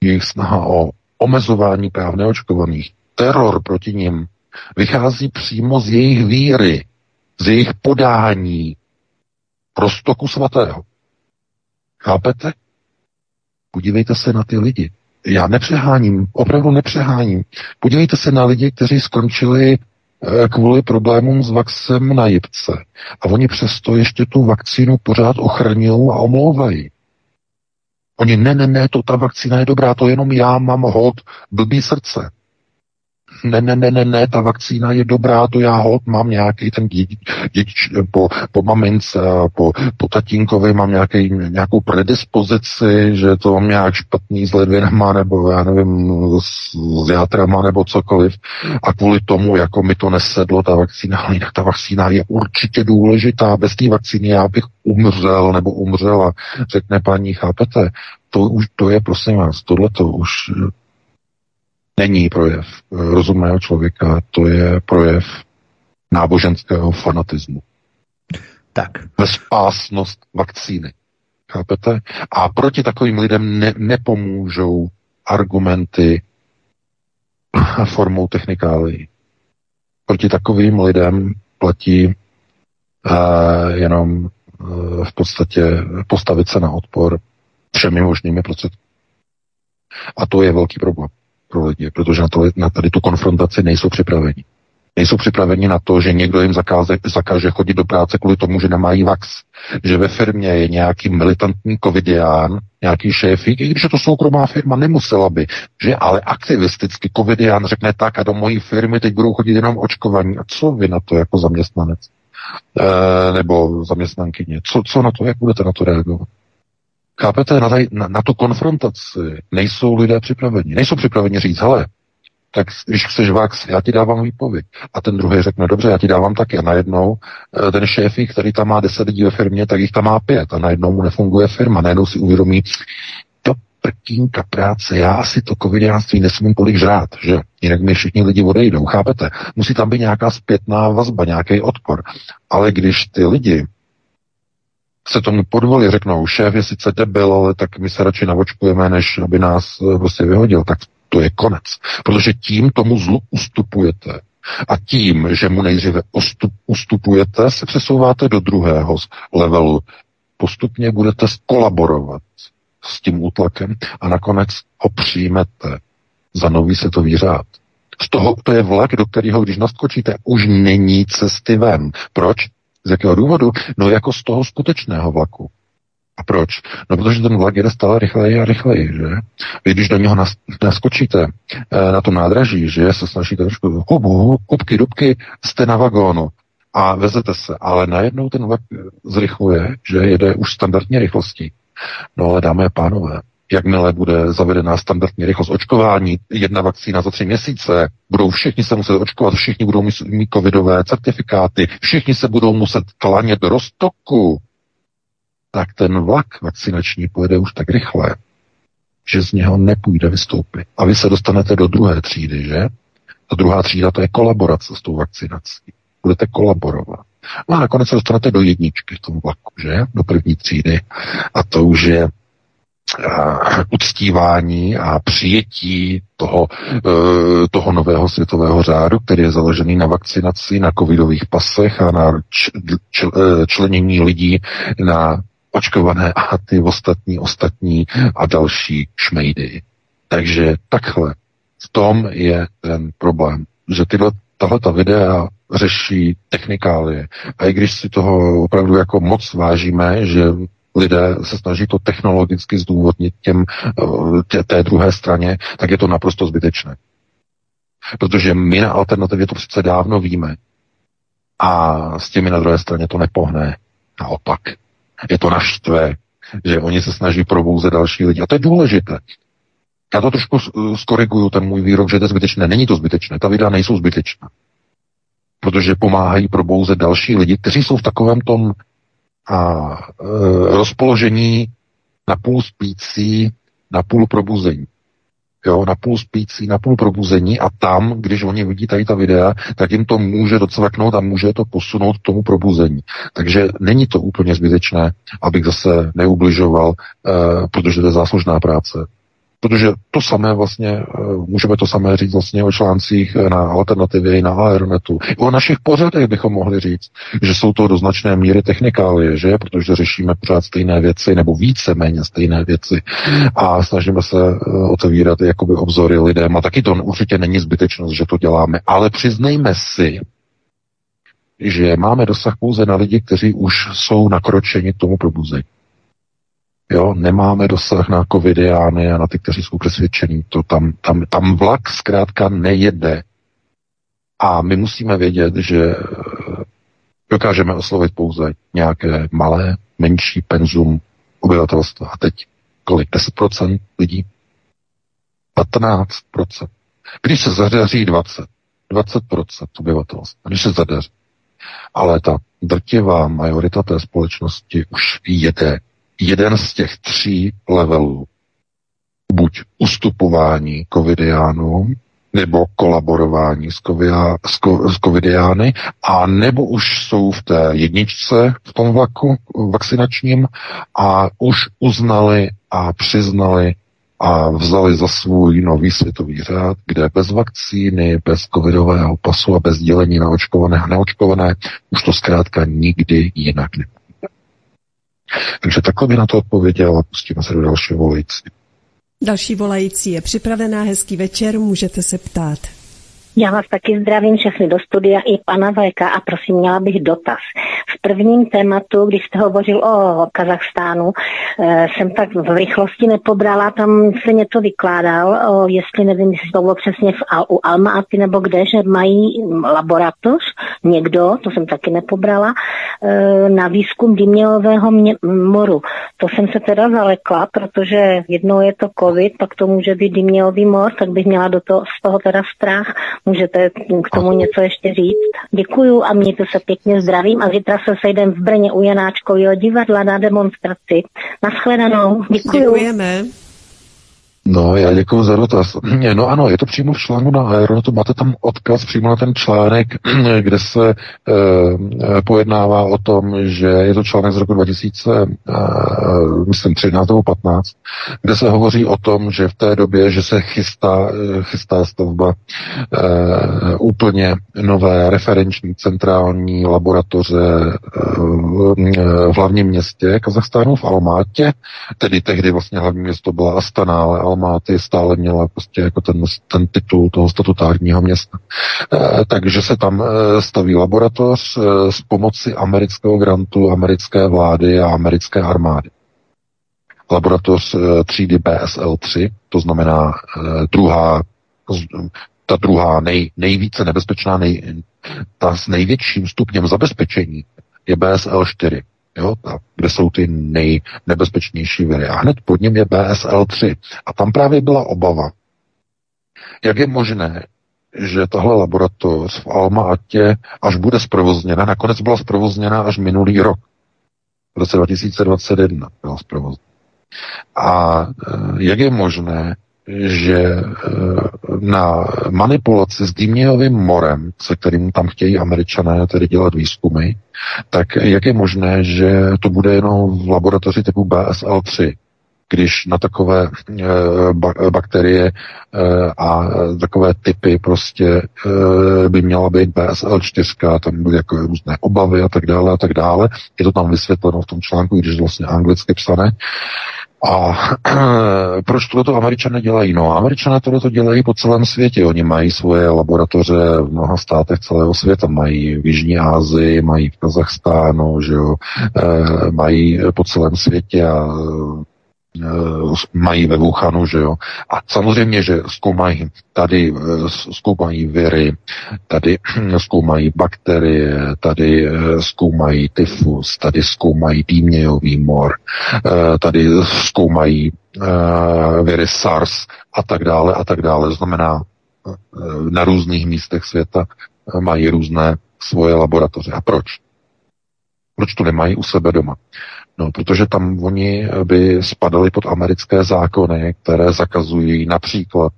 jejich snaha o omezování práv neočkovaných, teror proti nim, vychází přímo z jejich víry, z jejich podání prostoku svatého. Chápete? Podívejte se na ty lidi. Já nepřeháním, opravdu nepřeháním. Podívejte se na lidi, kteří skončili eh, kvůli problémům s vaxem na jibce. A oni přesto ještě tu vakcínu pořád ochraňují a omlouvají. Oni, ne, ne, ne, to ta vakcína je dobrá, to jenom já mám hod, blbý srdce ne, ne, ne, ne, ne, ta vakcína je dobrá, to já hod mám nějaký ten dědič, dědič po, po mamince a po, po tatínkovi mám nějaký, nějakou predispozici, že to mám nějak špatný s ledvinama nebo já nevím, s, s játrama nebo cokoliv a kvůli tomu, jako mi to nesedlo, ta vakcína, ale jinak ta vakcína je určitě důležitá, bez té vakcíny já bych umřel nebo umřela, řekne paní, chápete? To už, to je, prosím vás, tohle to už není projev rozumného člověka, to je projev náboženského fanatismu. Tak. Bezpásnost vakcíny. Chápete? A proti takovým lidem ne, nepomůžou argumenty formou technikálií. Proti takovým lidem platí uh, jenom uh, v podstatě postavit se na odpor všemi možnými prostředky. A to je velký problém pro lidi, protože na, to, na tady tu konfrontaci nejsou připraveni. Nejsou připraveni na to, že někdo jim zakáže, zakáže chodit do práce kvůli tomu, že nemají vax. Že ve firmě je nějaký militantní covidián, nějaký šéfík, i když je to soukromá firma, nemusela by. Že ale aktivisticky covidián řekne tak a do mojí firmy teď budou chodit jenom očkovaní. A co vy na to jako zaměstnanec? E, nebo zaměstnankyně? Co, co na to, jak budete na to reagovat? Chápete, na, taj, na, na tu konfrontaci nejsou lidé připraveni. Nejsou připraveni říct, hele, tak když chceš vax, já ti dávám výpověď. A ten druhý řekne, dobře, já ti dávám taky. A najednou eh, ten šéf, který tam má deset lidí ve firmě, tak jich tam má pět. A najednou mu nefunguje firma. Najednou si uvědomí, to prkínka práce, já asi to covidiánství nesmím tolik žrát, že? Jinak mi všichni lidi odejdou, chápete? Musí tam být nějaká zpětná vazba, nějaký odpor. Ale když ty lidi se tomu podvolí, řeknou, šéf je sice debil, ale tak my se radši navočkujeme, než aby nás eh, prostě vyhodil, tak to je konec. Protože tím tomu zlu ustupujete. A tím, že mu nejdříve ustupujete, se přesouváte do druhého levelu. Postupně budete kolaborovat s tím útlakem a nakonec ho přijmete za nový světový řád. Z toho to je vlak, do kterého, když naskočíte, už není cesty ven. Proč? Z jakého důvodu? No jako z toho skutečného vlaku. A proč? No protože ten vlak jede stále rychleji a rychleji, že? Vy když do něho naskočíte eh, na tom nádraží, že se snažíte trošku hubu, kubky, dubky, jste na vagónu a vezete se, ale najednou ten vlak eh, zrychluje, že jede už standardní rychlostí. No ale dámy a pánové, jakmile bude zavedená standardní rychlost očkování, jedna vakcína za tři měsíce, budou všichni se muset očkovat, všichni budou mít covidové certifikáty, všichni se budou muset klanět do roztoku, tak ten vlak vakcinační pojede už tak rychle, že z něho nepůjde vystoupit. A vy se dostanete do druhé třídy, že? Ta druhá třída to je kolaborace s tou vakcinací. Budete kolaborovat. No a nakonec se dostanete do jedničky v tom vlaku, že? Do první třídy. A to už je uctívání a přijetí toho, e, toho nového světového řádu, který je založený na vakcinaci, na covidových pasech a na e, členění lidí na očkované a ty ostatní, ostatní a další šmejdy. Takže takhle. V tom je ten problém, že tyhle, tahle ta videa řeší technikálie. A i když si toho opravdu jako moc vážíme, že lidé se snaží to technologicky zdůvodnit těm, eh, tě, té druhé straně, tak je to naprosto zbytečné. Protože my na alternativě to přece dávno víme. A s těmi na druhé straně to nepohne. Naopak. Je to naštve, že oni se snaží probouzet další lidi. A to je důležité. Já to trošku skoriguju, ten můj výrok, že to je zbytečné. Není to zbytečné, ta videa nejsou zbytečná. Protože pomáhají probouzet další lidi, kteří jsou v takovém tom a e, rozpoložení napůl spící, napůl probuzení jo, napůl spící, napůl probuzení a tam, když oni vidí tady ta videa, tak jim to může docvaknout a může to posunout k tomu probuzení. Takže není to úplně zbytečné, abych zase neubližoval, eh, protože to je záslužná práce. Protože to samé vlastně, eh, můžeme to samé říct vlastně o článcích na alternativě i na Aeronetu. I o našich pořadech bychom mohli říct, že jsou to do značné míry technikálie, že? Protože řešíme pořád stejné věci, nebo více méně stejné věci a snažíme se eh, otevírat jakoby obzory lidem. A taky to určitě není zbytečnost, že to děláme. Ale přiznejme si, že máme dosah pouze na lidi, kteří už jsou nakročeni tomu probuzení. Jo, nemáme dosah na covidiány a na ty, kteří jsou přesvědčení. To tam, tam, tam vlak zkrátka nejede. A my musíme vědět, že eh, dokážeme oslovit pouze nějaké malé, menší penzum obyvatelstva. A teď kolik? 10% lidí? 15%. Když se zadaří 20, 20% obyvatelstva, když se zadaří. Ale ta drtivá majorita té společnosti už jede jeden z těch tří levelů. Buď ustupování covidiánům, nebo kolaborování s, covidia, s, s covidiány, a nebo už jsou v té jedničce v tom vlaku vakcinačním a už uznali a přiznali a vzali za svůj nový světový řád, kde bez vakcíny, bez covidového pasu a bez dělení na očkované a neočkované už to zkrátka nikdy jinak nebude. Takže takhle by na to odpověděl a pustíme se do dalšího volající. Další volající je připravená, hezký večer, můžete se ptát. Já vás taky zdravím všechny do studia i pana Vajka a prosím, měla bych dotaz. V prvním tématu, když jste hovořil o Kazachstánu, eh, jsem tak v rychlosti nepobrala, tam se něco vykládal, o, jestli nevím, jestli to bylo přesně v, u Almaaty nebo kde, že mají laboratoř, někdo, to jsem taky nepobrala, eh, na výzkum dymělového moru. To jsem se teda zalekla, protože jednou je to covid, pak to může být dymělový mor, tak bych měla do toho, z toho teda strach. Můžete k tomu něco ještě říct? Děkuju a mějte se pěkně zdravím a zítra se sejdem v Brně u Janáčkového divadla na demonstraci. Naschledanou. Děkuju. Děkujeme. No, já děkuji za dotaz. No ano, je to přímo v článku na Aeronetu, máte tam odkaz přímo na ten článek, kde se e, pojednává o tom, že je to článek z roku 2000, e, myslím 13 nebo 15, kde se hovoří o tom, že v té době, že se chystá, eh, chystá stavba e, úplně nové referenční centrální laboratoře e, v hlavním městě Kazachstánu v Almátě, tedy tehdy vlastně hlavní město byla Astana, ale Almáty stále měla prostě jako ten, ten titul toho statutárního města. E, takže se tam e, staví laboratoř e, s pomoci amerického grantu, americké vlády a americké armády. Laboratoř e, třídy BSL-3, to znamená e, druhá ta druhá nej, nejvíce nebezpečná, nej, ta s největším stupněm zabezpečení je BSL-4 jo, kde jsou ty nejnebezpečnější viry. A hned pod ním je BSL-3. A tam právě byla obava, jak je možné, že tahle laboratoř v Alma-Atě až bude zprovozněna, nakonec byla zprovozněna až minulý rok. V roce 2021 byla zprovozněna. A e, jak je možné, že eh, na manipulaci s Dýmějovým morem, se kterým tam chtějí američané tedy dělat výzkumy, tak jak je možné, že to bude jenom v laboratoři typu BSL-3, když na takové e, bakterie e, a takové typy prostě e, by měla být BSL-4, tam byly jako různé obavy a tak dále a tak dále. Je to tam vysvětleno v tom článku, když vlastně anglicky psané. A proč tohle američané dělají? No, američané tohle dělají po celém světě. Oni mají svoje laboratoře v mnoha státech celého světa. Mají v Jižní Asii, mají v Kazachstánu, že jo, e, mají po celém světě a mají ve Wuhanu, že jo. A samozřejmě, že zkoumají tady, eh, zkoumají viry, tady zkoumají bakterie, tady eh, zkoumají tyfus, tady zkoumají dýmějový mor, tady zkoumají viry SARS a tak dále a tak dále. Znamená, na různých místech světa mají různé svoje laboratoře. A proč? Proč to nemají u sebe doma? No, protože tam oni by spadali pod americké zákony, které zakazují například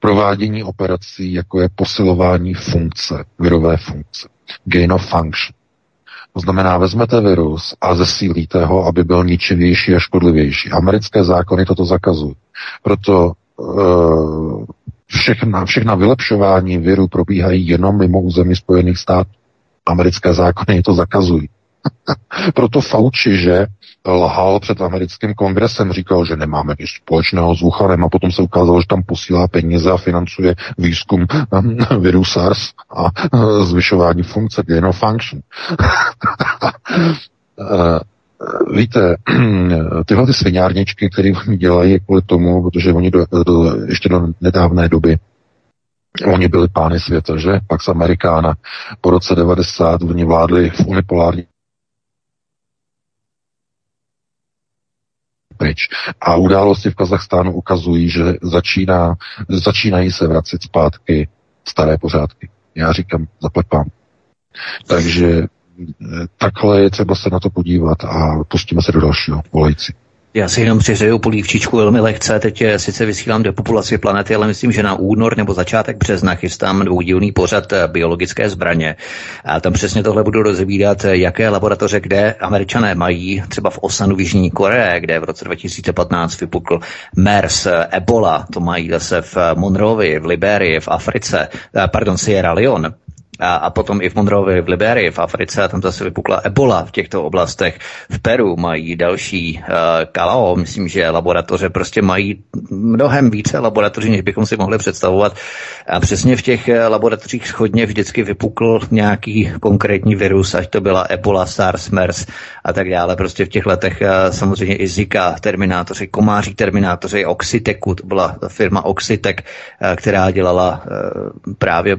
provádění operací, jako je posilování funkce, virové funkce, gain of function. To znamená, vezmete virus a zesílíte ho, aby byl ničivější a škodlivější. Americké zákony toto zakazují. Proto uh, všechna, všechna vylepšování viru probíhají jenom mimo území Spojených států. Americké zákony to zakazují. Proto Fauci, že lhal před americkým kongresem, říkal, že nemáme nic společného s Wuhanem a potom se ukázalo, že tam posílá peníze a financuje výzkum viru SARS a zvyšování funkce gain function. Eh, víte, tyhle ty sviňárničky, které oni dělají kvůli tomu, protože oni do, do, ještě do nedávné doby Oni byli pány světa, že? Pak z Amerikána po roce 90 oni vládli v unipolární pryč. A události v Kazachstánu ukazují, že začíná, začínají se vracet zpátky staré pořádky. Já říkám, zaplepám. Takže eh, takhle je třeba se na to podívat a pustíme se do dalšího volající. Já si jenom přiřeju polívčičku velmi lehce. Teď sice vysílám depopulaci planety, ale myslím, že na únor nebo začátek března chystám dvoudílný pořad eh, biologické zbraně. A tam přesně tohle budu rozebídat, eh, jaké laboratoře, kde američané mají, třeba v Osanu v Jižní Koreje, kde v roce 2015 vypukl MERS, eh, Ebola, to mají zase v Monrovi, v Liberii, v Africe, pardon, Sierra Leone, a, a potom i v Monrovi, v Liberii, v Africe, tam zase vypukla ebola v těchto oblastech. V Peru mají další uh, kalao, myslím, že laboratoře prostě mají mnohem více laboratoří, než bychom si mohli představovat. A přesně v těch eh, laboratořích schodně vždycky vypukl nějaký konkrétní virus, ať to byla ebola, SARS, MERS a tak dále. Prostě v těch letech uh, samozřejmě i Zika, terminátoři, komáří terminátoři, Oxiteku, to byla firma Oxitek, uh, která dělala uh, právě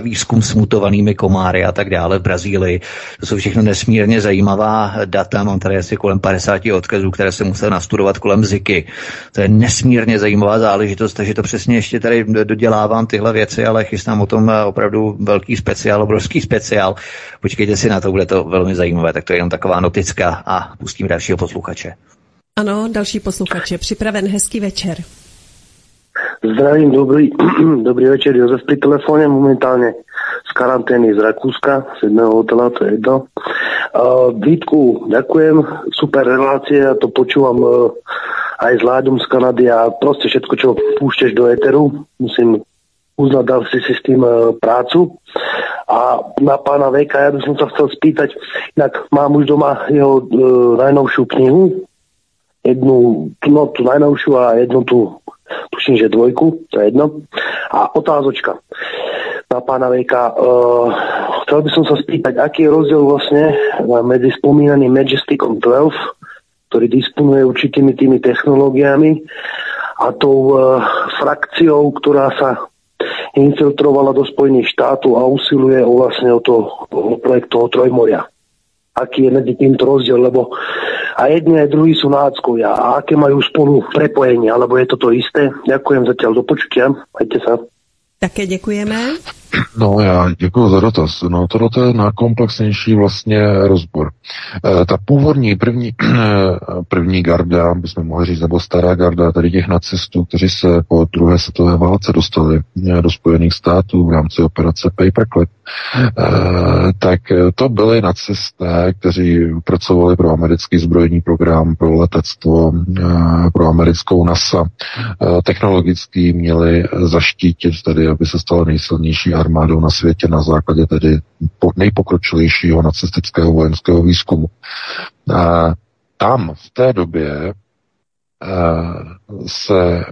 výzkum smutu mutovanými komáry a tak dále v Brazílii. To jsou všechno nesmírně zajímavá data. Mám tady asi kolem 50 odkazů, které jsem musel nastudovat kolem Ziky. To je nesmírně zajímavá záležitost, takže to přesně ještě tady dodělávám tyhle věci, ale chystám o tom opravdu velký speciál, obrovský speciál. Počkejte si na to, bude to velmi zajímavé. Tak to je jenom taková notická a pustím dalšího posluchače. Ano, další posluchače. Připraven hezký večer. Zdravím, dobrý, dobrý večer, Josef pri telefóne momentálne z karantény z Rakúska, z jedného hotela, to je jedno. Uh, Vítku, ďakujem, super relácie, ja to počúvam uh, aj s Láďom z Kanady a proste všetko, čo púšťaš do éteru, musím uznať, dal si si s tým uh, prácu. A na pána Veka, ja by som sa chcel spýtať, inak mám už doma jeho uh, najnovšiu knihu, jednu, no tú najnovšiu a jednu tú, tuším, že dvojku, to je jedno. A otázočka na pána Vejka. Uh, chcel by som sa spýtať, aký je rozdiel vlastne medzi spomínaným Majesticom 12, ktorý disponuje určitými tými technológiami a tou uh, frakciou, ktorá sa infiltrovala do Spojených štátov a usiluje o vlastne o, to, o projekt toho Trojmoria. Aký je medzi týmto rozdiel, lebo a jedni aj druhí sú náckovia a aké majú spolu prepojenie, alebo je to to isté. Ďakujem zatiaľ do počutia. Majte sa. Také děkujeme. No já děkuji za dotaz. No tohle je na komplexnější vlastně rozbor. E, ta původní první, první garda, bychom mohli říct, nebo stará garda tady těch nacistů, kteří se po druhé světové válce dostali e, do Spojených států v rámci operace Paperclip, e, tak to byli nacisté, kteří pracovali pro americký zbrojní program, pro letectvo, e, pro americkou NASA. E, technologicky měli zaštítit tedy, aby se stala nejsilnější armádou na světě na základě tedy nejpokročilejšího nacistického vojenského výzkumu. A tam v té době se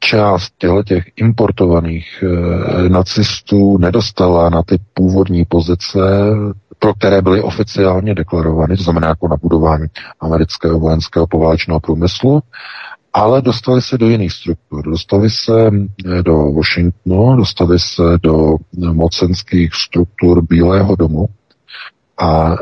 část těch importovaných e, nacistů nedostala na ty původní pozice, pro které byly oficiálně deklarovány, to znamená jako na budování amerického vojenského poválečného průmyslu, ale dostali se do jiných struktur. Dostali se eh, do Washingtonu, dostali se do mocenských struktur Bílého domu a e,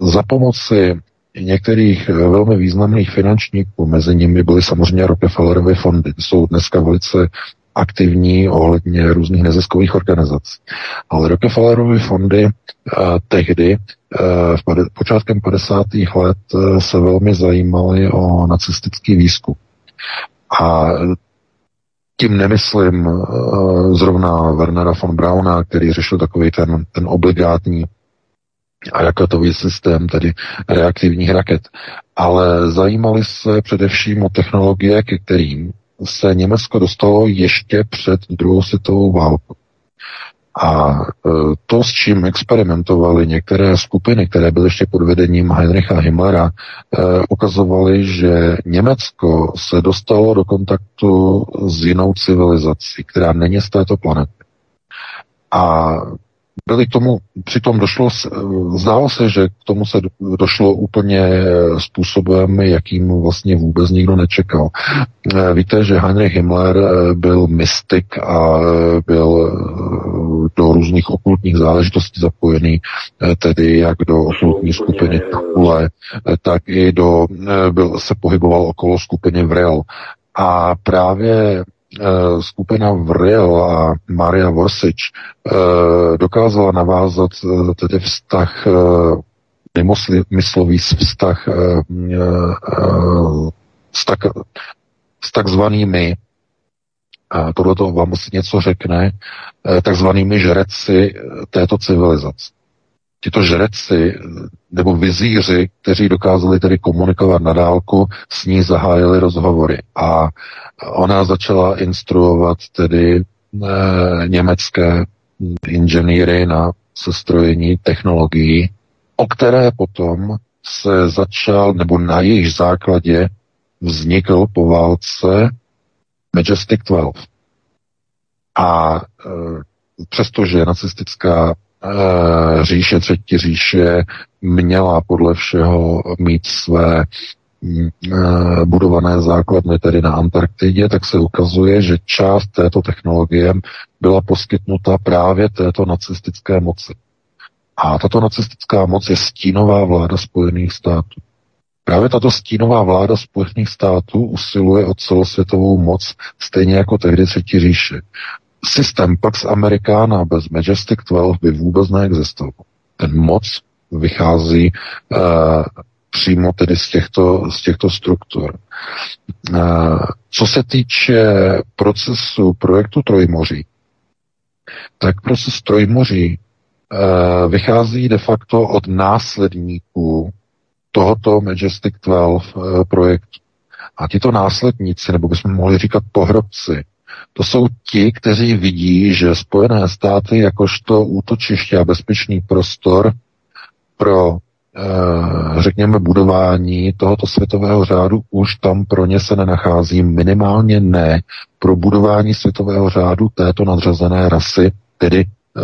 za pomoci některých eh, velmi významných finančníků, mezi nimi byly samozřejmě Rockefellerovy fondy, jsou dneska velice aktivní ohledně různých neziskových organizací. Ale Rockefellerovy fondy uh, tehdy, uh, v pade, počátkem 50. let, uh, se velmi zajímaly o nacistický výzkum. A tím nemyslím uh, zrovna Wernera von Brauna, který řešil takový ten, ten obligátní raketový systém, tedy reaktivních raket, ale zajímali se především o technologie, ke kterým se Německo dostalo ještě před druhou světovou válkou. A e, to, s čím experimentovali některé skupiny, které byly ještě pod vedením Heinricha Himmlera, e, ukazovaly, že Německo se dostalo do kontaktu s jinou civilizací, která není z této planety. A byli k tomu, přitom došlo, zdálo se, že k tomu se došlo úplně způsobem, jakým vlastně vůbec nikdo nečekal. Eh, víte, že Heinrich Himmler eh, byl mystik a eh, byl do různých okultních záležitostí zapojený, tedy jak do okultní skupiny Takule, tak i do, byl, se pohyboval okolo skupiny Vrel. A právě Eh, skupina Vril a Maria Vorsič eh, dokázala navázat eh, tedy vztah nemyslový vztah s, tak, s takzvanými a tohle to vám asi něco řekne, takzvanými žreci této civilizace tito žreci nebo vizíři, kteří dokázali tedy komunikovat na dálku, s ní zahájili rozhovory. A ona začala instruovat tedy e, německé inženýry na sestrojení technologií, o které potom se začal, nebo na jejich základě vznikl po válce Majestic 12. A e, přestože nacistická říše, třetí říše měla podle všeho mít své mm, eh, budované základny tedy na Antarktidě, tak se ukazuje, že část této technologie byla poskytnuta právě této nacistické moci. A tato nacistická moc je stínová vláda Spojených států. Právě tato stínová vláda Spojených států usiluje o celosvětovou moc, stejně jako tehdy Třetí říše systém Pax Americana bez Majestic 12 by vůbec neexistoval. Ten moc vychází uh, přímo tedy z těchto, z těchto struktur. Uh, co se týče procesu projektu Trojmoří, tak proces Trojmoří uh, vychází de facto od následníků tohoto Majestic 12 uh, projektu. A tito následníci, nebo bychom mohli říkat pohrobci, to jsou ti, kteří vidí, že Spojené státy jakožto útočiště a bezpečný prostor pro eh, řekněme, budování tohoto světového řádu už tam pro ně se nenachází, minimálně ne pro budování světového řádu této nadřazené rasy, tedy eh,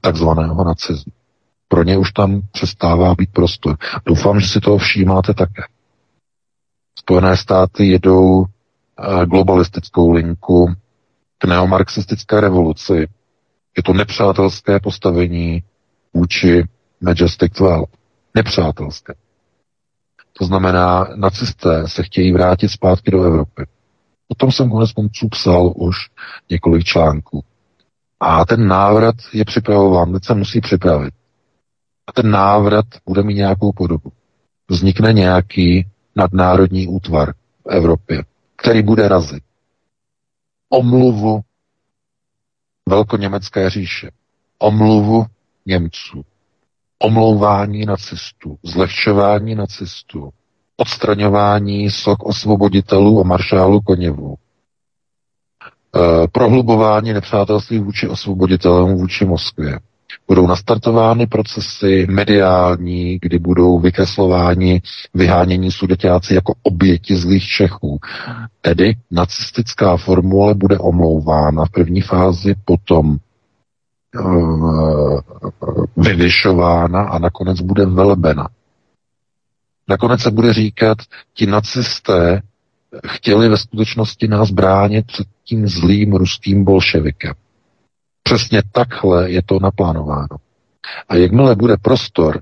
takzvaného nacismu. Pro ně už tam přestává být prostor. Doufám, že si toho všímáte také. Spojené státy jedou globalistickou linku, k neomarxistické revoluci. Je to nepřátelské postavení vůči Majestic 12. Nepřátelské. To znamená, nacisté se chtějí vrátit zpátky do Evropy. O tom jsem konec konců psal už několik článků. A ten návrat je připravován, teď se musí připravit. A ten návrat bude mít nějakou podobu. Vznikne nějaký nadnárodní útvar v Evropě, který bude razit. Omluvu velkoněmecké říše, omluvu Němců, omlouvání nacistů, zlehčování nacistů, odstraňování sok osvoboditelů a maršálů Koněvů, e, prohlubování nepřátelství vůči osvoboditelům vůči Moskvě, budou nastartovány procesy mediální, kdy budou vykreslováni vyhánění sudetáci jako oběti zlých Čechů. Tedy nacistická formule bude omlouvána v první fázi, potom uh, vyvyšována a nakonec bude velbena. Nakonec se bude říkat, ti nacisté chtěli ve skutečnosti nás bránit před tím zlým ruským bolševikem. Přesně takhle je to naplánováno. A jakmile bude prostor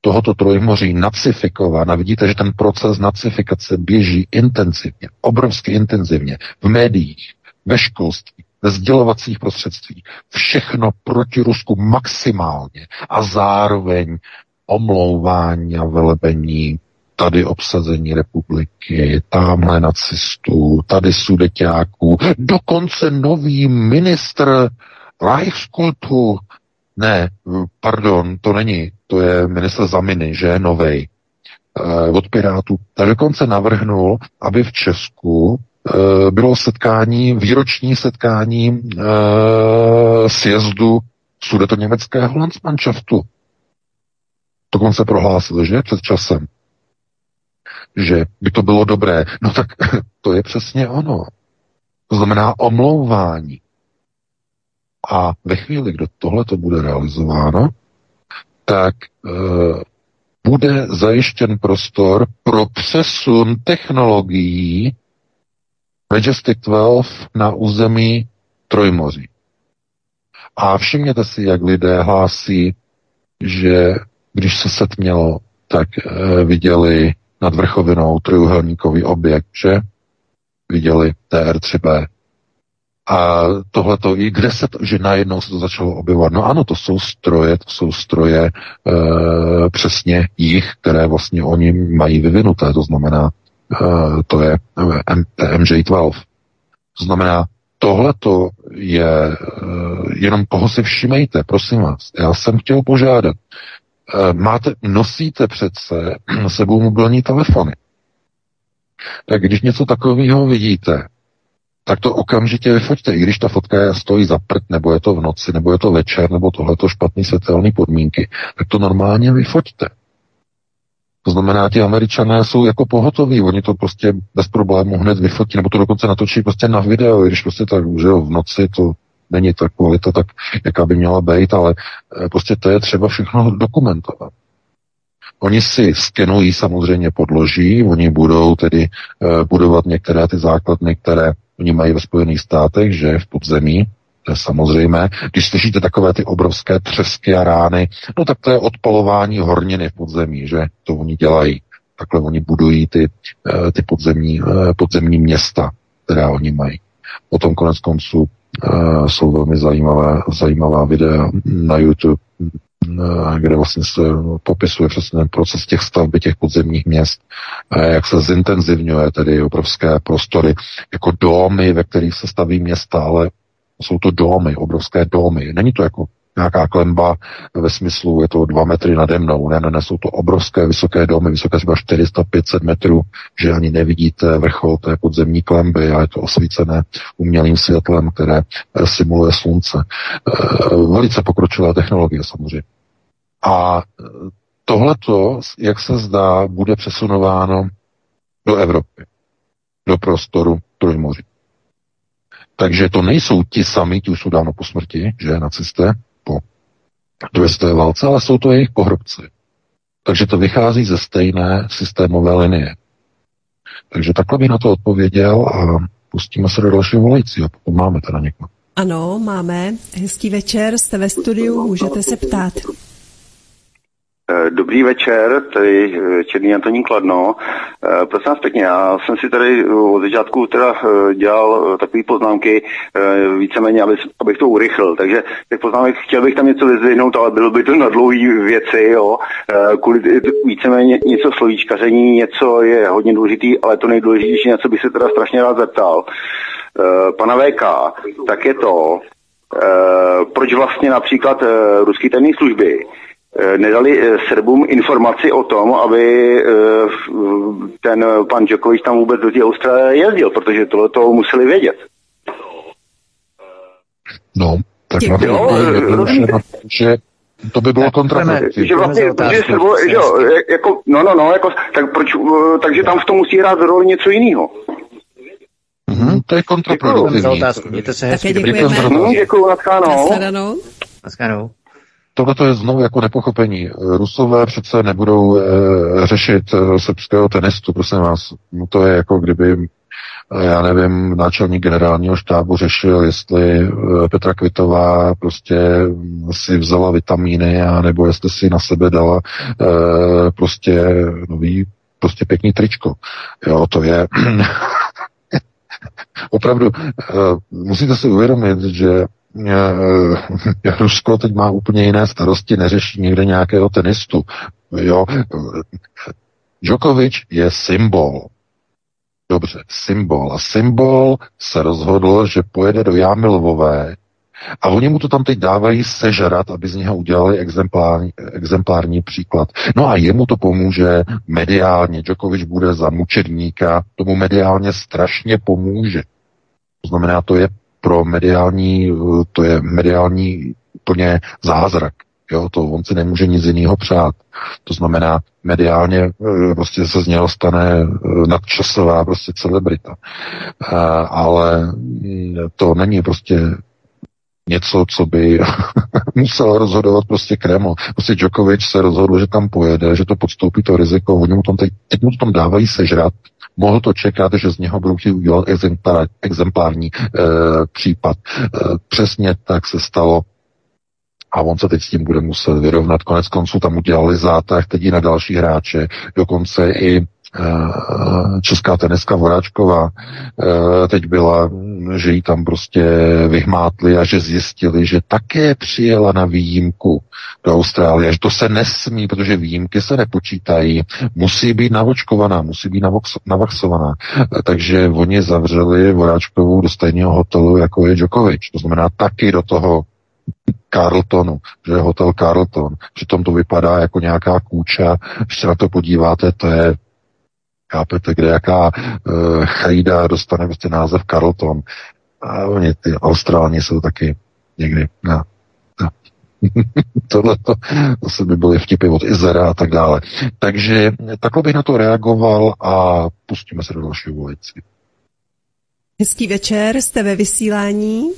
tohoto trojmoří nacifikován, a vidíte, že ten proces nacifikace běží intenzivně, obrovsky intenzivně, v médiích, ve školství, ve sdělovacích prostředcích. Všechno proti Rusku maximálně a zároveň omlouvání a velebení tady obsazení republiky, tamhle nacistů, tady sudeťáků, dokonce nový ministr Reichskultu, ne, pardon, to není, to je ministr Zaminy, že, novej, eh, od Pirátů, tak dokonce navrhnul, aby v Česku eh, bylo setkání, výroční setkání eh, sjezdu sudeto německého Landsmannschaftu. Dokonce prohlásil, že před časem že by to bylo dobré. No tak to je přesně ono. To znamená omlouvání. A ve chvíli, kdy tohle to bude realizováno, tak e, bude zajištěn prostor pro přesun technologií Majestic 12 na území Trojmoří. A všimněte si, jak lidé hlásí, že když se setmělo, tak e, viděli nad vrchovinou trojuhelníkový objekt, že? Viděli TR3B. A tohle to, i kde se to, že najednou se to začalo objevovat. No ano, to jsou stroje, to jsou stroje e, přesně jich, které vlastně oni mají vyvinuté, to znamená, e, to je M, MJ12. To znamená, tohle to je, e, jenom toho si všimejte, prosím vás. Já jsem chtěl požádat, Eh, máte, nosíte přece sebou mobilní telefony. Tak když něco takového vidíte, tak to okamžitě vyfoťte, i když ta fotka stojí za prd, nebo je to v noci, nebo je to večer, nebo tohleto špatný světelné podmínky, tak to normálně vyfoťte. To znamená, ti američané jsou jako pohotoví, oni to prostě bez problému hned vyfotí, nebo to dokonce natočí prostě na video, i když prostě tak, že jo, v noci to není ta kvalita tak, jaká by měla být, ale eh, prostě to je třeba všechno dokumentovat. Oni si skenují samozřejmě podloží, oni budou tedy uh, budovat některé ty základny, které oni mají ve Spojených státech, že v podzemí, to je samozřejmé. Když slyšíte takové ty obrovské třesky a rány, no tak to je odpalování horniny v podzemí, že to oni dělají. Takhle oni budují ty, uh, ty podzemní, uh, podzemní města, která oni mají. Potom konec konců Uh, jsou velmi zajímavé, zajímavá videa na YouTube, kde vlastně se popisuje přesně ten proces těch stavby těch podzemních měst, jak se zintenzivňuje tedy obrovské prostory, jako domy, ve kterých se staví města, ale jsou to domy, obrovské domy. Není to jako nějaká klemba ve smyslu, je to dva metry nade mnou. Ne, ne, ne, jsou to obrovské vysoké domy, vysoké třeba 400-500 metrů, že ani nevidíte vrchol té podzemní klemby a je to osvícené umělým světlem, které eh, simuluje slunce. E, velice pokročilá technologie samozřejmě. A eh, tohleto, jak se zdá, bude přesunováno do Evropy, do prostoru Trojmoří. Takže to nejsou ti sami, ti už jsou dávno po smrti, že nacisté, po druhé válce, ale jsou to jejich pohrobci. Takže to vychází ze stejné systémové linie. Takže takhle bych na to odpověděl a pustíme se do dalšího volajícího, pokud máme teda někoho. Ano, máme. Hezký večer, jste ve studiu, můžete se ptát. Eh, dobrý večer, tady eh, Černý Antonín Kladno. Eh, prosím vás pěkně, já jsem si tady od začátku teda dělal takové poznámky, víceméně, aby, abych to urychlil. Takže těch poznámek chtěl bych tam něco vyzvihnout, ale bylo by to na dlouhé věci, jo. Kvůli víceméně něco slovíčkaření, něco je hodně důležitý, ale to nejdůležitější, něco bych se teda strašně rád zeptal. Pana VK, tak je to, proč vlastně například ruský tajné služby nedali eh, Srbům informaci o tom, aby eh, ten pan Djokovic tam vůbec do té Austrálie jezdil, protože tohle to museli vědět. No, tak na to, že to by bylo kontraproduktivní. Že vlastně, protože Srbo, že jo, jako, no, no, no, jako, tak proč, takže tam v tom musí hrát roli něco jiného. Mm-hmm, to je kontraproduktivní. Děkuji za otázku. Mějte se hezky. Také děkujeme. Děkuji, naschledanou. Naschledanou. Tohle je znovu jako nepochopení. Rusové přece nebudou e, řešit e, srbského tenistu, prosím vás. No to je jako kdyby, e, já nevím, náčelník generálního štábu řešil, jestli e, Petra Kvitová prostě si vzala vitamíny, a nebo jestli si na sebe dala e, prostě nový, prostě pěkný tričko. Jo, to je opravdu uh, musíte si uvědomit, že Rusko teď má úplně jiné starosti, neřeší někde nějakého tenistu. Jo, Djokovic je symbol. Dobře, symbol. A symbol se rozhodl, že pojede do Jámy Lvové a oni mu to tam teď dávají sežrat, aby z něho udělali exemplární, exemplární příklad. No a jemu to pomůže mediálně. Djokovic bude za mučedníka, tomu mediálně strašně pomůže. To znamená, to je pro mediální, to je mediální plně zázrak. Jo, to on si nemůže nic jiného přát. To znamená, mediálně eh, prostě se z něho stane eh, nadčasová prostě celebrita. Eh, ale mm, to není prostě něco, co by musel rozhodovat prostě Kreml. Prostě Djokovic se rozhodl, že tam pojede, že to podstoupí to riziko, oni mu tam teď, teď mu tam dávají sežrat, mohl to čekat, že z něho budou chtít udělat exemplár, exemplární e, případ. E, přesně tak se stalo a on se teď s tím bude muset vyrovnat. Konec konců tam udělali zátah teď i na další hráče, dokonce i česká teniska Voráčková eh, teď byla, že ji tam prostě vyhmátli a že zjistili, že také přijela na výjimku do Austrálie, že to se nesmí, protože výjimky se nepočítají, musí být navočkovaná, musí být navaxovaná. Eh, takže oni zavřeli Voráčkovou do stejného hotelu, jako je Djokovic. To znamená taky do toho Carltonu, že je hotel Carlton. Přitom to vypadá jako nějaká kůča, když se na to podíváte, to je Chápete, kde jaká uh, chajda dostane prostě název Carlton. A oni, ty Austrálni jsou taky někdy, no. Tohle to zase by byly vtipy od Izera a tak dále. Takže takhle bych na to reagoval a pustíme se do dalšího volici. Hezký večer, jste ve vysílání.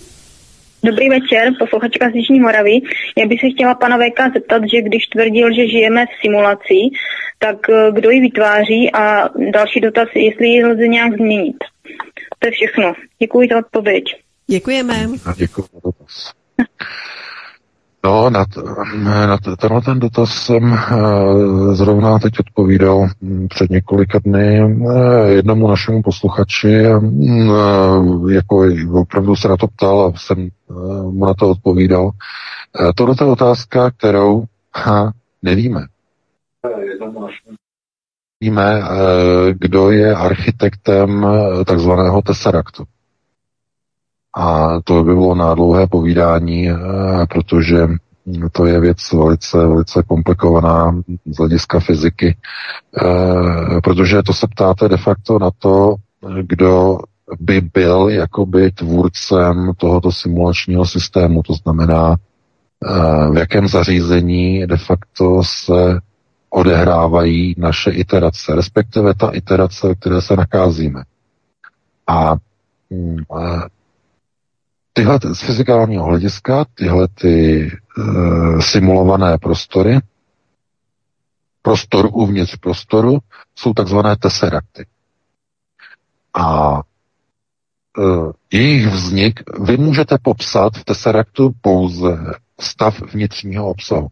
Dobrý večer, posluchačka z Jižní Moravy. Já bych se chtěla pana VK zeptat, že když tvrdil, že žijeme v simulaci, tak eh, kdo ji vytváří a další dotaz, jestli ji lze nějak změnit. To je všechno. Děkuji za odpověď. Děkujeme. A děkuji za dotaz. No, na, t- na t- tenhle ten dotaz jsem uh, zrovna teď odpovídal hm, před několika dny uh, jednomu našemu posluchači. Uh, jako opravdu se na to ptal a jsem mu na to odpovídal. Tohle je otázka, kterou ha, nevíme. Víme, kdo je architektem takzvaného Tesseractu. A to by bylo na dlouhé povídání, eh, protože to je věc velice, velice komplikovaná z hlediska fyziky, eh, protože to se ptáte de facto na to, kdo by byl jakoby tvůrcem tohoto simulačního systému, to znamená, eh, v jakém zařízení de facto se odehrávají naše iterace, respektive ta iterace, ve které se nacházíme. A mm, tyhle z fyzikálního hlediska, tyhle ty uh, simulované prostory, prostor uvnitř prostoru, jsou takzvané tesserakty. A uh, jejich vznik vy můžete popsat v tesseraktu pouze stav vnitřního obsahu.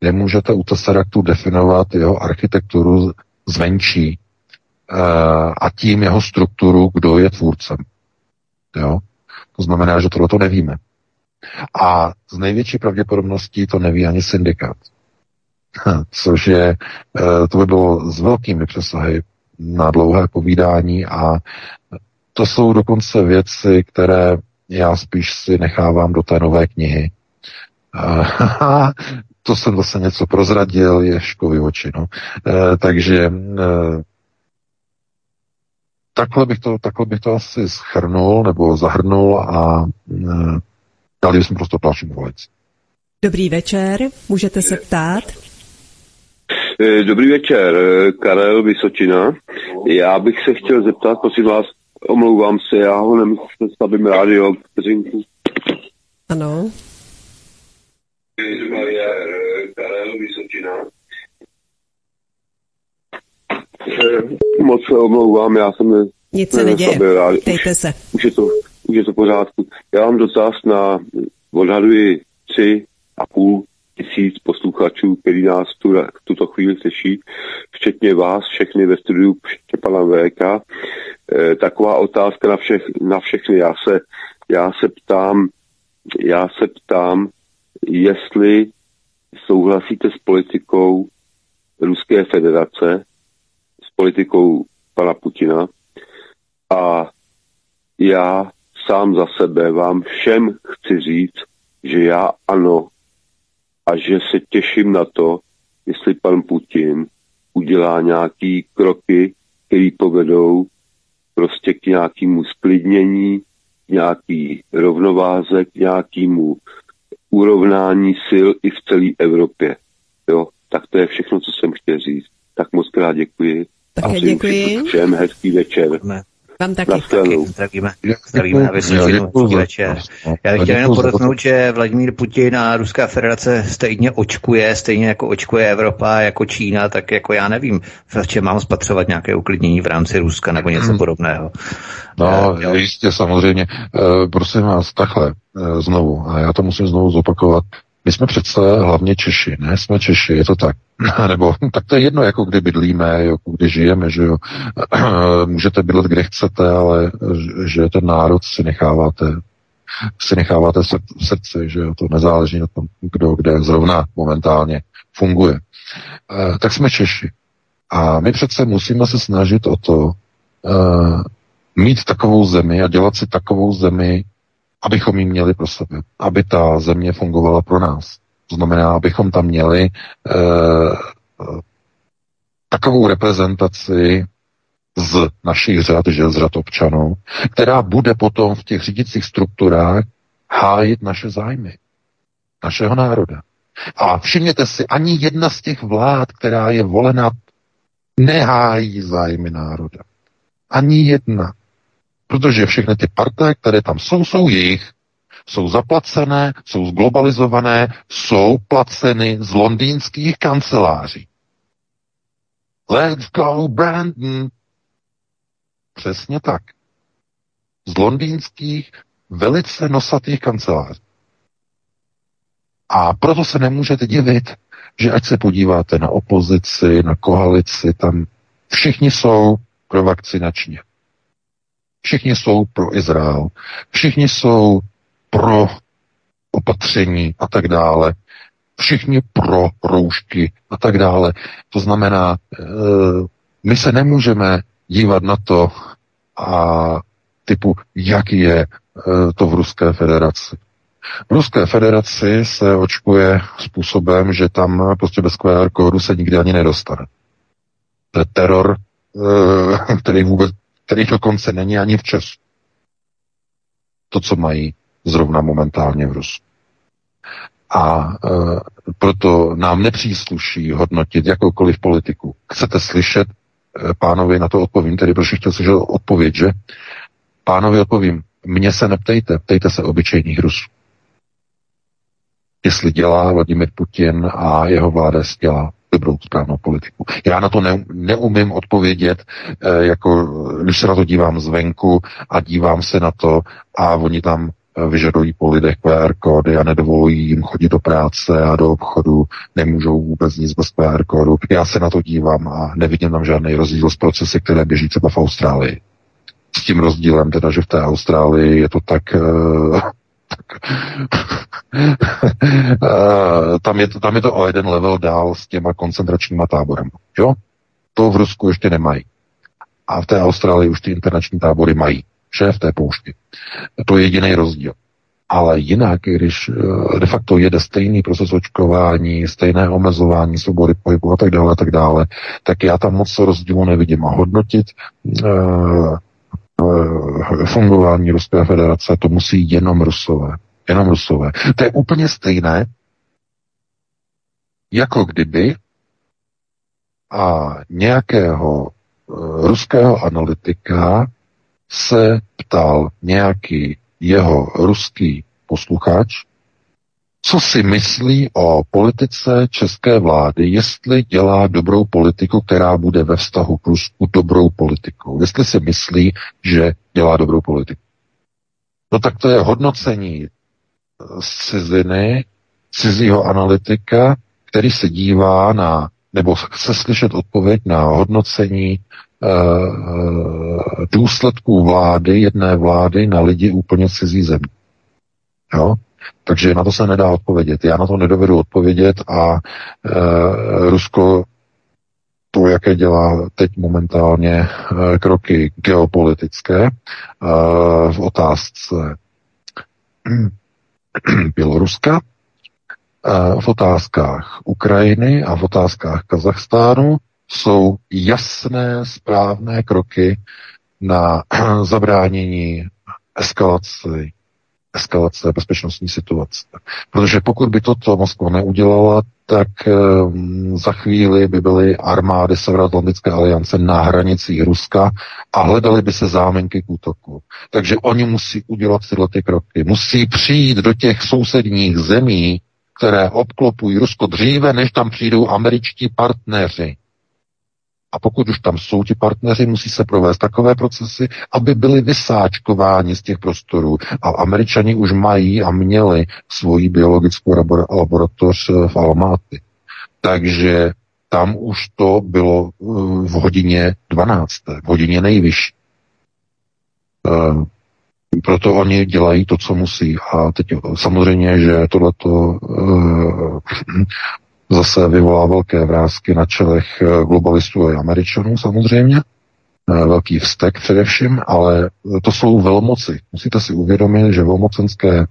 Nemůžete u tesseraktu definovat jeho architekturu zvenčí uh, a tím jeho strukturu, kdo je tvůrcem. Jo? To znamená, že tohle to nevíme. A z největší pravděpodobností to neví ani syndikát. Což je, eh, to by bylo s velkými přesahy na dlouhé povídání a to jsou dokonce věci, které já spíš si nechávám do té nové knihy. to jsem zase něco prozradil, je škovy oči. No. E, takže takhle bych to, takhle bych to asi schrnul nebo zahrnul a e, dali bychom prostě dalšímu volici. Dobrý večer, můžete se ptát? E, dobrý večer, e, Karel Vysočina. Já bych se chtěl zeptat, prosím vás, omlouvám se, já ho nemyslím, stavím rádio, vteřinku. Ano. Dobrý Karel Vysočina. Moc se omlouvám, já jsem... Nic se neděje, se. Už je, to, už je to pořádku. Já mám dotaz na, odhaduji tři a půl tisíc posluchačů, který nás tu, v tuto chvíli slyší, včetně vás, všechny ve studiu, včetně pana VK. E, taková otázka na, všech, na všechny. Já se, já se ptám, já se ptám, jestli souhlasíte s politikou Ruské federace, politikou pana Putina a já sám za sebe vám všem chci říct, že já ano a že se těším na to, jestli pan Putin udělá nějaký kroky, které povedou prostě k nějakému sklidnění, k nějaký rovnováze, k nějakému urovnání sil i v celé Evropě. Jo, tak to je všechno, co jsem chtěl říct. Tak moc krát děkuji. Také děkuji. Všem hezký večer. Ne. Vám taky. taky. Zdravíme, zdravíme na Vysočinu. večer. Já bych chtěl jenom podotknout, že Vladimír Putin a Ruská federace stejně očkuje, stejně jako očkuje Evropa, jako Čína, tak jako já nevím, v čem mám spatřovat nějaké uklidnění v rámci Ruska nebo něco hmm. podobného. No, uh, jistě, samozřejmě. Uh, prosím vás, takhle, uh, znovu, a já to musím znovu zopakovat. My jsme přece hlavně Češi, ne? Jsme Češi, je to tak. Nebo tak to je jedno, jako kdy bydlíme, jako kdy žijeme, že jo. Můžete bydlet, kde chcete, ale že ten národ si necháváte si necháváte v srdci, že jo, to nezáleží na tom, kdo kde zrovna momentálně funguje. E, tak jsme Češi. A my přece musíme se snažit o to, e, mít takovou zemi a dělat si takovou zemi, abychom ji měli pro sebe, aby ta země fungovala pro nás. To znamená, abychom tam měli e, takovou reprezentaci z našich řad, že z řad občanů, která bude potom v těch řídicích strukturách hájit naše zájmy, našeho národa. A všimněte si, ani jedna z těch vlád, která je volena, nehájí zájmy národa. Ani jedna. Protože všechny ty partaje, které tam jsou, jsou jejich. Jsou zaplacené, jsou zglobalizované, jsou placeny z londýnských kanceláří. Let's go, Brandon. Přesně tak. Z londýnských velice nosatých kanceláří. A proto se nemůžete divit, že ať se podíváte na opozici, na koalici, tam všichni jsou pro vakcinačně. Všichni jsou pro Izrael. Všichni jsou pro opatření a tak dále. Všichni pro roušky a tak dále. To znamená, eh, my se nemůžeme dívat na to a typu, jak je eh, to v Ruské federaci. V Ruské federaci se očkuje způsobem, že tam prostě bez QR kódu se nikdy ani nedostane. To je teror, eh, který vůbec který dokonce není ani v Česku. To, co mají zrovna momentálně v Rusku. A e, proto nám nepřísluší hodnotit jakoukoliv politiku. Chcete slyšet, e, pánovi na to odpovím, tedy protože chtěl slyšet odpověď, že? Pánovi odpovím, mně se neptejte, ptejte se obyčejných Rusů. Jestli dělá Vladimir Putin a jeho vláda dělá dobrou správnou politiku. Já na to ne, neumím odpovědět, eh, jako když se na to dívám zvenku a dívám se na to a oni tam eh, vyžadují po lidech QR kódy a nedovolují jim chodit do práce a do obchodu, nemůžou vůbec nic bez QR kódu. Já se na to dívám a nevidím tam žádný rozdíl z procesy, které běží třeba v Austrálii. S tím rozdílem teda, že v té Austrálii je to tak uh, tam, je to, tam je to o jeden level dál s těma koncentračníma táborem. Jo? To v Rusku ještě nemají. A v té Austrálii už ty internační tábory mají. V té poušti. To je jediný rozdíl. Ale jinak, když eh, de facto jede stejný proces očkování, stejné omezování svobody pohybu a tak dále, tak dále, tak já tam moc rozdílu nevidím. A hodnotit uh, fungování Ruské federace, to musí jenom Rusové. Jenom Rusové. To je úplně stejné, jako kdyby a nějakého uh, ruského analytika se ptal nějaký jeho ruský posluchač, co si myslí o politice české vlády, jestli dělá dobrou politiku, která bude ve vztahu k Rusku dobrou politikou. Jestli si myslí, že dělá dobrou politiku. No tak to je hodnocení z ciziny cizího analytika, který se dívá na, nebo chce slyšet odpověď na hodnocení e, důsledků vlády, jedné vlády na lidi úplně cizí země. Jo? Takže na to se nedá odpovědět. Já na to nedovedu odpovědět a e, Rusko to, jaké dělá teď momentálně e, kroky geopolitické v otázce Běloruska, v otázkách Ukrajiny a v otázkách Kazachstánu jsou jasné, správné kroky na zabránění eskalaci eskalace bezpečnostní situace. Protože pokud by toto Moskva neudělala, tak um, za chvíli by byly armády Severoatlantické aliance na hranicích Ruska a hledali by se zámenky k útoku. Takže oni musí udělat tyhle ty kroky. Musí přijít do těch sousedních zemí, které obklopují Rusko dříve, než tam přijdou američtí partneři. A pokud už tam jsou ti partneři, musí se provést takové procesy, aby byli vysáčkováni z těch prostorů. A američani už mají a měli svoji biologickou laboratoř eh, v Almáty. Takže tam už to bylo eh, v hodině 12. v hodině nejvyšší. Eh, proto oni dělají to, co musí. A teď samozřejmě, že tohleto zase vyvolá velké vrázky na čelech eh, globalistů a američanů samozřejmě, eh, velký vztek především, ale to jsou velmoci. Musíte si uvědomit, že velmocenské, eh,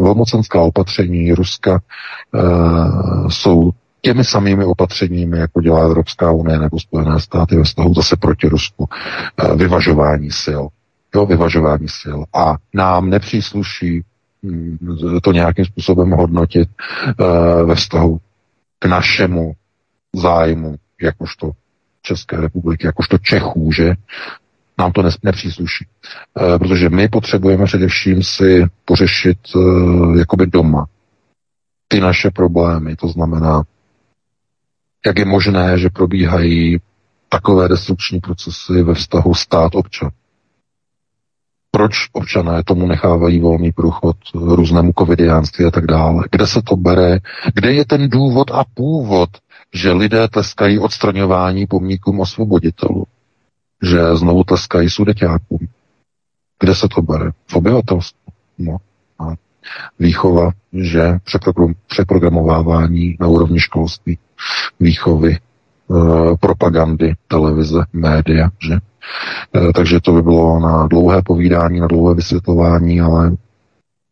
velmocenská opatření Ruska jsou těmi samými opatřeními, jako dělá Evropská unie nebo Spojené státy ve vztahu zase proti Rusku. Vyvažování sil. Jo, vyvažování sil. A nám nepřísluší hm, to nějakým způsobem hodnotit ve vztahu k našemu zájmu, jakožto České republiky, jakožto Čechů, že nám to nepřísluší. E, protože my potřebujeme především si pořešit e, jakoby doma ty naše problémy. To znamená, jak je možné, že probíhají takové destrukční procesy ve vztahu stát-občan proč občané tomu nechávají volný průchod různému covidiánství a tak dále. Kde se to bere? Kde je ten důvod a původ, že lidé tleskají odstraňování pomníkům osvoboditelů? Že znovu tleskají sudeťákům? Kde se to bere? V obyvatelstvu. No. A výchova, že přeprogramovávání na úrovni školství, výchovy, Eh, propagandy, televize, média, že? Eh, takže to by bylo na dlouhé povídání, na dlouhé vysvětlování, ale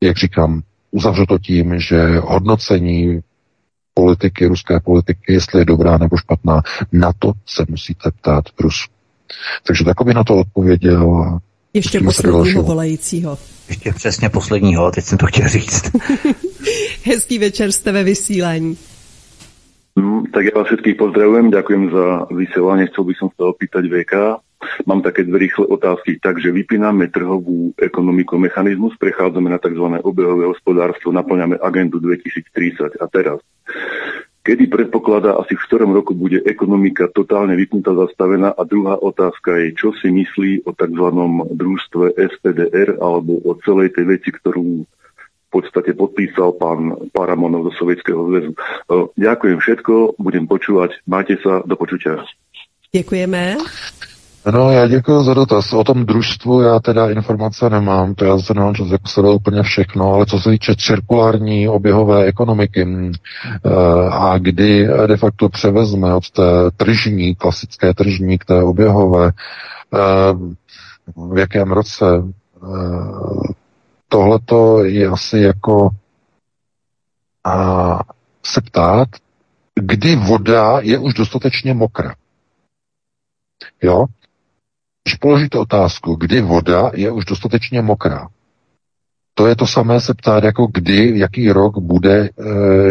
jak říkám, uzavřu to tím, že hodnocení politiky, ruské politiky, jestli je dobrá nebo špatná, na to se musíte ptát v Rusku. Takže takový na to odpověděl. Ještě posledního volajícího. Ještě přesně posledního, teď jsem to chtěl říct. Hezký večer, jste ve vysílání. No, tak ja vás všetkých pozdravujem, ďakujem za vysielanie. Chcel by som sa opýtať VK. Mám také dve rýchle otázky. Takže vypíname trhovú ekonomiku, mechanizmus, prechádzame na tzv. obehové hospodárstvo, naplňame agendu 2030. A teraz, kedy predpokladá asi v ktorom roku bude ekonomika totálne vypnutá, zastavená? A druhá otázka je, čo si myslí o tzv. družstve SPDR alebo o celej tej veci, ktorú podstate podpísal pán Paramonov zo Sovětského zväzu. Ďakujem všetko, budem počúvať, majte sa, do počutia. Děkujeme. No, já děkuji za dotaz. O tom družstvu já teda informace nemám, to já se nemám čas jako sledovat úplně všechno, ale co se týče cirkulární oběhové ekonomiky mm, eh, a kdy de facto převezme od té tržní, klasické tržní k té oběhové, eh, v jakém roce, eh, tohleto je asi jako a, se ptát, kdy voda je už dostatečně mokrá. Jo? Když položíte otázku, kdy voda je už dostatečně mokrá, to je to samé se ptát, jako kdy, jaký rok bude e,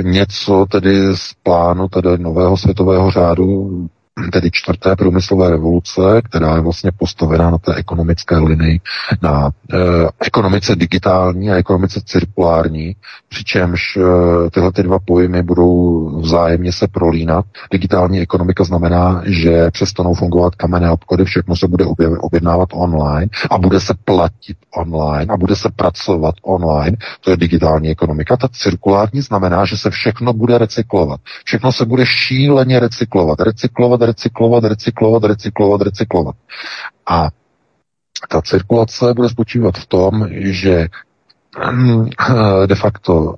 něco tedy z plánu tedy nového světového řádu tedy čtvrté průmyslové revoluce, která je vlastně postavená na té ekonomické linii, na eh, ekonomice digitální a ekonomice cirkulární, přičemž eh, tyhle ty dva pojmy budou vzájemně se prolínat. Digitální ekonomika znamená, že přestanou fungovat kamenné obchody, všechno se bude objednávat online a bude se platit online a bude se pracovat online. To je digitální ekonomika. Ta cirkulární znamená, že se všechno bude recyklovat. Všechno se bude šíleně recyklovat. Recyklovat, recyklovat, recyklovat, recyklovat, recyklovat. A ta cirkulace bude spočívat v tom, že hm, de facto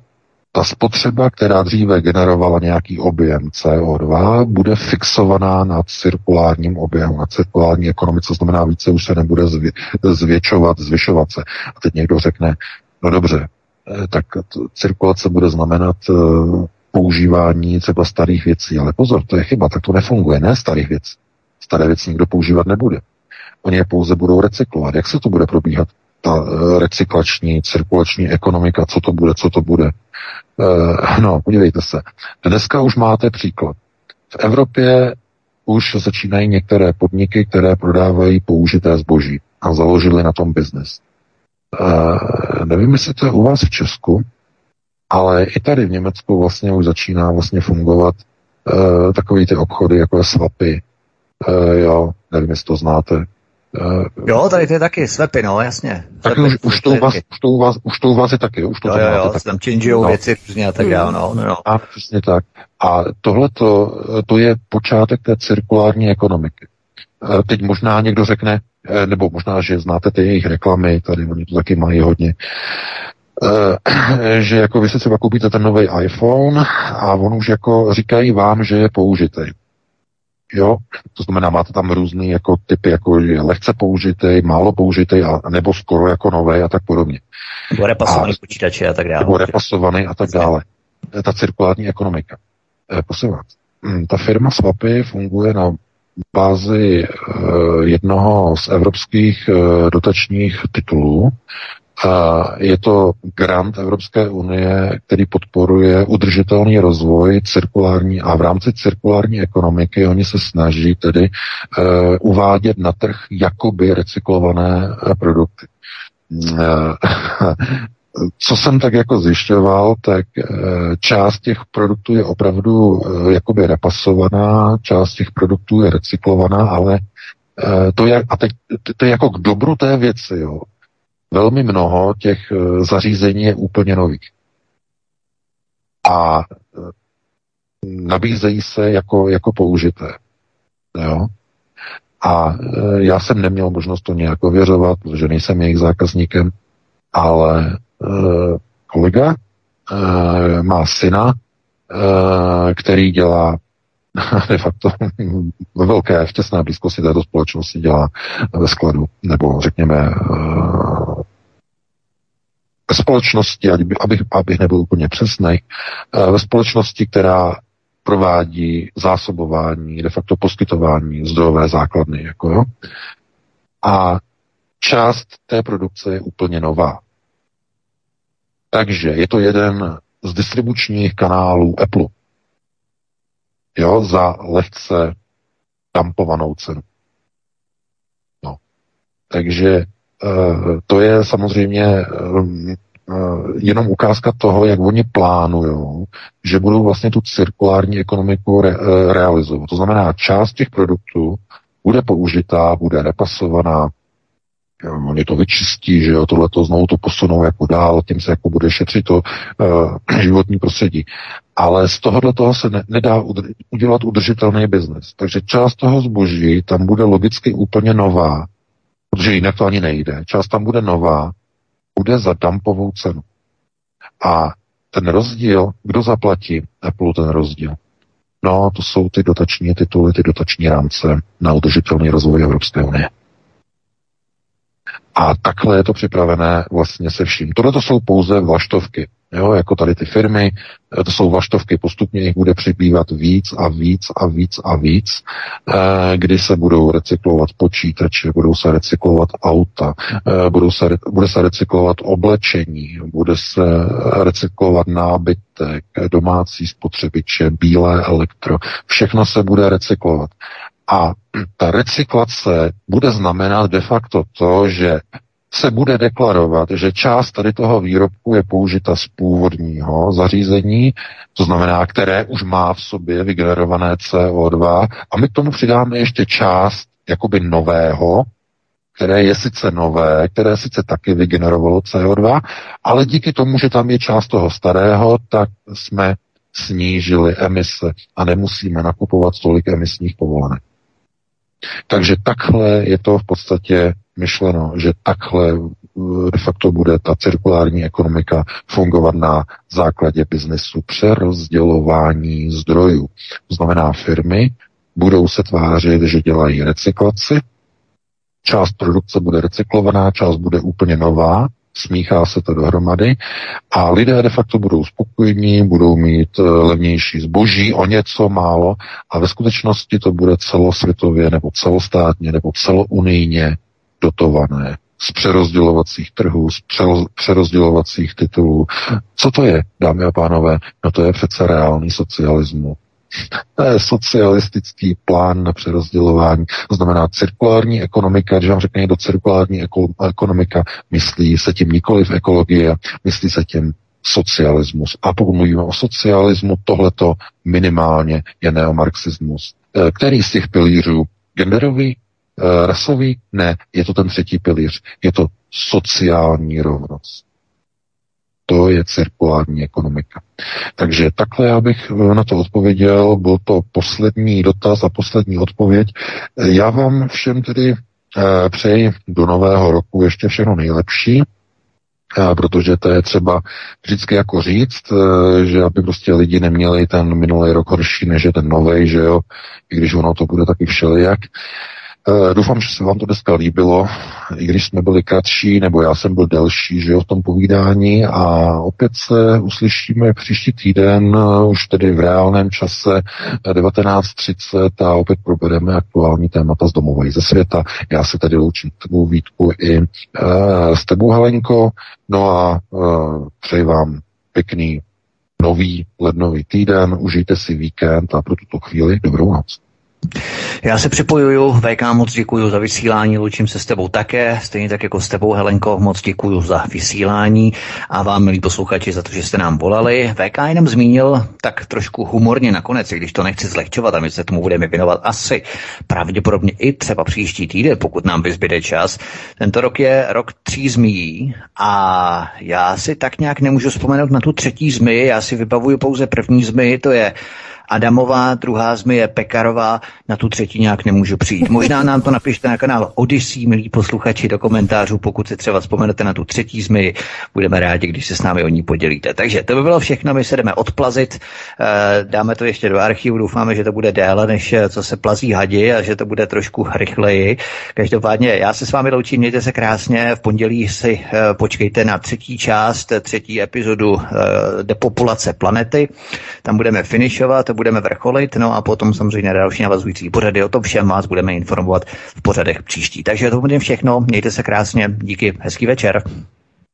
ta spotřeba, která dříve generovala nějaký objem CO2, bude fixovaná na cirkulárním objemu, na cirkulární ekonomice, znamená více už se nebude zvětšovat, zvyšovat se. A teď někdo řekne, no dobře, eh, tak cirkulace bude znamenat eh, používání třeba starých věcí. Ale pozor, to je chyba, tak to nefunguje, ne starých věcí. Staré věci nikdo používat nebude. Oni je pouze budou recyklovat. Jak se to bude probíhat? Ta uh, recyklační, cirkulační ekonomika, co to bude, co to bude. Uh, no, podívejte se. Dneska už máte příklad. V Evropě už začínají některé podniky, které prodávají použité zboží a založili na tom biznis. Uh, nevím, jestli to je u vás v Česku, ale i tady v Německu vlastně už začíná vlastně fungovat uh, takový ty obchody, jako je Swapy. Uh, jo, nevím, jestli to znáte. Uh, jo, tady to je taky Swapy, no, jasně. Tak už, už, to u vás, už, to u vás, už to u vás je taky, už to jo, jo, jo, taky. tam changeujou no. věci přesně a tak dále, no, no, no. A přesně tak. A tohle to je počátek té cirkulární ekonomiky. Teď možná někdo řekne, nebo možná, že znáte ty jejich reklamy, tady oni to taky mají hodně. Eh, že jako vy si třeba koupíte ten nový iPhone a on už jako říkají vám, že je použitý. Jo, to znamená, máte tam různý jako typy, jako je lehce použitý, málo použitý, a, nebo skoro jako nové a tak podobně. Nebo repasovaný a, počítače a tak dále. Nebo repasovaný a tak dále. Ta cirkulární ekonomika. Eh, prosím vás, hm, ta firma Swapy funguje na bázi eh, jednoho z evropských eh, dotačních titulů, je to grant Evropské unie, který podporuje udržitelný rozvoj cirkulární a v rámci cirkulární ekonomiky oni se snaží tedy uh, uvádět na trh jakoby recyklované uh, produkty. Uh, co jsem tak jako zjišťoval, tak část těch produktů je opravdu jakoby repasovaná, část těch produktů je recyklovaná, ale to je, a teď, to je jako k dobru té věci, jo velmi mnoho těch eh, zařízení je úplně nových. A eh, nabízejí se jako, jako použité. Jo? A eh, já jsem neměl možnost to nějak ověřovat, protože nejsem jejich zákazníkem, ale kolega má syna, který dělá de facto ve velké, v těsné blízkosti této společnosti dělá ve skladu, nebo řekněme ve společnosti, abych, abych nebyl úplně přesný, ve společnosti, která provádí zásobování, de facto poskytování zdrojové základny. Jako jo. A část té produkce je úplně nová. Takže je to jeden z distribučních kanálů Apple jo, za lehce dampovanou cenu. No. Takže uh, to je samozřejmě um, uh, jenom ukázka toho, jak oni plánují, že budou vlastně tu cirkulární ekonomiku re, realizovat. To znamená, část těch produktů bude použitá, bude repasovaná, oni to vyčistí, že jo, tohle to znovu to posunou jako dál, tím se jako bude šetřit to uh, životní prostředí. Ale z tohohle toho se ne, nedá udr- udělat udržitelný biznes. Takže část toho zboží tam bude logicky úplně nová, protože jinak to ani nejde. Část tam bude nová, bude za dumpovou cenu. A ten rozdíl, kdo zaplatí Apple ten rozdíl? No, to jsou ty dotační tituly, ty dotační rámce na udržitelný rozvoj Evropské unie. A takhle je to připravené vlastně se vším. Tohle to jsou pouze vlaštovky. Jo, jako tady ty firmy, to jsou vaštovky, postupně jich bude přibývat víc a víc a víc a víc, eh, kdy se budou recyklovat počítače, budou se recyklovat auta, eh, budou se, bude se recyklovat oblečení, bude se recyklovat nábytek, domácí spotřebiče, bílé elektro, všechno se bude recyklovat. A ta recyklace bude znamenat de facto to, že se bude deklarovat, že část tady toho výrobku je použita z původního zařízení, to znamená, které už má v sobě vygenerované CO2 a my k tomu přidáme ještě část jakoby nového, které je sice nové, které sice taky vygenerovalo CO2, ale díky tomu, že tam je část toho starého, tak jsme snížili emise a nemusíme nakupovat tolik emisních povolenek. Takže takhle je to v podstatě myšleno, že takhle eh, de facto bude ta cirkulární ekonomika fungovat na základě biznesu přerozdělování zdrojů. To znamená, firmy budou se tvářit, že dělají recyklaci, část produkce bude recyklovaná, část bude úplně nová, smíchá se to dohromady a lidé de facto budou spokojení, budou mít eh, levnější zboží o něco málo a ve skutečnosti to bude celosvětově nebo celostátně nebo celounijně dotované z přerozdělovacích trhů, z přerozdělovacích titulů. Co to je, dámy a pánové? No to je přece reálný socialismus. To je socialistický plán na přerozdělování. To znamená cirkulární ekonomika, když vám řekne někdo cirkulární ekonomika, myslí se tím nikoli v ekologie, myslí se tím socialismus. A pokud mluvíme o socialismu, tohleto minimálně je neomarxismus. Eh, který z těch pilířů? Genderový, Eh, rasový? Ne, je to ten třetí pilíř. Je to sociální rovnost. To je cirkulární ekonomika. Takže takhle já bych eh, na to odpověděl. Byl to poslední dotaz a poslední odpověď. Eh, já vám všem tedy přeji do nového roku ještě všechno nejlepší protože to je třeba vždycky jako říct, že aby prostě lidi neměli ten minulý rok horší, než je ten nový, že jo, i když ono to bude taky všelijak. Uh, doufám, že se vám to dneska líbilo, i když jsme byli kratší, nebo já jsem byl delší, že jo, v tom povídání a opět se uslyšíme příští týden, uh, už tedy v reálném čase 19.30 a opět probereme aktuální témata z domova i ze světa. Já se tady loučím tebou Vítku i uh, s tebou Helenko, no a uh, přeji vám pěkný nový lednový týden, užijte si víkend a pro tuto chvíli dobrou noc. Já se připojuju, VK moc děkuji za vysílání, loučím se s tebou také, stejně tak jako s tebou Helenko, moc děkuji za vysílání a vám, milí posluchači, za to, že jste nám volali. VK jenom zmínil tak trošku humorně nakonec, když to nechci zlehčovat a my se tomu budeme věnovat asi pravděpodobně i třeba příští týden, pokud nám vyzbyde čas. Tento rok je rok tří zmí a já si tak nějak nemůžu vzpomenout na tu třetí zmi, já si vybavuju pouze první zmi, to je Adamová, druhá zmije Pekarová, na tu třetí nějak nemůžu přijít. Možná nám to napište na kanál Odyssey, milí posluchači, do komentářů, pokud si třeba vzpomenete na tu třetí zmiji, budeme rádi, když se s námi o ní podělíte. Takže to by bylo všechno, my se jdeme odplazit, eh, dáme to ještě do archivu, doufáme, že to bude déle, než eh, co se plazí hadi a že to bude trošku rychleji. Každopádně já se s vámi loučím, mějte se krásně, v pondělí si eh, počkejte na třetí část, třetí epizodu Depopulace planety, tam budeme finišovat, budeme vrcholit, no a potom samozřejmě další navazující pořady. O tom všem vás budeme informovat v pořadech příští. Takže to bude všechno. Mějte se krásně. Díky. Hezký večer.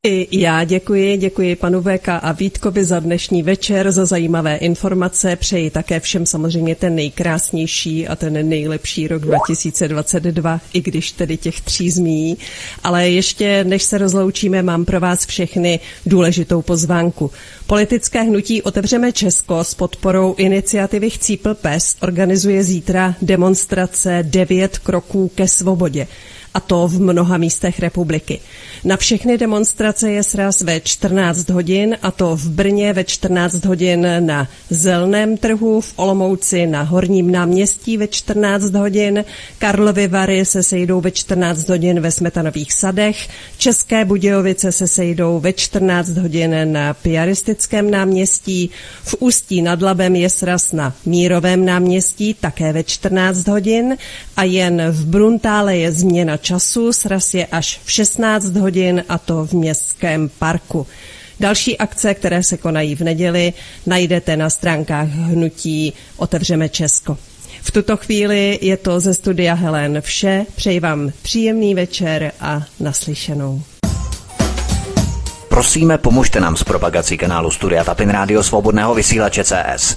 I já děkuji, děkuji panu VK a Vítkovi za dnešní večer, za zajímavé informace. Přeji také všem samozřejmě ten nejkrásnější a ten nejlepší rok 2022, i když tedy těch tří zmí. Ale ještě než se rozloučíme, mám pro vás všechny důležitou pozvánku. Politické hnutí Otevřeme Česko s podporou iniciativy Chcípl pes organizuje zítra demonstrace 9 kroků ke svobodě a to v mnoha místech republiky. Na všechny demonstrace je sraz ve 14 hodin a to v Brně ve 14 hodin na Zelném trhu, v Olomouci na Horním náměstí ve 14 hodin, Karlovy Vary se sejdou ve 14 hodin ve Smetanových sadech, České Budějovice se sejdou ve 14 hodin na Piaristickém náměstí, v Ústí nad Labem je sraz na Mírovém náměstí také ve 14 hodin a jen v Bruntále je změna času, sraz je až v 16 hodin a to v městském parku. Další akce, které se konají v neděli, najdete na stránkách hnutí Otevřeme Česko. V tuto chvíli je to ze studia Helen vše. Přeji vám příjemný večer a naslyšenou. Prosíme, pomožte nám s propagací kanálu Studia Tapin Rádio Svobodného vysílače CS.